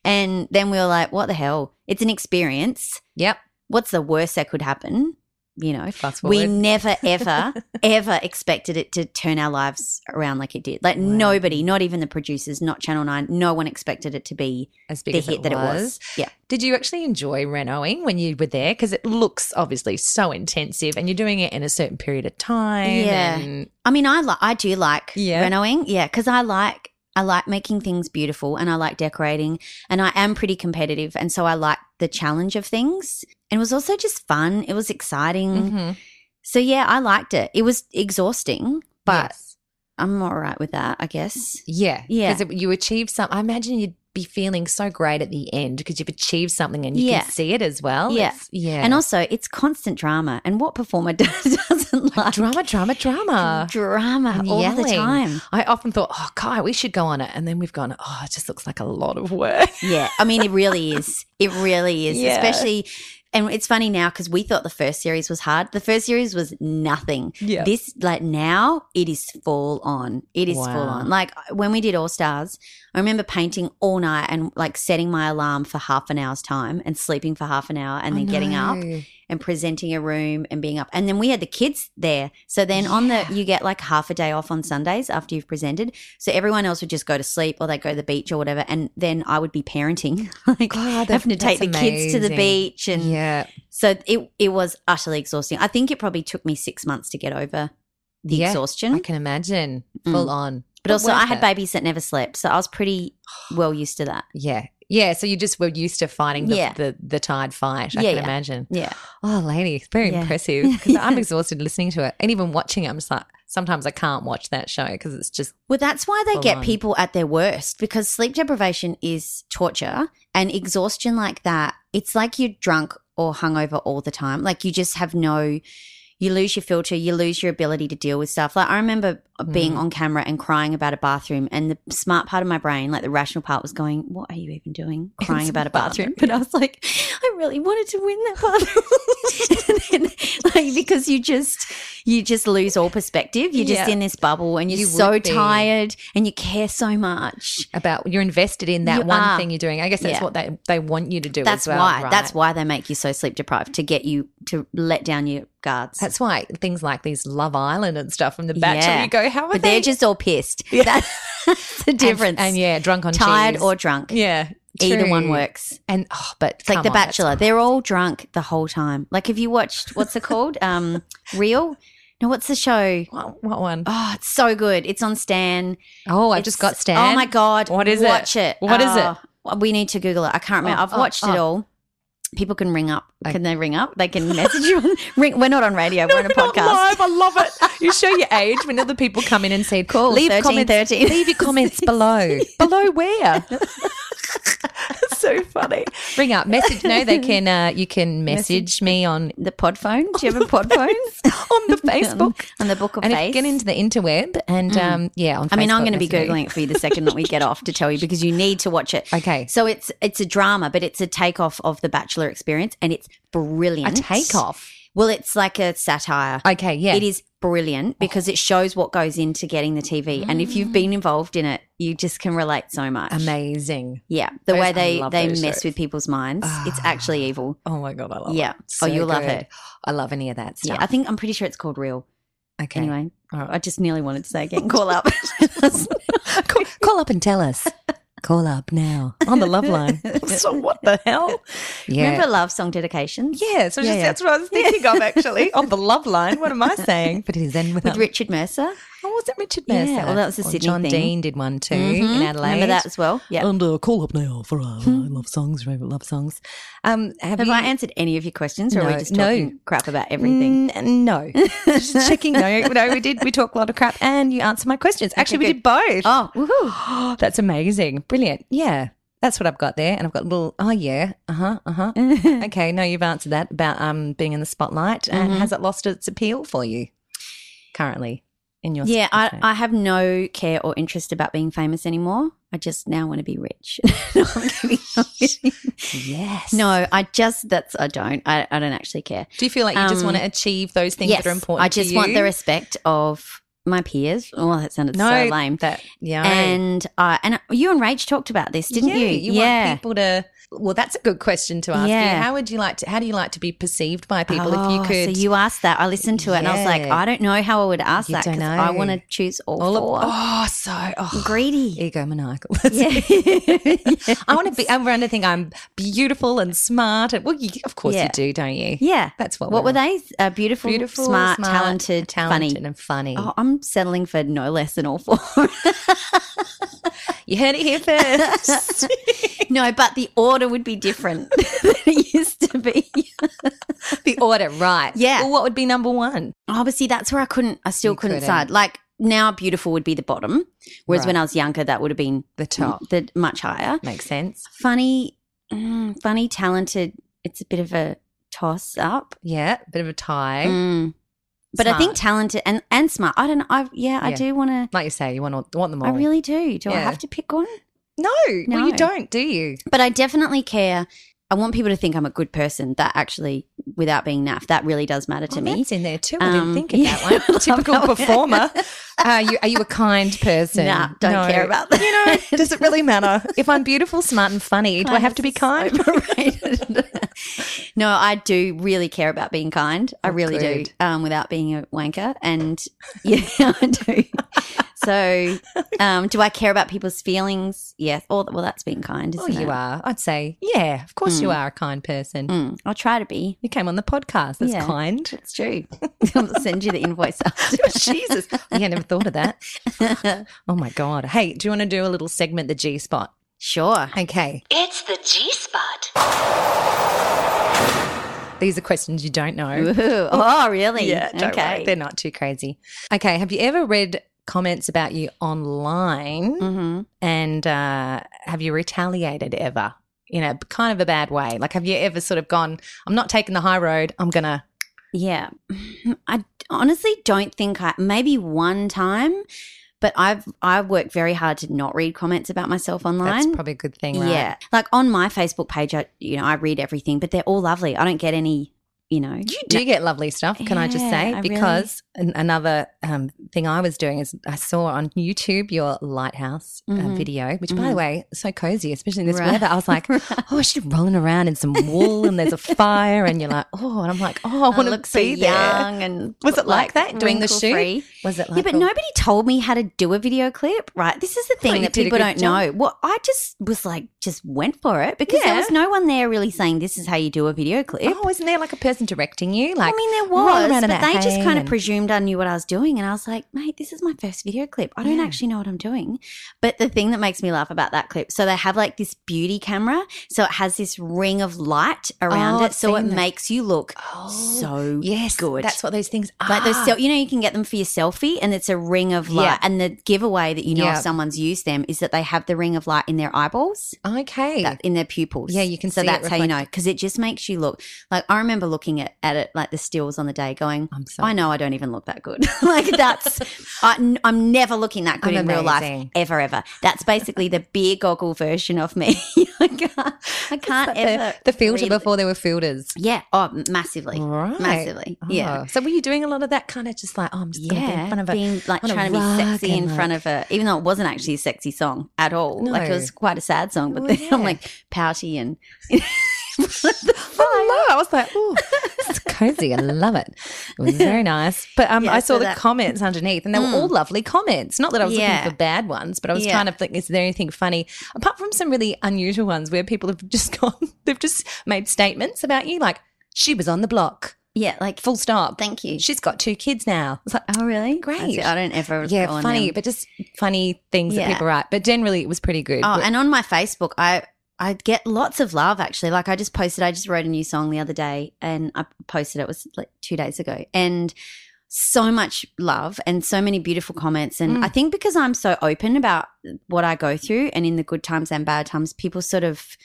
[SPEAKER 7] And then we were like, "What the hell? It's an experience.
[SPEAKER 1] Yep.
[SPEAKER 7] What's the worst that could happen?" You know,
[SPEAKER 1] Fast
[SPEAKER 7] we never, ever, [LAUGHS] ever expected it to turn our lives around like it did. Like
[SPEAKER 1] Wow.
[SPEAKER 7] nobody, not even the producers, not Channel Nine, no one expected it to be
[SPEAKER 1] as big
[SPEAKER 7] the
[SPEAKER 1] as
[SPEAKER 7] hit that it was. Yeah.
[SPEAKER 1] Did you actually enjoy renoing when you were there? Because it looks obviously so intensive, and you're doing it in a certain period of time.
[SPEAKER 7] Yeah.
[SPEAKER 1] and-
[SPEAKER 7] I mean, I like I do like
[SPEAKER 1] Yeah.
[SPEAKER 7] renoing, yeah, because I like I like making things beautiful and I like decorating, and I am pretty competitive, and so I like the challenge of things. And it was also just fun. It was exciting.
[SPEAKER 1] Mhm.
[SPEAKER 7] So yeah, I liked it. It was exhausting, but
[SPEAKER 1] Yes.
[SPEAKER 7] I'm all right with that, I guess.
[SPEAKER 1] yeah,
[SPEAKER 7] Yeah.
[SPEAKER 1] Because you achieved something. I imagine you'd be feeling so great at the end because you've achieved something and you
[SPEAKER 7] Yeah.
[SPEAKER 1] can see it as well.
[SPEAKER 7] Yeah.
[SPEAKER 1] It's- yeah.
[SPEAKER 7] And also, it's constant drama, and what performer [LAUGHS] does, doesn't like
[SPEAKER 1] drama, drama, drama.
[SPEAKER 7] drama
[SPEAKER 1] And
[SPEAKER 7] all the time?
[SPEAKER 1] I often thought, oh, Kai, we should go on it. And then we've gone, oh, it just looks like a lot of work.
[SPEAKER 7] Yeah, I mean, it really [LAUGHS] is. It really is,
[SPEAKER 1] Yeah.
[SPEAKER 7] especially. And it's funny now because we thought the first series was hard. The first series was nothing.
[SPEAKER 1] Yeah.
[SPEAKER 7] This, like now, it is full on. It is full on. Like when we did All Stars, I remember painting all night and like setting my alarm for half an hour's time and sleeping for half an hour and then getting up and presenting a room and being up. And then we had the kids there. So then on the you get like half a day off on Sundays after you've presented. So everyone else would just go to sleep or they go to the beach or whatever. And then I would be parenting. [LAUGHS] like
[SPEAKER 1] God,
[SPEAKER 7] having to take the
[SPEAKER 1] that's
[SPEAKER 7] kids to the beach and
[SPEAKER 1] Yeah.
[SPEAKER 7] so it it was utterly exhausting. I think it probably took me six months to get over the
[SPEAKER 1] Yeah,
[SPEAKER 7] exhaustion.
[SPEAKER 1] I can imagine.
[SPEAKER 7] Mm.
[SPEAKER 1] Full on.
[SPEAKER 7] But also I had
[SPEAKER 1] it.
[SPEAKER 7] babies that never slept. So I was pretty well used to that.
[SPEAKER 1] Yeah. Yeah. So you just were used to fighting the,
[SPEAKER 7] Yeah.
[SPEAKER 1] the, the tide fight. I
[SPEAKER 7] Yeah,
[SPEAKER 1] can
[SPEAKER 7] yeah.
[SPEAKER 1] imagine.
[SPEAKER 7] Yeah.
[SPEAKER 1] Oh, lady, it's very impressive. [LAUGHS] Because I'm exhausted listening to it. And even watching it, I'm just like, sometimes I can't watch that show because it's just,
[SPEAKER 7] Well, that's why they get
[SPEAKER 1] on.
[SPEAKER 7] people at their worst because sleep deprivation is torture and exhaustion like that. It's like you're drunk or hungover all the time. Like you just have no, you lose your filter, you lose your ability to deal with stuff. Like I remember being
[SPEAKER 1] Mm.
[SPEAKER 7] on camera and crying about a bathroom, and the smart part of my brain, like the rational part, was going, "What are you even doing? [LAUGHS] Crying
[SPEAKER 1] It's
[SPEAKER 7] about a bathroom?"
[SPEAKER 1] bathroom,
[SPEAKER 7] But I was like, I really wanted to win that bathroom, [LAUGHS] then, like because you just you just lose all perspective. You're just
[SPEAKER 1] Yeah.
[SPEAKER 7] in this bubble, and you're
[SPEAKER 1] You
[SPEAKER 7] so tired, and you care so much.
[SPEAKER 1] about you're invested in that
[SPEAKER 7] You
[SPEAKER 1] one
[SPEAKER 7] are.
[SPEAKER 1] thing you're doing. I guess that's
[SPEAKER 7] Yeah.
[SPEAKER 1] what they, they want you to do
[SPEAKER 7] That's
[SPEAKER 1] as well.
[SPEAKER 7] why.
[SPEAKER 1] right?
[SPEAKER 7] That's why they make you so sleep deprived to get you to let down your guards.
[SPEAKER 1] That's why things like these Love Island and stuff from The Bachelor,
[SPEAKER 7] Yeah.
[SPEAKER 1] you go, how are
[SPEAKER 7] but
[SPEAKER 1] they?
[SPEAKER 7] they're just all pissed.
[SPEAKER 1] Yeah. [LAUGHS]
[SPEAKER 7] That's the
[SPEAKER 1] And-
[SPEAKER 7] difference.
[SPEAKER 1] And, yeah, drunk on
[SPEAKER 7] tired
[SPEAKER 1] cheese.
[SPEAKER 7] or drunk.
[SPEAKER 1] yeah,
[SPEAKER 7] Either one works.
[SPEAKER 1] And oh, but
[SPEAKER 7] It's like The
[SPEAKER 1] on,
[SPEAKER 7] Bachelor. They're all drunk the whole time. Like, have you watched what's it called? [LAUGHS] Um, Real? No, what's the show?
[SPEAKER 1] What, what one?
[SPEAKER 7] Oh, it's so good. It's on Stan.
[SPEAKER 1] Oh, I just got Stan.
[SPEAKER 7] Oh my god!
[SPEAKER 1] What is it?
[SPEAKER 7] Watch it.
[SPEAKER 1] What is it?
[SPEAKER 7] it? We need to Google it. I can't remember.
[SPEAKER 1] Oh,
[SPEAKER 7] I've
[SPEAKER 1] oh,
[SPEAKER 7] watched it
[SPEAKER 1] oh.
[SPEAKER 7] all. People can ring up.
[SPEAKER 1] Okay.
[SPEAKER 7] Can they ring up? They can [LAUGHS] message you. On, ring. We're not on radio. No, we're on a
[SPEAKER 1] Not
[SPEAKER 7] podcast.
[SPEAKER 1] live. I love it. [LAUGHS] You show your age when other people come in and say,
[SPEAKER 7] Cool,
[SPEAKER 1] leave
[SPEAKER 7] 13,
[SPEAKER 1] comments,
[SPEAKER 7] 13.
[SPEAKER 1] leave your comments [LAUGHS] below. below where? So funny. Ring up, message. No, they [LAUGHS] can. Uh, you can message, me on
[SPEAKER 7] The pod phone. Do you have a pod [LAUGHS] phone?
[SPEAKER 1] on the Facebook.
[SPEAKER 7] on the Book of
[SPEAKER 1] and
[SPEAKER 7] Face.
[SPEAKER 1] get into the interweb and um, yeah, on
[SPEAKER 7] I mean, I'm going to be googling it for you the second that we get off to tell you because you need to watch it.
[SPEAKER 1] Okay.
[SPEAKER 7] So it's it's a drama, but it's a takeoff of the Bachelor experience, and it's brilliant.
[SPEAKER 1] A takeoff.
[SPEAKER 7] Well, it's like a satire.
[SPEAKER 1] Okay, yeah.
[SPEAKER 7] It is brilliant oh. because it shows what goes into getting the TV, and if you've been mm. involved in it, you just can relate so much.
[SPEAKER 1] Amazing.
[SPEAKER 7] Yeah, the
[SPEAKER 1] Those-
[SPEAKER 7] way they they mess
[SPEAKER 1] shows.
[SPEAKER 7] with people's minds, it's actually ah. evil.
[SPEAKER 1] Oh my god, I love
[SPEAKER 7] Yeah.
[SPEAKER 1] it.
[SPEAKER 7] Oh, you'll love it.
[SPEAKER 1] I love any of that stuff.
[SPEAKER 7] Yeah, I think I'm pretty sure it's called Real.
[SPEAKER 1] okay.
[SPEAKER 7] Anyway,
[SPEAKER 1] right.
[SPEAKER 7] I just nearly wanted to say again. [LAUGHS] Call up.
[SPEAKER 1] call, call up and tell us. [LAUGHS] Call up now on the love line. [LAUGHS] so what the hell? Yeah.
[SPEAKER 7] Remember love song dedications?
[SPEAKER 1] yeah, so
[SPEAKER 7] Yeah,
[SPEAKER 1] just,
[SPEAKER 7] yeah.
[SPEAKER 1] that's what I was thinking of actually [LAUGHS] on the love line. What am I saying? But it is then
[SPEAKER 7] With
[SPEAKER 1] without
[SPEAKER 7] Richard Mercer.
[SPEAKER 1] Oh, was it Richard
[SPEAKER 7] Yeah, well, that was a
[SPEAKER 1] Or
[SPEAKER 7] Sydney
[SPEAKER 1] John
[SPEAKER 7] thing.
[SPEAKER 1] Dean did one too
[SPEAKER 7] Mhm.
[SPEAKER 1] in Adelaide.
[SPEAKER 7] Remember that as well? Yeah.
[SPEAKER 1] And uh, call up now for uh, love songs, favorite love songs. Um, have,
[SPEAKER 7] Have
[SPEAKER 1] you,
[SPEAKER 7] I answered any of your questions or are we just
[SPEAKER 1] no.
[SPEAKER 7] talking crap about everything?
[SPEAKER 1] Mm, no, [LAUGHS] just checking. No, no, we did. We talk a lot of crap, and you answer my questions. Actually, we
[SPEAKER 7] good.
[SPEAKER 1] did both.
[SPEAKER 7] Oh, woohoo. [GASPS]
[SPEAKER 1] that's amazing, brilliant. Yeah, that's what I've got there, and I've got a little. Oh yeah, uh huh, uh huh. [LAUGHS] okay, no, you've answered that about um being in the spotlight, and
[SPEAKER 7] Mm-hmm.
[SPEAKER 1] has it lost its appeal for you currently in your?
[SPEAKER 7] Yeah, I. I have no care or interest about being famous anymore. I just now want to be rich. [LAUGHS] no, I'm kidding. I'm kidding.
[SPEAKER 1] yes.
[SPEAKER 7] No, I just that's I don't. I, I don't actually care.
[SPEAKER 1] Do you feel like you just
[SPEAKER 7] Um,
[SPEAKER 1] want to achieve those things
[SPEAKER 7] yes,
[SPEAKER 1] that are important?
[SPEAKER 7] I just want the respect of my peers. Oh, that sounded
[SPEAKER 1] no
[SPEAKER 7] so lame.
[SPEAKER 1] That yeah,
[SPEAKER 7] And uh, and you and Rach talked about this, didn't
[SPEAKER 1] yeah,
[SPEAKER 7] you?
[SPEAKER 1] You
[SPEAKER 7] yeah.
[SPEAKER 1] want people to. Well, that's a good question to ask
[SPEAKER 7] Yeah.
[SPEAKER 1] you. How would you like to? How do you like to be perceived by people? if you
[SPEAKER 7] Oh,
[SPEAKER 1] could,
[SPEAKER 7] So you asked that. I listened to it and I was like, I don't know how I would ask
[SPEAKER 1] You
[SPEAKER 7] that because. I want to choose all,
[SPEAKER 1] all
[SPEAKER 7] four.
[SPEAKER 1] of, oh, so oh,
[SPEAKER 7] Greedy.
[SPEAKER 1] egomaniacal. [LAUGHS]
[SPEAKER 7] Yeah.
[SPEAKER 1] it. [LAUGHS] I want to be. Everyone to think I'm beautiful and smart. And, well, you, of course
[SPEAKER 7] Yeah.
[SPEAKER 1] you do, don't you?
[SPEAKER 7] yeah.
[SPEAKER 1] That's what.
[SPEAKER 7] What
[SPEAKER 1] we're
[SPEAKER 7] they? Uh, beautiful,
[SPEAKER 1] Beautiful,
[SPEAKER 7] smart, talented,
[SPEAKER 1] talented,
[SPEAKER 7] funny.
[SPEAKER 1] and funny.
[SPEAKER 7] Oh, I'm settling for no less than all four. [LAUGHS]
[SPEAKER 1] You heard it here first.
[SPEAKER 7] no, but the order would be different [LAUGHS] than it used to be. [LAUGHS]
[SPEAKER 1] the order, right?
[SPEAKER 7] Yeah.
[SPEAKER 1] Well, what would be number one?
[SPEAKER 7] Obviously, that's where I couldn't. I still couldn't
[SPEAKER 1] couldn't.
[SPEAKER 7] decide. Like now, beautiful would be the bottom, whereas
[SPEAKER 1] Right.
[SPEAKER 7] when I was younger, that would have been
[SPEAKER 1] The top.
[SPEAKER 7] the much higher.
[SPEAKER 1] Makes sense.
[SPEAKER 7] Funny, mm, funny, talented. It's a bit of a toss up.
[SPEAKER 1] Yeah, a bit of a tie.
[SPEAKER 7] Mm. But I think talented and, and smart. I don't know. I yeah, I do want to.
[SPEAKER 1] like you say, you want all, want them all.
[SPEAKER 7] I really do. Do I have to pick one?
[SPEAKER 1] No, well, you don't, do you?
[SPEAKER 7] But I definitely care. I want people to think I'm a good person. That actually, without being naff, that really does matter to
[SPEAKER 1] Oh,
[SPEAKER 7] me.
[SPEAKER 1] that's in there too. I didn't
[SPEAKER 7] Um,
[SPEAKER 1] think of
[SPEAKER 7] yeah.
[SPEAKER 1] that one. [LAUGHS] Typical [LAUGHS]
[SPEAKER 7] that
[SPEAKER 1] performer. Are you are you a kind person?
[SPEAKER 7] Nah, don't care about that.
[SPEAKER 1] You know, does it really matter if I'm beautiful, smart, and funny? do I have to be kind? [LAUGHS]
[SPEAKER 7] No, I do really care about being kind. I
[SPEAKER 1] Oh,
[SPEAKER 7] really
[SPEAKER 1] good.
[SPEAKER 7] do, um, without being a wanker. And yeah, I do. So, [LAUGHS] um, do I care about people's feelings? Yes. Or, well, that's being kind,
[SPEAKER 1] Oh,
[SPEAKER 7] isn't
[SPEAKER 1] you
[SPEAKER 7] it?
[SPEAKER 1] are. I'd say, yeah. Of course, you are a kind person.
[SPEAKER 7] Mm, I'll try to be.
[SPEAKER 1] You came on the podcast. That's
[SPEAKER 7] Yeah.
[SPEAKER 1] kind.
[SPEAKER 7] It's true. [LAUGHS] [LAUGHS] I'll send you the invoice after.
[SPEAKER 1] Jesus, yeah, I never thought of that. Oh my god. Hey, do you want to do a little segment, the G spot?
[SPEAKER 7] Sure.
[SPEAKER 1] Okay,
[SPEAKER 5] It's the G spot.
[SPEAKER 1] these are questions you don't know.
[SPEAKER 7] Ooh. Oh, really?
[SPEAKER 1] Yeah, don't
[SPEAKER 7] okay.
[SPEAKER 1] worry. They're not too crazy. Okay, have you ever read comments about you online
[SPEAKER 7] hmm
[SPEAKER 1] and uh, have you retaliated ever in a kind of a bad way? Like, have you ever sort of gone, I'm not taking the high road, I'm to.
[SPEAKER 7] Yeah. [LAUGHS] I honestly don't think I maybe one time, but I've I work very hard to not read comments about myself online.
[SPEAKER 1] That's probably a good thing, right?
[SPEAKER 7] Yeah. Like on my Facebook page, I you know, I read everything, but they're all lovely. I don't get any, you know.
[SPEAKER 1] You do get lovely stuff, can I just say?
[SPEAKER 7] I really-
[SPEAKER 1] because an- another um, thing I was doing is I saw on YouTube your lighthouse uh,
[SPEAKER 7] Mhm.
[SPEAKER 1] video, which, by
[SPEAKER 7] Mhm.
[SPEAKER 1] the way, so cozy, especially in this
[SPEAKER 7] Right.
[SPEAKER 1] weather. I was like, [LAUGHS] oh, she's rolling around in some wool and there's a [LAUGHS] fire, and you're like, oh, and I'm like, oh, I want to
[SPEAKER 7] look so
[SPEAKER 1] there.
[SPEAKER 7] young and
[SPEAKER 1] Was it like that, doing the shoot?
[SPEAKER 7] wrinkle-free.
[SPEAKER 1] Was it like
[SPEAKER 7] yeah, but
[SPEAKER 1] a-
[SPEAKER 7] nobody told me how to do a video clip, right? This is the thing that people don't
[SPEAKER 1] job.
[SPEAKER 7] know. Well, I just was like, just went for it because there was no one there really saying this is how you do a video clip.
[SPEAKER 1] Oh, isn't there like a person directing you? Like,
[SPEAKER 7] I mean, there was, but they just kind of presumed I knew what I was doing, and I was like, "Mate, this is my first video clip. I don't
[SPEAKER 1] Yeah.
[SPEAKER 7] actually know what I'm doing." But the thing that makes me laugh about that clip, so they have like this beauty camera, so it has this ring of light around
[SPEAKER 1] Oh,
[SPEAKER 7] it, so it
[SPEAKER 1] that.
[SPEAKER 7] makes you look
[SPEAKER 1] Oh,
[SPEAKER 7] so
[SPEAKER 1] yes,
[SPEAKER 7] good.
[SPEAKER 1] That's what those things are.
[SPEAKER 7] like those, you know, you can get them for your selfie, and it's a ring of light.
[SPEAKER 1] Yeah.
[SPEAKER 7] And the giveaway that you know
[SPEAKER 1] Yeah.
[SPEAKER 7] if someone's used them is that they have the ring of light in their eyeballs
[SPEAKER 1] okay.
[SPEAKER 7] that, in their pupils.
[SPEAKER 1] Yeah, you can
[SPEAKER 7] So that's how you know because it just makes you look like. I remember looking at, at it like the stills on the day, going, I know I don't even look that good. [LAUGHS] like that's, [LAUGHS] I, am never looking that good
[SPEAKER 1] I'm
[SPEAKER 7] in real life ever, ever. That's basically the beer goggle version of me. [LAUGHS] I can't, I can't ever.
[SPEAKER 1] the, the filter
[SPEAKER 7] really-
[SPEAKER 1] before there were filters.
[SPEAKER 7] Yeah. Oh, massively.
[SPEAKER 1] Right.
[SPEAKER 7] Massively. Oh. Yeah.
[SPEAKER 1] Oh, So were you doing a lot of that kind of just like, oh, I'm just to be in
[SPEAKER 7] Yeah,
[SPEAKER 1] front of a
[SPEAKER 7] being like trying to be sexy in
[SPEAKER 1] and,
[SPEAKER 7] front of a, even though it wasn't actually a sexy song at all. Like it was quite a sad song, but
[SPEAKER 1] Well,
[SPEAKER 7] then I'm like pouty and
[SPEAKER 1] Hello. [LAUGHS] I was like, oh, it's cozy. I love it. It was very nice. But um,
[SPEAKER 7] Yeah,
[SPEAKER 1] I saw
[SPEAKER 7] so
[SPEAKER 1] the
[SPEAKER 7] that-
[SPEAKER 1] comments underneath, and they were all lovely comments. Not that I was
[SPEAKER 7] Yeah.
[SPEAKER 1] looking for bad ones, but I was
[SPEAKER 7] Yeah.
[SPEAKER 1] trying to think, is there anything funny apart from some really unusual ones where people have just [LAUGHS] gone, they've just made statements about you, like she was on the block,
[SPEAKER 7] Yeah, like
[SPEAKER 1] full stop.
[SPEAKER 7] Thank you.
[SPEAKER 1] She's got two kids now. It's like,
[SPEAKER 7] Oh, really?
[SPEAKER 1] Great.
[SPEAKER 7] I don't ever.
[SPEAKER 1] yeah,
[SPEAKER 7] go on
[SPEAKER 1] funny, but just funny things that people write. But generally, it was pretty good.
[SPEAKER 7] Oh,
[SPEAKER 1] But-
[SPEAKER 7] and on my Facebook, I I get lots of love actually. Like I just posted, I just wrote a new song the other day, and I posted it was like two days ago, and so much love and so many beautiful comments. And
[SPEAKER 1] Mm.
[SPEAKER 7] I think because I'm so open about what I go through, and in the good times and bad times, people sort of.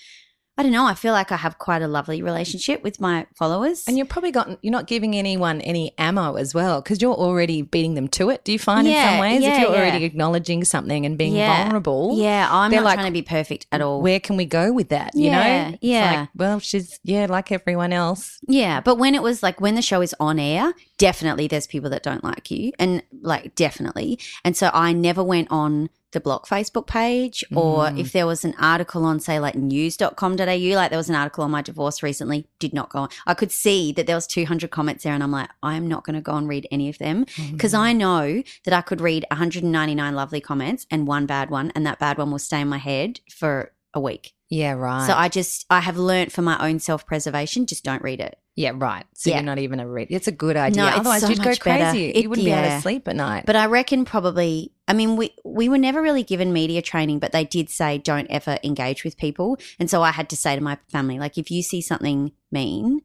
[SPEAKER 7] I don't know. I feel like I have quite a lovely relationship with my followers.
[SPEAKER 1] And you're probably got you're not giving anyone any ammo as well because you're already beating them to it. Do you find in some ways
[SPEAKER 7] yeah,
[SPEAKER 1] if you're
[SPEAKER 7] yeah.
[SPEAKER 1] already acknowledging something and being
[SPEAKER 7] Yeah.
[SPEAKER 1] vulnerable?
[SPEAKER 7] yeah, I'm not
[SPEAKER 1] like,
[SPEAKER 7] trying to be perfect at all.
[SPEAKER 1] Where can we go with that? You
[SPEAKER 7] Yeah,
[SPEAKER 1] know? It's
[SPEAKER 7] yeah.
[SPEAKER 1] like, well, she's yeah, like everyone else.
[SPEAKER 7] Yeah, but when it was like when the show is on air, definitely there's people that don't like you, and like definitely. And so I never went on the block Facebook page, or
[SPEAKER 1] Mm.
[SPEAKER 7] if there was an article on, say, like news.com.au, like there was an article on my divorce recently, did not go on. I could see that there was 200 comments there, and I'm like, I am not going to go and read any of them because
[SPEAKER 1] Mm.
[SPEAKER 7] I know that I could read 199 lovely comments and one bad one, and that bad one will stay in my head for a week.
[SPEAKER 1] Yeah, right.
[SPEAKER 7] So I just, I have learnt for my own self preservation, just don't read it.
[SPEAKER 1] yeah, right. So
[SPEAKER 7] Yeah.
[SPEAKER 1] you're not even a read. It's a good idea.
[SPEAKER 7] No, it's
[SPEAKER 1] Otherwise,
[SPEAKER 7] so
[SPEAKER 1] you'd go
[SPEAKER 7] much better.
[SPEAKER 1] crazy.
[SPEAKER 7] It-
[SPEAKER 1] you wouldn't be able
[SPEAKER 7] yeah.
[SPEAKER 1] to sleep at night.
[SPEAKER 7] But I reckon probably, I mean, we, we were never really given media training, but they did say don't ever engage with people. And so I had to say to my family, like, if you see something mean,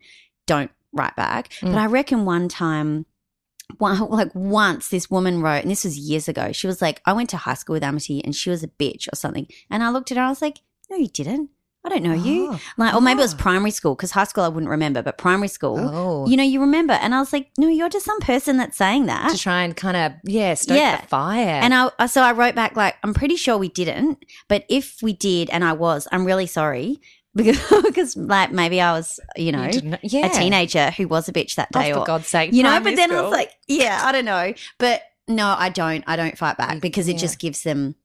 [SPEAKER 7] don't write back.
[SPEAKER 1] Mm.
[SPEAKER 7] But I reckon one time, one, [LAUGHS] like once this woman wrote, and this was years ago, she was like, I went to high school with Amity and she was a bitch or something. And I looked at her and I was like, no, you didn't. I don't know you.
[SPEAKER 1] Oh.
[SPEAKER 7] Like, or maybe it was
[SPEAKER 1] Oh.
[SPEAKER 7] primary school because high school I wouldn't remember, but primary school,
[SPEAKER 1] Oh.
[SPEAKER 7] you know, you remember. And I was like, no, you're just some person that's saying that.
[SPEAKER 1] to try and kind of yeah stoke
[SPEAKER 7] Yeah.
[SPEAKER 1] the fire.
[SPEAKER 7] And I, so I wrote back like, I'm pretty sure we didn't, but if we did, and I was, I'm really sorry because, [LAUGHS] because like maybe I was, you know,
[SPEAKER 1] didn't- yeah.
[SPEAKER 7] a teenager who was a bitch that
[SPEAKER 1] Oh,
[SPEAKER 7] day,
[SPEAKER 1] for
[SPEAKER 7] or
[SPEAKER 1] God's sake,
[SPEAKER 7] you know. But then I was like, yeah, I don't know, but no, I don't, I don't fight back because it
[SPEAKER 1] Yeah.
[SPEAKER 7] just gives them,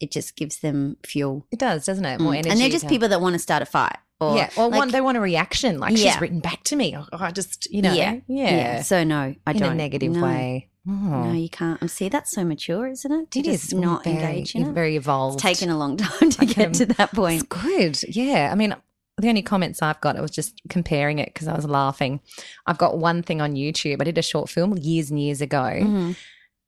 [SPEAKER 7] it just gives them fuel,
[SPEAKER 1] it does, doesn't it? More
[SPEAKER 7] Mm.
[SPEAKER 1] energy.
[SPEAKER 7] and they're just people that want to start a fight. Or,
[SPEAKER 1] yeah, or
[SPEAKER 7] like,
[SPEAKER 1] one, they want a reaction. Like
[SPEAKER 7] Yeah.
[SPEAKER 1] she's written back to me. Oh, I just, you know,
[SPEAKER 7] Yeah.
[SPEAKER 1] yeah,
[SPEAKER 7] yeah. So no, I
[SPEAKER 1] in
[SPEAKER 7] don't
[SPEAKER 1] a negative
[SPEAKER 7] no.
[SPEAKER 1] way. Oh.
[SPEAKER 7] No, you can't. And see, that's so mature, isn't it? To
[SPEAKER 1] It is
[SPEAKER 7] not
[SPEAKER 1] very,
[SPEAKER 7] engage in it.
[SPEAKER 1] very evolved.
[SPEAKER 7] It's taken a long [LAUGHS] time to get to that
[SPEAKER 1] It's
[SPEAKER 7] point.
[SPEAKER 1] good. Yeah. I mean, the only comments I've got, I was just comparing it because I was laughing. I've got one thing on YouTube. I did a short film years and years ago.
[SPEAKER 7] Mhm.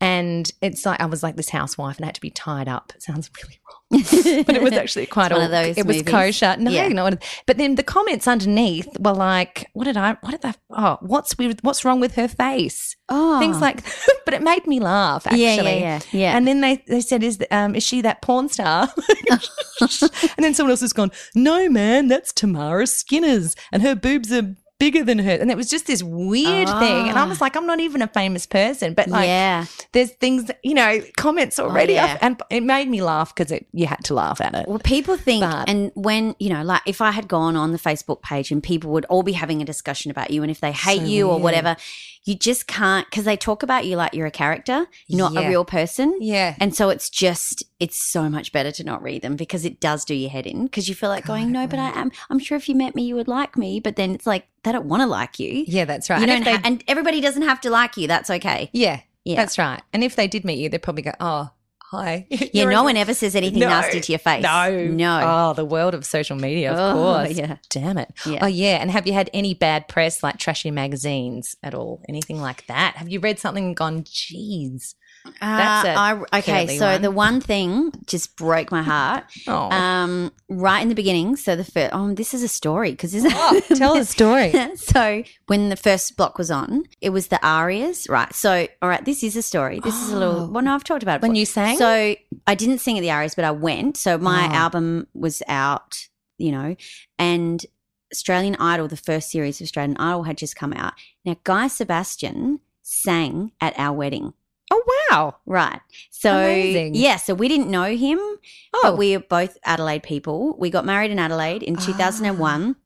[SPEAKER 1] And it's like, I was like this housewife and I had to be tied up. It sounds really wrong. [LAUGHS] But it was actually quite
[SPEAKER 7] It's one
[SPEAKER 1] all-
[SPEAKER 7] of those
[SPEAKER 1] It was
[SPEAKER 7] movies.
[SPEAKER 1] kosher. No,
[SPEAKER 7] Yeah.
[SPEAKER 1] no. But then the comments underneath were like, "What did I? What did I? Oh, what's with? What's wrong with her face?
[SPEAKER 7] Oh,
[SPEAKER 1] Things like." [LAUGHS] but it made me laugh. Actually,
[SPEAKER 7] yeah, yeah, yeah, yeah.
[SPEAKER 1] And then they, they said, "Is um, is she that porn star?" [LAUGHS] and then someone else has gone, "No, man, that's Tamara Skinner's, and her boobs are bigger than her." And it was just this weird thing. And I
[SPEAKER 7] Ah.
[SPEAKER 1] was like, "I'm not even a famous person, but like,
[SPEAKER 7] yeah.
[SPEAKER 1] there's things, you know, comments already."
[SPEAKER 7] yeah.
[SPEAKER 1] and it made me laugh because it you had to laugh at it.
[SPEAKER 7] Well, people think,
[SPEAKER 1] But-
[SPEAKER 7] and when you know, like if I had gone on the Facebook page and people would all be having a discussion about you, and if they hate
[SPEAKER 1] So
[SPEAKER 7] you or whatever, you just can't because they talk about you like you're a character, you're not
[SPEAKER 1] Yeah.
[SPEAKER 7] a real person.
[SPEAKER 1] Yeah.
[SPEAKER 7] And so it's just, it's so much better to not read them because it does do your head in because you feel like going, no, but I am, I'm sure if you met me, you would like me. But then it's like, they don't want to like you.
[SPEAKER 1] Yeah, that's right.
[SPEAKER 7] You
[SPEAKER 1] And
[SPEAKER 7] don't
[SPEAKER 1] they-
[SPEAKER 7] ha- and everybody doesn't have to like you. That's okay.
[SPEAKER 1] yeah,
[SPEAKER 7] Yeah.
[SPEAKER 1] that's right. And if they did meet you, they'd probably go, "Oh, hi." [LAUGHS]
[SPEAKER 7] Yeah,
[SPEAKER 1] You're
[SPEAKER 7] no
[SPEAKER 1] a-
[SPEAKER 7] one ever says anything
[SPEAKER 1] No.
[SPEAKER 7] nasty to your face.
[SPEAKER 1] No,
[SPEAKER 7] No.
[SPEAKER 1] Oh, the world of social media, of
[SPEAKER 7] Oh,
[SPEAKER 1] course.
[SPEAKER 7] yeah.
[SPEAKER 1] Damn it.
[SPEAKER 7] Yeah.
[SPEAKER 1] Oh, yeah. And have you had any bad press, like trashy magazines at all? Anything like that? Have you read something and gone, "Geez"? That's
[SPEAKER 7] Uh,
[SPEAKER 1] a
[SPEAKER 7] I, okay, so
[SPEAKER 1] one.
[SPEAKER 7] the one thing just broke my heart. [LAUGHS]
[SPEAKER 1] Oh,
[SPEAKER 7] Um, right in the beginning, so the first, oh, this is a story because this
[SPEAKER 1] Oh, [LAUGHS] tell the story. [LAUGHS]
[SPEAKER 7] so when the first block was on, it was the ARIAs, right? So, all right, this is a story. This is a little.
[SPEAKER 1] Oh.
[SPEAKER 7] Well, no, I've talked about it
[SPEAKER 1] When you sang?
[SPEAKER 7] So I didn't sing at the ARIAs, but I went. So my
[SPEAKER 1] Oh.
[SPEAKER 7] album was out, you know, and Australian Idol, the first series of Australian Idol, had just come out. Now Guy Sebastian sang at our wedding.
[SPEAKER 1] Oh, wow.
[SPEAKER 7] Right. So
[SPEAKER 1] Amazing.
[SPEAKER 7] yeah, so we didn't know him,
[SPEAKER 1] Oh,
[SPEAKER 7] but we are both Adelaide people. We got married in Adelaide in ah. 2001.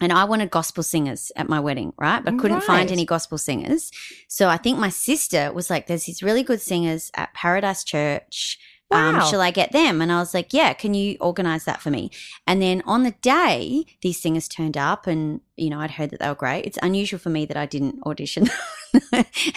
[SPEAKER 7] And I wanted gospel singers at my wedding, right? But couldn't find any gospel singers. So I think my sister was like, there's these really good singers at Paradise Church. Um, shall I get them? And I was like, yeah, can you organize that for me? And then on the day, these singers turned up and, you know, I'd heard that they were great. It's unusual for me that I didn't audition. [LAUGHS]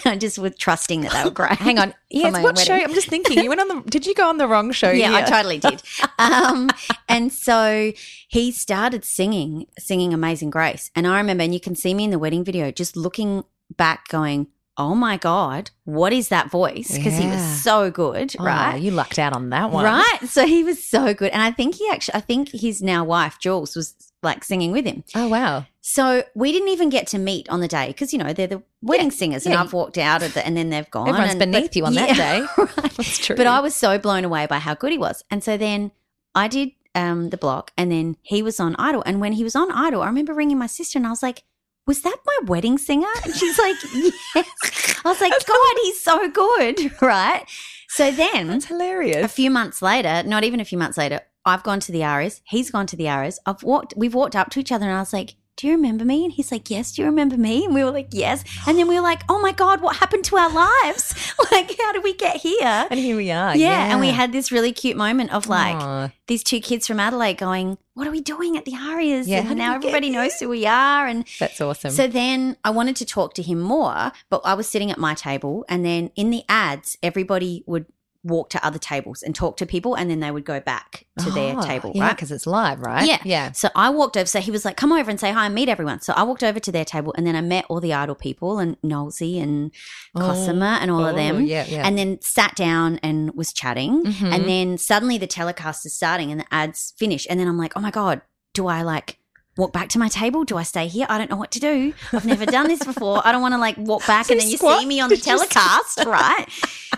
[SPEAKER 7] I just was trusting that they were great.
[SPEAKER 1] Hang on. [LAUGHS] Yes, what show? I'm just thinking. You went on the. Did you go on the wrong show?
[SPEAKER 7] yeah, I totally did. [LAUGHS] Um, and so he started singing, singing Amazing Grace. And I remember, and you can see me in the wedding video, just looking back, going, "Oh my god, what is that voice?" Because he was so good,
[SPEAKER 1] Oh,
[SPEAKER 7] right?
[SPEAKER 1] You lucked out on that one.
[SPEAKER 7] Right. So he was so good, and I think he actually, I think his now wife Jules was like singing with him.
[SPEAKER 1] Oh wow.
[SPEAKER 7] So we didn't even get to meet on the day because you know they're the wedding singers, and
[SPEAKER 1] yeah.
[SPEAKER 7] I've walked out of the, and then they've gone.
[SPEAKER 1] Everyone's
[SPEAKER 7] and-
[SPEAKER 1] beneath
[SPEAKER 7] but-
[SPEAKER 1] you on that day. [LAUGHS]
[SPEAKER 7] right.
[SPEAKER 1] That's true.
[SPEAKER 7] But I was so blown away by how good he was. And so then I did um, the block and then he was on Idol. And when he was on Idol, I remember ringing my sister and I was like, was that my wedding singer? And she's like, [LAUGHS] yes. I was like, God, he's so good. [LAUGHS] Right. So then
[SPEAKER 1] That's hilarious.
[SPEAKER 7] a few months later, not even a few months later, I've gone to the ARIAs. He's gone to the ARIAs. I've walked, we've walked up to each other and I was like, do you remember me? And he's like, yes. Do you remember me? And we were like, yes. And then we were like, oh my God, what happened to our lives? [LAUGHS] Like, how did we get here?
[SPEAKER 1] and here we are.
[SPEAKER 7] yeah, and we had this really cute moment of like
[SPEAKER 1] Aw.
[SPEAKER 7] these two kids from Adelaide going, "What are we doing at the ARIAs?"
[SPEAKER 1] Yeah,
[SPEAKER 7] and now everybody knows who we are. And
[SPEAKER 1] That's awesome.
[SPEAKER 7] so then I wanted to talk to him more, but I was sitting at my table, and then in the ads, everybody would walk to other tables and talk to people, and then they would go back to their
[SPEAKER 1] Oh,
[SPEAKER 7] table,
[SPEAKER 1] yeah,
[SPEAKER 7] right?
[SPEAKER 1] Because it's live, right?
[SPEAKER 7] Yeah.
[SPEAKER 1] Yeah.
[SPEAKER 7] So I walked over. So he was like, "Come over and say hi and meet everyone." So I walked over to their table, and then I met all the idol people and Nolsey and Cosima and all of
[SPEAKER 1] Oh,
[SPEAKER 7] them.
[SPEAKER 1] Yeah, yeah.
[SPEAKER 7] And then sat down and was chatting.
[SPEAKER 1] Mhm.
[SPEAKER 7] And then suddenly the telecast is starting and the ads finish. And then I'm like, oh my God, do I like walk back to my table? Do I stay here? I don't know what to do. I've never done this before. I don't want to like walk back and then you
[SPEAKER 1] squat?
[SPEAKER 7] see me on [LAUGHS] the telecast, right?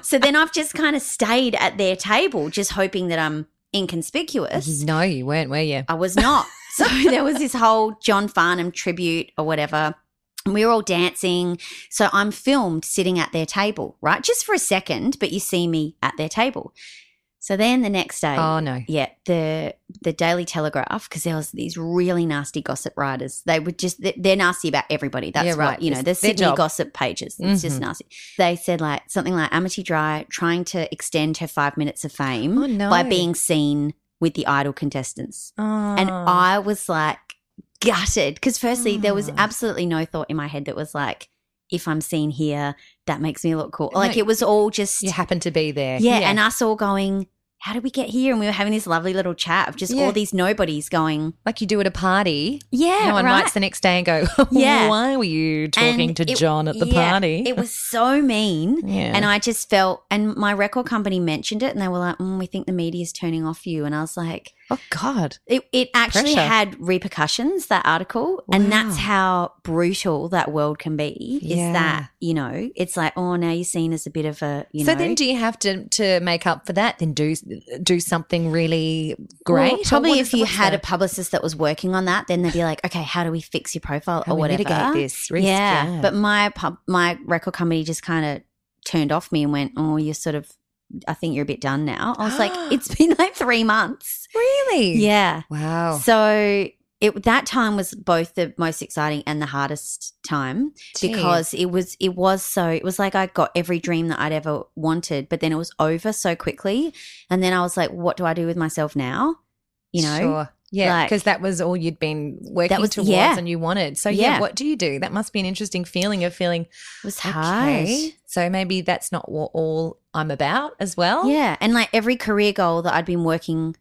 [SPEAKER 7] So then I've just kind of stayed at their table, just hoping that I'm inconspicuous.
[SPEAKER 1] no, you weren't, were you?
[SPEAKER 7] I was not. So [LAUGHS] there was this whole John Farnham tribute or whatever. And we were all dancing. So I'm filmed sitting at their table, right? Just for a second, but you see me at their table. So then the next day,
[SPEAKER 1] Oh no.
[SPEAKER 7] yeah, the the Daily Telegraph because there was these really nasty gossip writers. They would just they- they're nasty about everybody. That's
[SPEAKER 1] Yeah,
[SPEAKER 7] what
[SPEAKER 1] right.
[SPEAKER 7] you know. The Sydney
[SPEAKER 1] job.
[SPEAKER 7] gossip pages. It's just
[SPEAKER 1] Mhm.
[SPEAKER 7] nasty. They said like something like Amity Dry trying to extend her five minutes of fame
[SPEAKER 1] Oh no.
[SPEAKER 7] by being seen with the idol contestants.
[SPEAKER 1] Oh.
[SPEAKER 7] And I was like gutted because, firstly, there was
[SPEAKER 1] Oh.
[SPEAKER 7] absolutely no thought in my head that was like, if I'm seen here, that makes me look cool.
[SPEAKER 1] No,
[SPEAKER 7] Like it was all just,
[SPEAKER 1] you happen to be there.
[SPEAKER 7] yeah, And us all going, how did we get here? And we were having this lovely little chat of just
[SPEAKER 1] Yeah.
[SPEAKER 7] all these nobodies going,
[SPEAKER 1] like you do at a party.
[SPEAKER 7] yeah,
[SPEAKER 1] no one
[SPEAKER 7] right.
[SPEAKER 1] writes the next day and go, [LAUGHS]
[SPEAKER 7] Yeah.
[SPEAKER 1] why were you talking
[SPEAKER 7] And
[SPEAKER 1] to
[SPEAKER 7] it-
[SPEAKER 1] John at the
[SPEAKER 7] yeah,
[SPEAKER 1] party?
[SPEAKER 7] It was so mean.
[SPEAKER 1] yeah.
[SPEAKER 7] And I just felt, and my record company mentioned it, and they were like, mm, "We think the media's turning off you." And I was like,
[SPEAKER 1] oh God.
[SPEAKER 7] It, it actually
[SPEAKER 1] Pressure.
[SPEAKER 7] had repercussions, that article. And that's how brutal that world can be. Is
[SPEAKER 1] Yeah.
[SPEAKER 7] that, you know, it's like, oh, now you're seen as a bit of a, you
[SPEAKER 1] so
[SPEAKER 7] know.
[SPEAKER 1] So then, do you have to to make up for that? Then do do something really great.
[SPEAKER 7] Well, probably if you had
[SPEAKER 1] the-
[SPEAKER 7] a publicist that was working on that, then they'd be like, okay, how do we fix your profile
[SPEAKER 1] how
[SPEAKER 7] or whatever?
[SPEAKER 1] mitigate this risk?
[SPEAKER 7] yeah. But my pub, my record company just kind of turned off me and went, oh, you're sort of, I think you're a bit done now. I was like, [GASPS] it's been like three months.
[SPEAKER 1] really,
[SPEAKER 7] Yeah.
[SPEAKER 1] Wow.
[SPEAKER 7] So it that time was both the most exciting and the hardest time
[SPEAKER 1] Gee.
[SPEAKER 7] because it was it was so it was like I got every dream that I'd ever wanted, but then it was over so quickly, and then I was like, what do I do with myself now? You know,
[SPEAKER 1] Sure. Yeah,
[SPEAKER 7] like-
[SPEAKER 1] because that was all you'd been working
[SPEAKER 7] was-
[SPEAKER 1] towards
[SPEAKER 7] yeah.
[SPEAKER 1] and you wanted. So yeah.
[SPEAKER 7] Yeah.
[SPEAKER 1] what do you do? That must be an interesting feeling of feeling
[SPEAKER 7] it was hard.
[SPEAKER 1] So maybe that's not what all I'm about as well.
[SPEAKER 7] Yeah, and like every career goal that I'd been working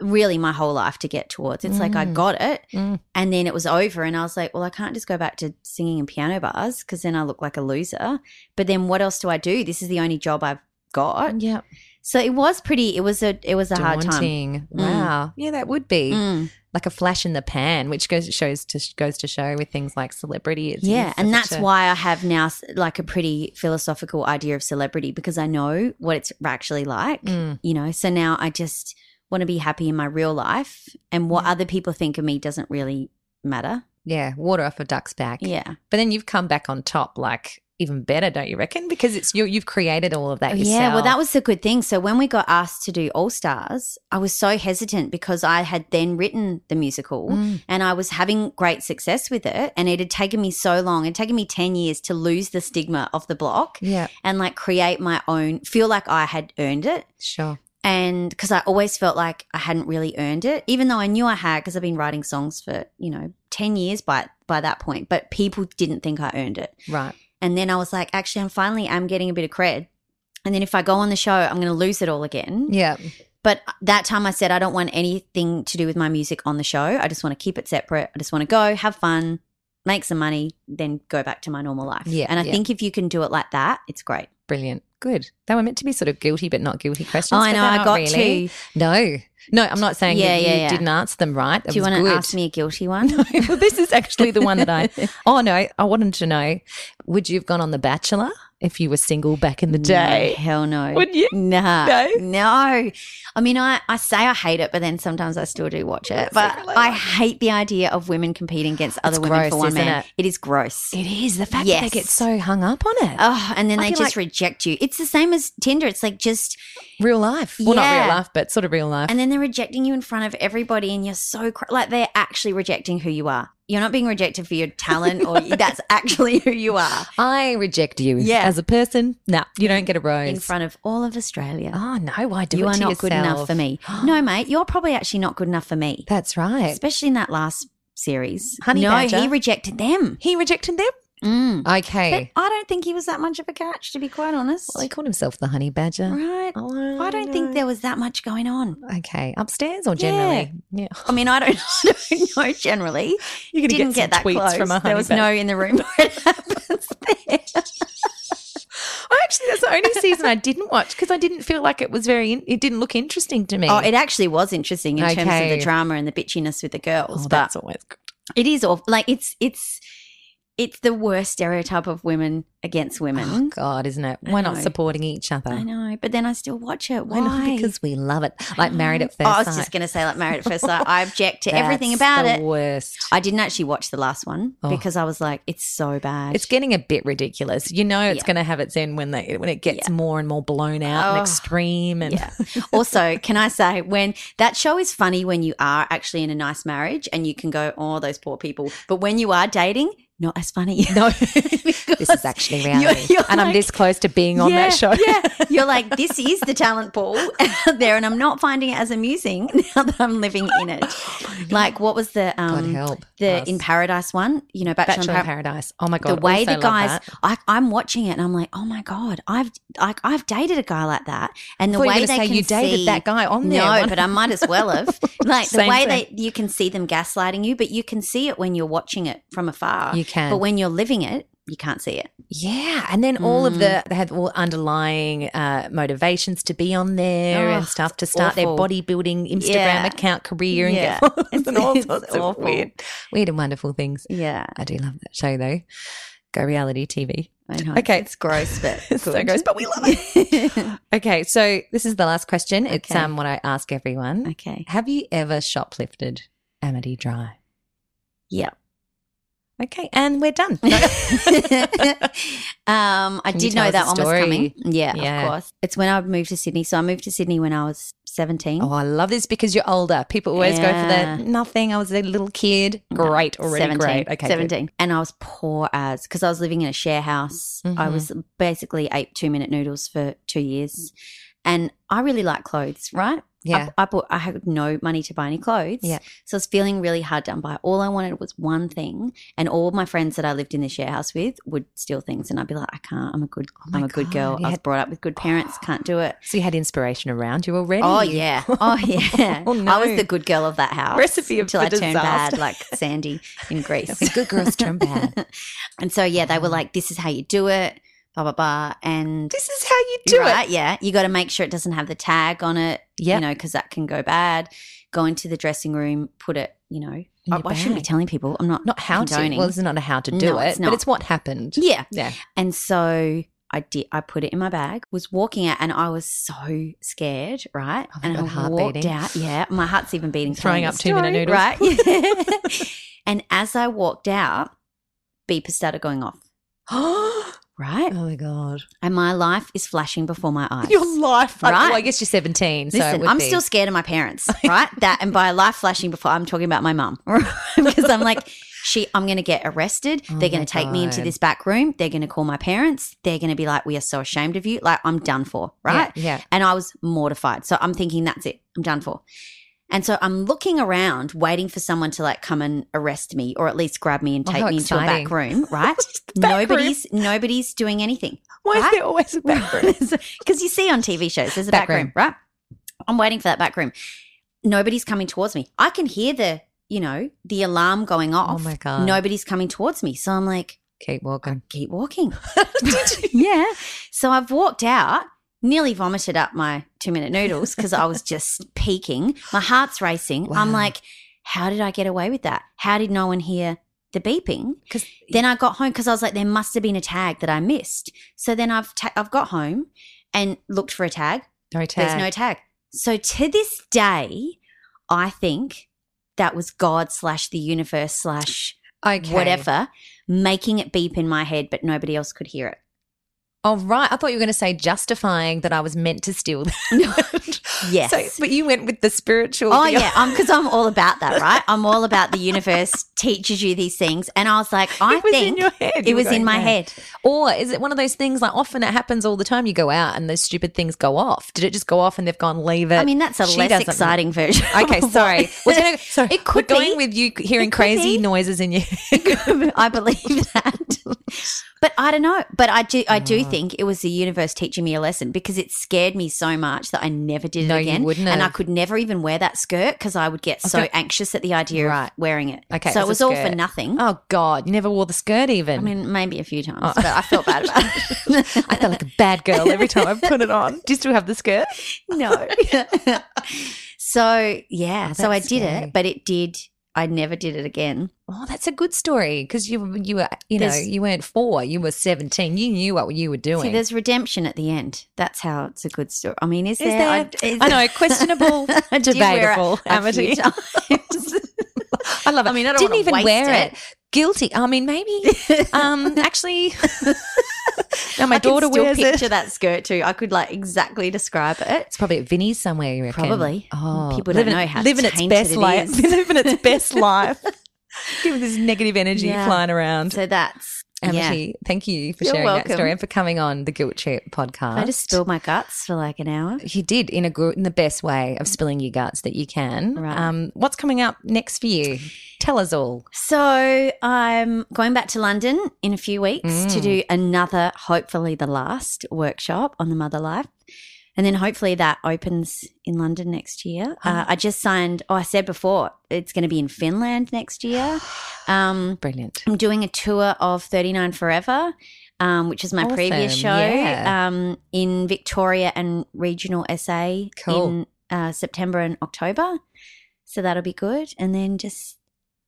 [SPEAKER 7] really my whole life to get towards, it's like I
[SPEAKER 1] Mm.
[SPEAKER 7] got it,
[SPEAKER 1] Mm.
[SPEAKER 7] and then it was over, and I was like, well, I can't just go back to singing in piano bars because then I look like a loser. But then what else do I do? This is the only job I've got.
[SPEAKER 1] Yeah.
[SPEAKER 7] So it was pretty. It was a. It was a hard time.
[SPEAKER 1] Daunting. Wow. Yeah, that would be
[SPEAKER 7] Mm.
[SPEAKER 1] like a flash in the pan, which goes shows to goes to show with things like celebrity. It's
[SPEAKER 7] Yeah, and that's
[SPEAKER 1] a-
[SPEAKER 7] why I have now like a pretty philosophical idea of celebrity because I know what it's actually like.
[SPEAKER 1] Mm.
[SPEAKER 7] You know, so now I just want to be happy in my real life, and what
[SPEAKER 1] Yeah.
[SPEAKER 7] other people think of me doesn't really matter.
[SPEAKER 1] Yeah, water off a duck's back.
[SPEAKER 7] Yeah,
[SPEAKER 1] But then you've come back on top, like even better, don't you reckon? Because it's you. You've created all of that yourself.
[SPEAKER 7] yeah. Well, that was the good thing. So when we got asked to do All Stars, I was so hesitant because I had then written the musical.
[SPEAKER 1] Mm.
[SPEAKER 7] and I was having great success with it. And it had taken me so long, it had taken me 10 years to lose the stigma of the block
[SPEAKER 1] Yeah,
[SPEAKER 7] and like create my own, feel like I had earned it.
[SPEAKER 1] sure.
[SPEAKER 7] And because I always felt like I hadn't really earned it, even though I knew I had, because I've been writing songs for, you know, 10 years by, by that point, but people didn't think I earned it.
[SPEAKER 1] Right.
[SPEAKER 7] And then I was like, actually, I'm finally, I'm getting a bit of cred. And then if I go on the show, I'm going to lose it all again.
[SPEAKER 1] Yeah.
[SPEAKER 7] But that time I said, I don't want anything to do with my music on the show. I just want to keep it separate. I just want to go, have fun, make some money, then go back to my normal life.
[SPEAKER 1] Yeah,
[SPEAKER 7] And I
[SPEAKER 1] yeah.
[SPEAKER 7] think if you can do it like that, it's great.
[SPEAKER 1] Brilliant. Good. They were meant to be sort of guilty but not guilty questions.
[SPEAKER 7] Oh, I know. I got
[SPEAKER 1] really.
[SPEAKER 7] to.
[SPEAKER 1] No. No, I'm not saying
[SPEAKER 7] Yeah,
[SPEAKER 1] that
[SPEAKER 7] yeah,
[SPEAKER 1] you
[SPEAKER 7] yeah.
[SPEAKER 1] didn't answer them right. That
[SPEAKER 7] Do you want to ask me a guilty [LAUGHS] one?
[SPEAKER 1] well, this is actually the one that I. [LAUGHS] Oh no, I wanted to know: Would you have gone on The Bachelor if you were single back in the day?
[SPEAKER 7] No, hell no.
[SPEAKER 1] Would you?
[SPEAKER 7] Nah.
[SPEAKER 1] No?
[SPEAKER 7] No. I mean, I, I say I hate it, but then sometimes I still do watch it. But I hate the idea of women competing against other women
[SPEAKER 1] gross,
[SPEAKER 7] for one man.
[SPEAKER 1] it?
[SPEAKER 7] it is gross.
[SPEAKER 1] It is the fact that they get so hung up on it.
[SPEAKER 7] Oh, and then
[SPEAKER 1] I
[SPEAKER 7] they just
[SPEAKER 1] like-
[SPEAKER 7] reject you. It's the same as Tinder. It's like just,
[SPEAKER 1] real life. Well, not real life, but sort of real life.
[SPEAKER 7] and then they're rejecting you in front of everybody, and you're so cr- like they're actually rejecting who you are. You're not being rejected for your talent, or that's [LAUGHS] actually who you are
[SPEAKER 1] I reject you
[SPEAKER 7] Yeah.
[SPEAKER 1] as a person. No, you don't get a rose.
[SPEAKER 7] in front of all of Australia.
[SPEAKER 1] Oh no, why do
[SPEAKER 7] you are not good enough for me. [GASPS] no, mate, you're probably actually not good enough for me.
[SPEAKER 1] That's right.
[SPEAKER 7] especially in that last series.
[SPEAKER 1] Honey
[SPEAKER 7] no,
[SPEAKER 1] Badger.
[SPEAKER 7] he rejected them.
[SPEAKER 1] He rejected them.
[SPEAKER 7] Mm.
[SPEAKER 1] Okay.
[SPEAKER 7] But I don't think he was that much of a catch, to be quite honest.
[SPEAKER 1] well, he called himself the honey badger.
[SPEAKER 7] right?
[SPEAKER 1] Oh,
[SPEAKER 7] I don't think there was that much going on.
[SPEAKER 1] Okay, upstairs or generally? Yeah.
[SPEAKER 7] I mean, I don't, I [LAUGHS] don't know generally.
[SPEAKER 1] You're
[SPEAKER 7] Didn't
[SPEAKER 1] get,
[SPEAKER 7] get that
[SPEAKER 1] tweets
[SPEAKER 7] close.
[SPEAKER 1] from a honey
[SPEAKER 7] there was
[SPEAKER 1] badger.
[SPEAKER 7] no in the room where it happens there.
[SPEAKER 1] Actually, that's the only season I didn't watch because I didn't feel like it was very. It didn't look interesting to me.
[SPEAKER 7] Oh, it actually was interesting in terms of the drama and the bitchiness with the girls,
[SPEAKER 1] Oh,
[SPEAKER 7] but
[SPEAKER 1] that's always good.
[SPEAKER 7] it is awful. Like it's it's it's the worst stereotype of women against women.
[SPEAKER 1] Oh God, isn't it? We're not supporting each other.
[SPEAKER 7] I know, but then I still watch it.
[SPEAKER 1] Why not? Because we love it. Like married at first
[SPEAKER 7] Oh, I was just going to say, like Married at First Sight. I object to everything about
[SPEAKER 1] the
[SPEAKER 7] it.
[SPEAKER 1] Worst.
[SPEAKER 7] I didn't actually watch the last one
[SPEAKER 1] Oh.
[SPEAKER 7] because I was like, it's so bad.
[SPEAKER 1] It's getting a bit ridiculous. You know, it's
[SPEAKER 7] Yeah.
[SPEAKER 1] going to have its end when they when it gets
[SPEAKER 7] Yeah.
[SPEAKER 1] more and more blown out
[SPEAKER 7] Oh,
[SPEAKER 1] and extreme. And
[SPEAKER 7] yeah. also, can I say when that show is funny when you are actually in a nice marriage and you can go, oh, those poor people. But when you are dating, not as funny. [LAUGHS]
[SPEAKER 1] no, [LAUGHS] this is actually reality,
[SPEAKER 7] you're
[SPEAKER 1] and I'm this close to being on
[SPEAKER 7] yeah,
[SPEAKER 1] that show.
[SPEAKER 7] yeah. [LAUGHS] You're like, this is the talent pool out there, and I'm not finding it as amusing now that I'm living in it. [GASPS] like, what was the
[SPEAKER 1] God
[SPEAKER 7] um
[SPEAKER 1] help
[SPEAKER 7] the
[SPEAKER 1] us.
[SPEAKER 7] In Paradise one? You know, Bachelor,
[SPEAKER 1] Bachelor
[SPEAKER 7] in
[SPEAKER 1] in
[SPEAKER 7] Par-
[SPEAKER 1] Paradise. Oh my god,
[SPEAKER 7] the way the guys. I, i'm watching it and i'm like oh my god i've like i've dated a guy like that and the
[SPEAKER 1] thought you were
[SPEAKER 7] way they
[SPEAKER 1] say
[SPEAKER 7] can
[SPEAKER 1] you dated
[SPEAKER 7] see,
[SPEAKER 1] that guy on there.
[SPEAKER 7] no
[SPEAKER 1] One-
[SPEAKER 7] but i might as well have like the way
[SPEAKER 1] thing.
[SPEAKER 7] they you can see them gaslighting you but you can see it when you're watching it from afar
[SPEAKER 1] You can.
[SPEAKER 7] but when you're living it you can't see it
[SPEAKER 1] Yeah, and then all of
[SPEAKER 7] Mm.
[SPEAKER 1] the they have all underlying uh, motivations to be on there and
[SPEAKER 7] Oh,
[SPEAKER 1] stuff to start
[SPEAKER 7] awful.
[SPEAKER 1] their bodybuilding Instagram
[SPEAKER 7] Yeah.
[SPEAKER 1] account career and
[SPEAKER 7] Yeah. [LAUGHS]
[SPEAKER 1] get followers and all
[SPEAKER 7] it's
[SPEAKER 1] sorts of weird, weird and wonderful things.
[SPEAKER 7] yeah
[SPEAKER 1] I do love that show though. Go reality TV.
[SPEAKER 7] I know.
[SPEAKER 1] Okay.
[SPEAKER 7] it's gross but
[SPEAKER 1] It's [LAUGHS] so gross, but we love it. [LAUGHS] Okay, so this is the last question. It's
[SPEAKER 7] Okay.
[SPEAKER 1] um what I ask everyone.
[SPEAKER 7] okay
[SPEAKER 1] Have you ever shoplifted Amity Dry?
[SPEAKER 7] yeah
[SPEAKER 1] Okay, and we're done. [LAUGHS] [LAUGHS]
[SPEAKER 7] um, I did know that one was coming. Yeah,
[SPEAKER 1] Yeah.
[SPEAKER 7] of course. It's when I moved to Sydney. So I moved to Sydney when I was 17.
[SPEAKER 1] Oh, I love this because you're older. People always
[SPEAKER 7] Yeah.
[SPEAKER 1] go for that. nothing. I was a little kid. Great, already
[SPEAKER 7] 17,
[SPEAKER 1] great. Okay, good.
[SPEAKER 7] 17. And I was poor as because I was living in a share house. I
[SPEAKER 1] Mhm.
[SPEAKER 7] was basically ate two minute noodles for two years. And I really like clothes, right?
[SPEAKER 1] Yeah.
[SPEAKER 7] I, I bought, I had no money to buy any clothes.
[SPEAKER 1] Yeah.
[SPEAKER 7] So I was feeling really hard done by. All I wanted was one thing. And all my friends that I lived in the share house with would steal things. And I'd be like, I can't. I'm a good,
[SPEAKER 1] Oh
[SPEAKER 7] I'm a good girl.
[SPEAKER 1] You
[SPEAKER 7] I was
[SPEAKER 1] had-
[SPEAKER 7] brought up with good parents. [GASPS] Can't do it.
[SPEAKER 1] So you had inspiration around you already.
[SPEAKER 7] Oh yeah, [LAUGHS] oh yeah.
[SPEAKER 1] Oh,
[SPEAKER 7] I was the good girl of that house.
[SPEAKER 1] Recipe of
[SPEAKER 7] until I turned bad, like Sandy in [LAUGHS]
[SPEAKER 1] Grease. Good girls turn bad. [LAUGHS]
[SPEAKER 7] and so yeah, they were like, "This is how you do it." Blah blah blah. And
[SPEAKER 1] This is how you do
[SPEAKER 7] right,
[SPEAKER 1] it.
[SPEAKER 7] yeah, you got to make sure it doesn't have the tag on it.
[SPEAKER 1] Yep.
[SPEAKER 7] you know, because that can go bad. Go into the dressing room, put it. You know, I, I shouldn't be telling people. I'm not
[SPEAKER 1] Not how to.
[SPEAKER 7] condoning.
[SPEAKER 1] Well, it's not a how to do
[SPEAKER 7] No,
[SPEAKER 1] it,
[SPEAKER 7] it's
[SPEAKER 1] but it's what happened.
[SPEAKER 7] yeah.
[SPEAKER 1] Yeah.
[SPEAKER 7] And so I did. I put it in my bag. Was walking out, and I was so scared. Right,
[SPEAKER 1] Oh
[SPEAKER 7] and
[SPEAKER 1] God,
[SPEAKER 7] I
[SPEAKER 1] heart
[SPEAKER 7] walked
[SPEAKER 1] beating.
[SPEAKER 7] out. Yeah, my heart's even beating.
[SPEAKER 1] Throwing up
[SPEAKER 7] the
[SPEAKER 1] two-minute
[SPEAKER 7] story,
[SPEAKER 1] noodles.
[SPEAKER 7] Right. [LAUGHS] [LAUGHS] and as I walked out, beeper started going off. [GASPS] [GASPS]
[SPEAKER 1] oh my god.
[SPEAKER 7] and my life is flashing before my eyes.
[SPEAKER 1] Your life,
[SPEAKER 7] Right.
[SPEAKER 1] Well, I guess you're 17,
[SPEAKER 7] Listen,
[SPEAKER 1] would
[SPEAKER 7] I'm
[SPEAKER 1] be.
[SPEAKER 7] still scared of my parents, [LAUGHS] right? that and by life flashing before I'm talking about my mum, [LAUGHS] because I'm like, she, I'm going to get arrested.
[SPEAKER 1] Oh
[SPEAKER 7] They're going to take me into this back room. They're going to call my parents. They're going to be like, we are so ashamed of you. Like, I'm done for, right?
[SPEAKER 1] Yeah.
[SPEAKER 7] And I was mortified. So I'm thinking, that's it. I'm done for. And so I'm looking around, waiting for someone to like come and arrest me, or at least grab me and
[SPEAKER 1] Oh,
[SPEAKER 7] take
[SPEAKER 1] how
[SPEAKER 7] me into a back room. [LAUGHS] Right?
[SPEAKER 1] Back room.
[SPEAKER 7] nobody's nobody's doing anything.
[SPEAKER 1] Why
[SPEAKER 7] Right?
[SPEAKER 1] is there always a back [LAUGHS] room?
[SPEAKER 7] Because you see on TV shows, there's a
[SPEAKER 1] Back
[SPEAKER 7] back, room.
[SPEAKER 1] room.
[SPEAKER 7] right? I'm waiting for that back room. Nobody's coming towards me. I can hear the, you know, the alarm going off.
[SPEAKER 1] Oh my God.
[SPEAKER 7] Nobody's coming towards me. So I'm like,
[SPEAKER 1] Keep walking.
[SPEAKER 7] keep walking. [LAUGHS] yeah. So I've walked out, nearly vomited up my two minute noodles because I was just peaking. My heart's racing. I'm like, how did I get away with that? How did no one hear the beeping?
[SPEAKER 1] Because
[SPEAKER 7] Then I got home because I was like, there must have been a tag that I missed. So then I've ta- I've got home and looked for a tag.
[SPEAKER 1] no tag.
[SPEAKER 7] There's no tag. So to this day, I think that was God slash the universe slash
[SPEAKER 1] okay.
[SPEAKER 7] whatever making it beep in my head, but nobody else could hear it.
[SPEAKER 1] Oh right, I thought you were going to say justifying that I was meant to steal. that. [LAUGHS]
[SPEAKER 7] Yes.
[SPEAKER 1] So, but you went with the spiritual.
[SPEAKER 7] Oh yeah, because I'm all about that, right? I'm all about the universe [LAUGHS] teaches you these things, and I was like, I
[SPEAKER 1] it was
[SPEAKER 7] think
[SPEAKER 1] in your head.
[SPEAKER 7] it was in my head.
[SPEAKER 1] Or is it one of those things like often it happens all the time? You go out and those stupid things go off. Did it just go off and they've gone leave it?
[SPEAKER 7] I mean, that's a
[SPEAKER 1] She
[SPEAKER 7] less
[SPEAKER 1] doesn't-
[SPEAKER 7] exciting version.
[SPEAKER 1] Okay, sorry. gonna, [LAUGHS] sorry.
[SPEAKER 7] It could
[SPEAKER 1] We're going
[SPEAKER 7] be.
[SPEAKER 1] with you hearing crazy
[SPEAKER 7] be.
[SPEAKER 1] noises in your head.
[SPEAKER 7] I believe that. But I don't know. But I do I
[SPEAKER 1] Oh.
[SPEAKER 7] Think it was the universe teaching me a lesson because it scared me so much that I never did it
[SPEAKER 1] No, you
[SPEAKER 7] again.
[SPEAKER 1] wouldn't
[SPEAKER 7] and I could never even wear that skirt because I would get so anxious at the idea
[SPEAKER 1] Right.
[SPEAKER 7] of wearing it.
[SPEAKER 1] Okay,
[SPEAKER 7] So it was all for nothing.
[SPEAKER 1] Oh God, you never wore the skirt even.
[SPEAKER 7] I mean, maybe a few times,
[SPEAKER 1] Oh.
[SPEAKER 7] but I felt bad about it. [LAUGHS]
[SPEAKER 1] I felt like a bad girl every time I put it on. Do you still have the skirt?
[SPEAKER 7] no. [LAUGHS] so yeah,
[SPEAKER 1] Oh,
[SPEAKER 7] so I did
[SPEAKER 1] scary.
[SPEAKER 7] it, but it did. I never did it again.
[SPEAKER 1] Oh, that's a good story because you you were you know
[SPEAKER 7] There's-
[SPEAKER 1] you weren't four, you were seventeen. You knew what you were doing.
[SPEAKER 7] See, there's redemption at the end. That's how it's a good story. I mean, is,
[SPEAKER 1] Is
[SPEAKER 7] there?
[SPEAKER 1] there?
[SPEAKER 7] I, is
[SPEAKER 1] I know, [LAUGHS] questionable,
[SPEAKER 7] I did wear it
[SPEAKER 1] debatable,
[SPEAKER 7] a few
[SPEAKER 1] Amity.
[SPEAKER 7] times. [LAUGHS]
[SPEAKER 1] I love it.
[SPEAKER 7] I mean, I don't
[SPEAKER 1] didn't even wear
[SPEAKER 7] it.
[SPEAKER 1] it. Guilty. I mean, maybe. [LAUGHS] Um, actually, [LAUGHS] now my
[SPEAKER 7] I
[SPEAKER 1] daughter wears
[SPEAKER 7] picture
[SPEAKER 1] it.
[SPEAKER 7] that skirt too. I could like exactly describe it.
[SPEAKER 1] It's probably at Vinny's somewhere. You reckon?
[SPEAKER 7] Probably.
[SPEAKER 1] Oh,
[SPEAKER 7] People don't know how
[SPEAKER 1] living its best
[SPEAKER 7] it
[SPEAKER 1] life. [LAUGHS] living its best life. Giving this negative energy
[SPEAKER 7] Yeah.
[SPEAKER 1] flying around.
[SPEAKER 7] So that's yeah.
[SPEAKER 1] Thank you for
[SPEAKER 7] You're
[SPEAKER 1] sharing that
[SPEAKER 7] welcome.
[SPEAKER 1] story and for coming on the Guilt Trip podcast.
[SPEAKER 7] I just spilled my guts for like an hour.
[SPEAKER 1] You did in a gr- in the best way of spilling your guts that you can.
[SPEAKER 7] Right.
[SPEAKER 1] Um, what's coming up next for you? Tell us all.
[SPEAKER 7] So I'm going back to London in a few weeks
[SPEAKER 1] Mm.
[SPEAKER 7] to do another, hopefully the last workshop on the mother life. And then hopefully that opens in London next year. Uh, I just signed, oh, I said before, it's going to be in Finland next year. [GASPS] Um,
[SPEAKER 1] Brilliant.
[SPEAKER 7] I'm doing a tour of 39 Forever, um, which is my previous show
[SPEAKER 1] yeah.
[SPEAKER 7] um, in Victoria and regional SA
[SPEAKER 1] Cool.
[SPEAKER 7] in uh, September and October. So that'll be good. And then just,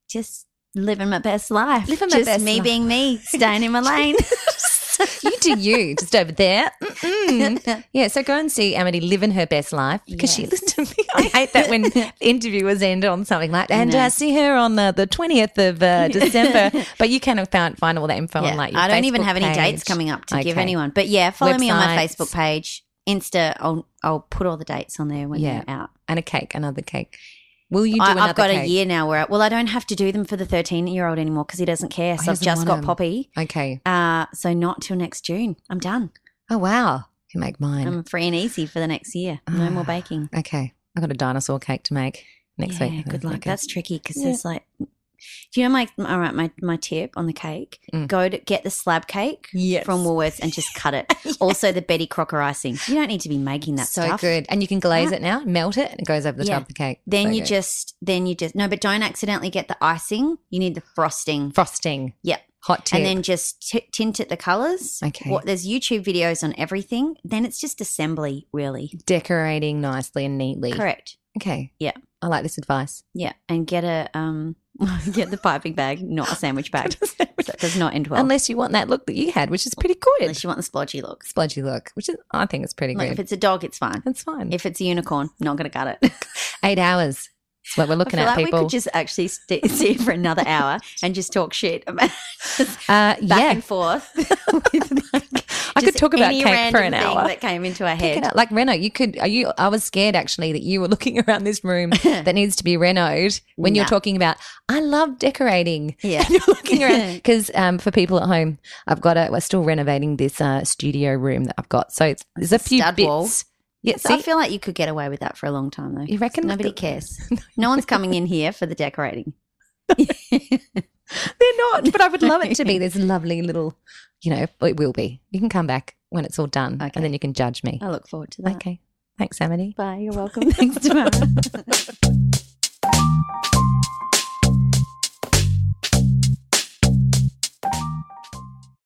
[SPEAKER 7] just living my best life.
[SPEAKER 1] Living my
[SPEAKER 7] just
[SPEAKER 1] best
[SPEAKER 7] me
[SPEAKER 1] life.
[SPEAKER 7] being me, staying in my [LAUGHS] lane.
[SPEAKER 1] You do you, just over there. Mm-mm. [LAUGHS] Yeah, so go and see Amity living her best life because she listened to me. I hate that when [LAUGHS] interviewers end on something like, that.
[SPEAKER 7] and
[SPEAKER 1] uh, see her on the, the 20th of uh, [LAUGHS] December. but you can find, find all that info
[SPEAKER 7] Yeah,
[SPEAKER 1] on like
[SPEAKER 7] I don't even
[SPEAKER 1] Facebook
[SPEAKER 7] have any dates coming up to give anyone. But yeah, follow me on my Facebook page. Insta, I'll, I'll put all the dates on there when
[SPEAKER 1] Yeah.
[SPEAKER 7] they're out.
[SPEAKER 1] And a cake, another cake. Will you do
[SPEAKER 7] I, I've got
[SPEAKER 1] cake?
[SPEAKER 7] a year now where, I, well, I don't have to do them for the 13 year old anymore because he doesn't care. So I've just got
[SPEAKER 1] 'em.
[SPEAKER 7] Poppy.
[SPEAKER 1] Okay.
[SPEAKER 7] Uh, so not till next June. I'm done.
[SPEAKER 1] Oh, wow. You make mine.
[SPEAKER 7] I'm free and easy for the next year. No more baking.
[SPEAKER 1] okay. I've got a dinosaur cake to make next
[SPEAKER 7] yeah,
[SPEAKER 1] week.
[SPEAKER 7] good luck. That's tricky because
[SPEAKER 1] Yeah.
[SPEAKER 7] there's like, do you know my all right my my tip on the cake?
[SPEAKER 1] Mm.
[SPEAKER 7] Go to get the slab cake
[SPEAKER 1] Yes.
[SPEAKER 7] from Woolworths and just cut it. [LAUGHS] Also the Betty Crocker icing. You don't need to be making that
[SPEAKER 1] so
[SPEAKER 7] stuff.
[SPEAKER 1] good. And you can glaze
[SPEAKER 7] Yeah.
[SPEAKER 1] it now, melt it, and it goes over the
[SPEAKER 7] Yeah.
[SPEAKER 1] top of the cake.
[SPEAKER 7] Then
[SPEAKER 1] So
[SPEAKER 7] you
[SPEAKER 1] good.
[SPEAKER 7] just then you just no, but don't accidentally get the icing. You need the frosting.
[SPEAKER 1] frosting.
[SPEAKER 7] Yep.
[SPEAKER 1] Hot tip.
[SPEAKER 7] And then just t- tint it the colors.
[SPEAKER 1] Okay.
[SPEAKER 7] What, there's YouTube videos on everything. Then it's just assembly, really.
[SPEAKER 1] decorating nicely and neatly.
[SPEAKER 7] Correct.
[SPEAKER 1] Okay.
[SPEAKER 7] Yeah.
[SPEAKER 1] I like this advice.
[SPEAKER 7] Yeah, and get a um, [LAUGHS] get the piping bag, not a sandwich bag. [LAUGHS] that does not end well.
[SPEAKER 1] Unless you want that look that you had, which is pretty good.
[SPEAKER 7] Unless you want the splodgy look.
[SPEAKER 1] Splodgy look, which is I think it's pretty
[SPEAKER 7] Like if it's a dog, it's fine.
[SPEAKER 1] It's fine.
[SPEAKER 7] If it's a unicorn, not going to cut it. [LAUGHS]
[SPEAKER 1] Eight hours. That's what we're looking
[SPEAKER 7] I feel
[SPEAKER 1] at,
[SPEAKER 7] like
[SPEAKER 1] people.
[SPEAKER 7] we could just actually st- [LAUGHS] sit for another hour and just talk shit about [LAUGHS]
[SPEAKER 1] uh,
[SPEAKER 7] back
[SPEAKER 1] yeah.
[SPEAKER 7] and forth. [LAUGHS] with like,
[SPEAKER 1] I could talk about cake for an
[SPEAKER 7] thing
[SPEAKER 1] hour.
[SPEAKER 7] that came into our head.
[SPEAKER 1] Like Reno, you could. Are you? I was scared actually that you were looking around this room that needs to be renoed when you're talking about. I love decorating.
[SPEAKER 7] Yeah.
[SPEAKER 1] and you're looking around because um, for people at home, I've got a. We're still renovating this uh, studio room that I've got. So it's, there's a few
[SPEAKER 7] stud
[SPEAKER 1] bits.
[SPEAKER 7] wall.
[SPEAKER 1] Yeah,
[SPEAKER 7] So I feel like you could get away with that for a long time, though.
[SPEAKER 1] You reckon?
[SPEAKER 7] Nobody cares. [LAUGHS] No one's coming in here for the decorating. [LAUGHS]
[SPEAKER 1] they're not. But I would love it to be [LAUGHS] this lovely little. You know, it will be. You can come back when it's all done,
[SPEAKER 7] Okay.
[SPEAKER 1] and then you can judge me.
[SPEAKER 7] I look forward to that.
[SPEAKER 1] Okay. Thanks, Amity.
[SPEAKER 7] Bye. You're welcome. Thanks, Tamara.